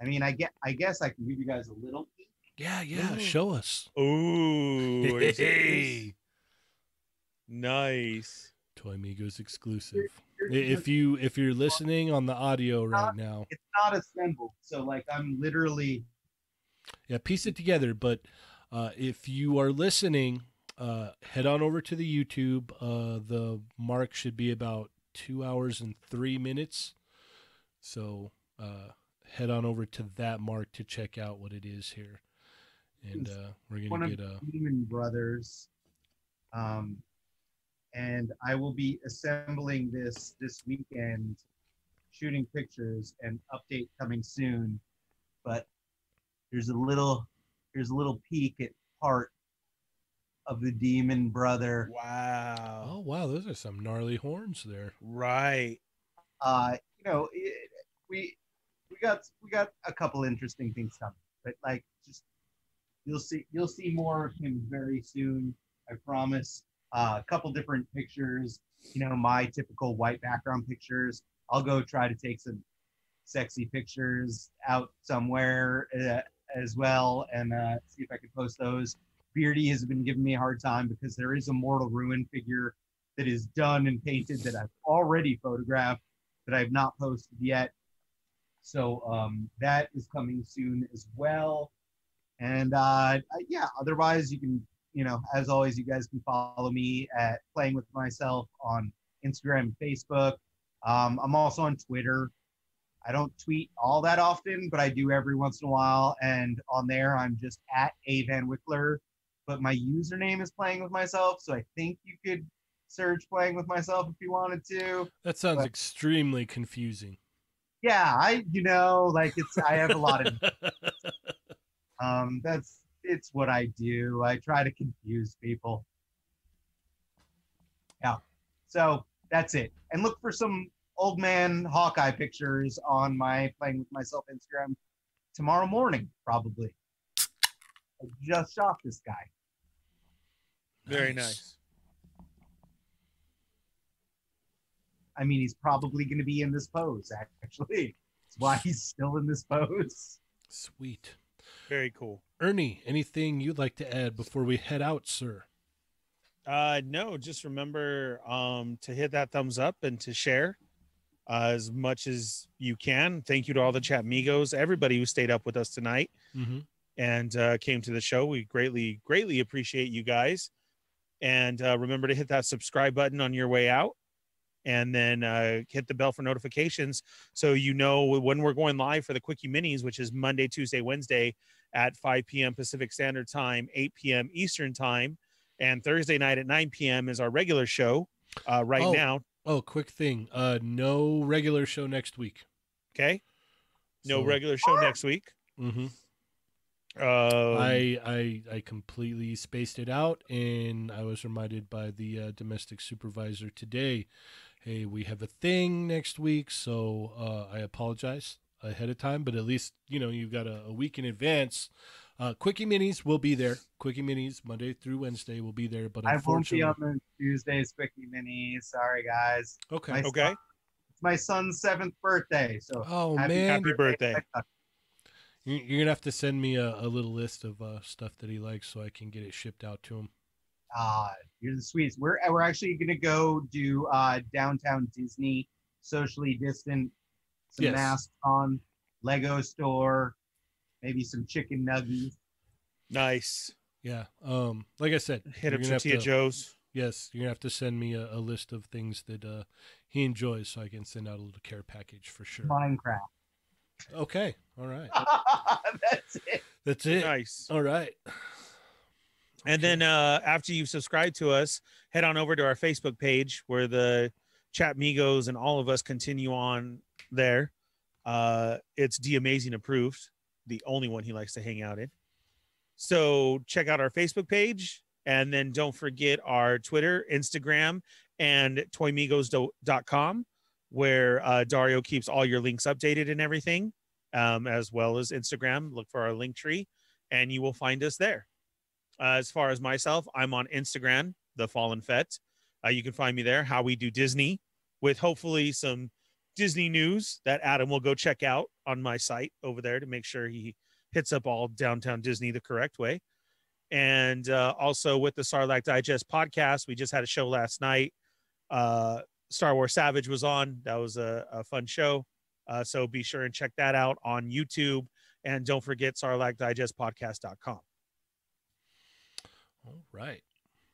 I mean, I get. I guess I can give you guys a little. Peek. Yeah, yeah. Ooh. Show us. Ooh, are? Hey. nice. Toy Migos exclusive. Here's I- If just- you if you're listening on the audio right now, it's not assembled, so like I'm literally yeah, piece it together. But uh, if you are listening, uh, head on over to the YouTube. Uh, the mark should be about two hours and three minutes. So uh, head on over to that mark to check out what it is here, and uh, we're one gonna of get a Demon Brothers. Um, and I will be assembling this this weekend, shooting pictures and update coming soon. But there's a little there's a little peek at part of the Demon Brother. Wow. oh wow, those are some gnarly horns there. Right. Uh, you know, it, we we got we got a couple interesting things coming, but like just you'll see you'll see more of him very soon. I promise. Uh, a couple different pictures. You know, my typical white background pictures. I'll go try to take some sexy pictures out somewhere uh, as well, and uh, see if I can post those. Beardy has been giving me a hard time because there is a Mortal Ruin figure that is done and painted that I've already photographed that I've not posted yet. So um, that is coming soon as well. And uh, yeah, otherwise you can, you know, as always, you guys can follow me at Playing with Myself on Instagram and Facebook. Um, I'm also on Twitter. I don't tweet all that often, but I do every once in a while. And on there, I'm just at A Van Wickler. But my username is Playing with Myself, so I think you could search Playing with Myself if you wanted to That sounds But- extremely confusing. yeah i you know like it's i have a lot of um that's it's what i do. I try to confuse people. Yeah. So that's it. And look for some old man hawkeye pictures on my playing with myself instagram tomorrow morning probably. I just shot this guy. Very nice. i mean he's probably going to be in this pose actually. That's why he's still in this pose. Sweet. Very cool. Ernie, anything you'd like to add before we head out, sir? Uh, no, just remember um, to hit that thumbs up and to share uh, as much as you can. Thank you to all the chat migos, everybody who stayed up with us tonight Mm-hmm. and uh, came to the show. We greatly, greatly appreciate you guys. And uh, remember to hit that subscribe button on your way out and then uh, hit the bell for notifications so you know when we're going live for the Quickie Minis, which is Monday, Tuesday, Wednesday at 5 p.m. Pacific Standard Time, 8 p.m. Eastern Time. And Thursday night at 9 p.m. is our regular show uh, right Oh. now. Oh, quick thing. Uh, no regular show next week. Okay. No So- regular show next week. Mm-hmm. Um, I, I I completely spaced it out, and I was reminded by the uh, domestic supervisor today. Hey, we have a thing next week, so uh, I apologize ahead of time. But at least you know you've got a, a week in advance. Uh, Quickie minis will be there. Quickie minis Monday through Wednesday will be there. But I won't be unfortunately, on the Tuesdays quickie mini. Sorry, guys. okay, My Okay. It's my son's seventh birthday, so Oh happy, man, Happy birthday. You- you're gonna have to send me a, a little list of uh, stuff that he likes so I can get it shipped out to him. Ah, you're the sweetest. We're we're actually gonna go do uh, downtown Disney, socially distant, some Yes. masks on, Lego store, maybe some chicken nuggets. Nice. Yeah. Um. Like I said, Hit up gonna have Tortilla to- Joe's. Yes, you're gonna have to send me a, a list of things that uh, he enjoys so I can send out a little care package for sure. Minecraft. Okay. All right. That's it. That's it. Nice. All right. And then uh, after you've subscribed to us, head on over to our Facebook page where the chat migos and all of us continue on there. Uh, it's D Amazing approved, the only one he likes to hang out in. So check out our Facebook page and then don't forget our Twitter, Instagram, and toymigos.com where uh, Dario keeps all your links updated and everything, um, as well as Instagram. Look for our link tree and you will find us there. Uh, as far as myself, I'm on Instagram, the Fallen Fet. Uh, you can find me there. How we do Disney, with hopefully some Disney news that Adam will go check out on my site over there to make sure he hits up all downtown Disney the correct way. And uh, also with the Sarlacc Digest podcast, we just had a show last night. Uh, Star Wars Savage was on. That was a, a fun show. Uh, so be sure and check that out on YouTube. And don't forget sarlaccdigestpodcast.com. All right.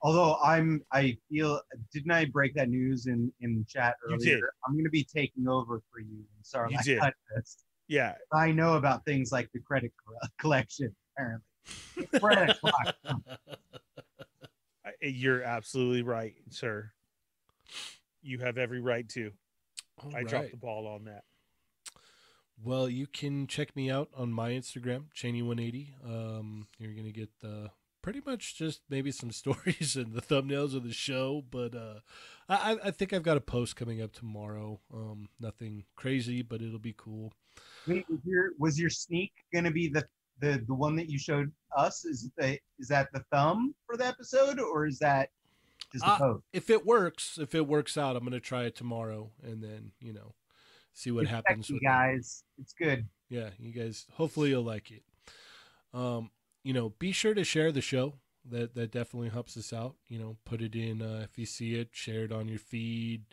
Although I'm, I feel, didn't I break that news in in chat You earlier? did. I'm going to be taking over for you. Sorry, You did. Yeah, I know about things like the credit collection. Apparently, credit collection. I- you're absolutely right, sir. You have every right to. All I right. dropped the ball on that. Well, you can check me out on my Instagram, Cheney180. Um, you're gonna get uh, pretty much just maybe some stories and the thumbnails of the show, but uh, I, I- think I've got a post coming up tomorrow. Um, nothing crazy, but it'll be cool. Wait, was your was your sneak going to be the the the one that you showed us? Is the is that the thumb for the episode, or is that just a Uh, post? If it works, if it works out, I'm gonna try it tomorrow, and then you know, see what It's happens sexy, with it. guys. It's good. yeah you guys hopefully you'll like it um you know be sure to share the show. That that definitely helps us out you know put it in uh, if you see it share it on your feed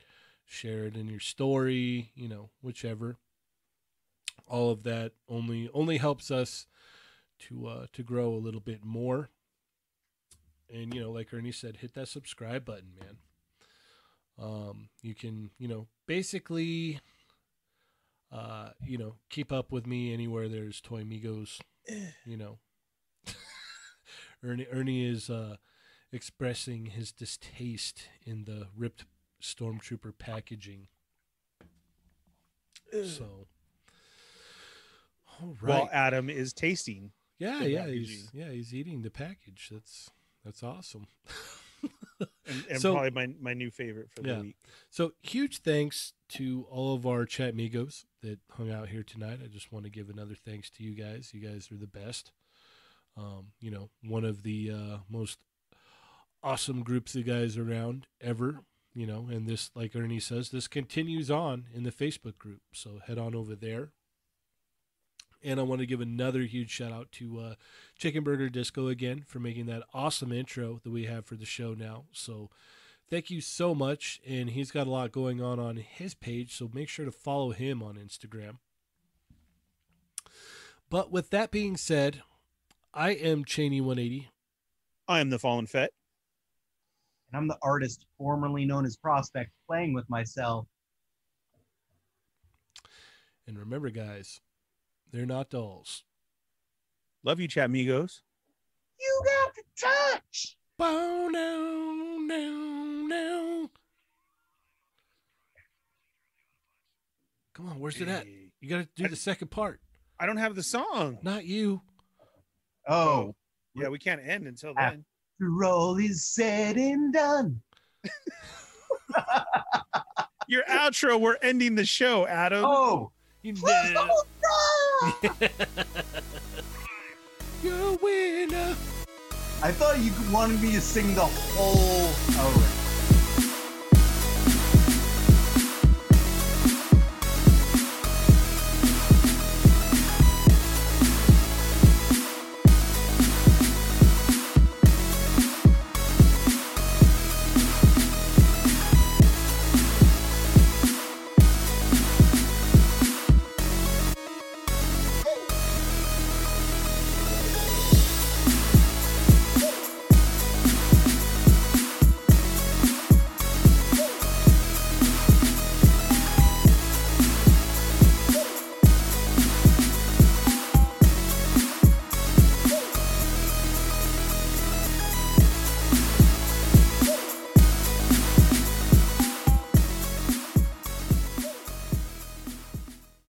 share it in your story you know whichever. All of that only only helps us to uh to grow a little bit more. And you know like ernie said hit that subscribe button man. Um you can you know basically uh, you know, keep up with me anywhere there's Toy Migos, you know. Ernie Ernie is uh, expressing his distaste in the ripped stormtrooper packaging. So all right. Well, Adam is tasting. yeah, yeah, he's yeah, he's eating the package. That's that's awesome. And, and So- probably my, my new favorite for Yeah. the week. So huge thanks to all of our chat migos that hung out here tonight. I just want to give another thanks to you guys. You guys are the best. Um, you know, one of the uh, most awesome groups of guys around ever. You know, and this, like Ernie says, this continues on in the Facebook group. So head on over there. And I want to give another huge shout out to uh, Chicken Burger Disco again for making that awesome intro that we have for the show now. So thank you so much. And he's got a lot going on on his page, so make sure to follow him on Instagram. But with that being said, I am Cheney180. I am the Fallen Fet. And I'm the artist formerly known as Prospect, playing with myself. And remember, guys, they're not dolls. Love you, chat amigos. You got the touch. Bow now, now, now. Come on, where's it at? You got to do the second part. I don't have the song. Not you. Oh, Yeah, we can't end until Ah. then. after all is said and done. Your outro, we're ending the show, Adam. Oh, You where's the whole song? You're a winner. I thought you wanted me to sing the whole. Oh,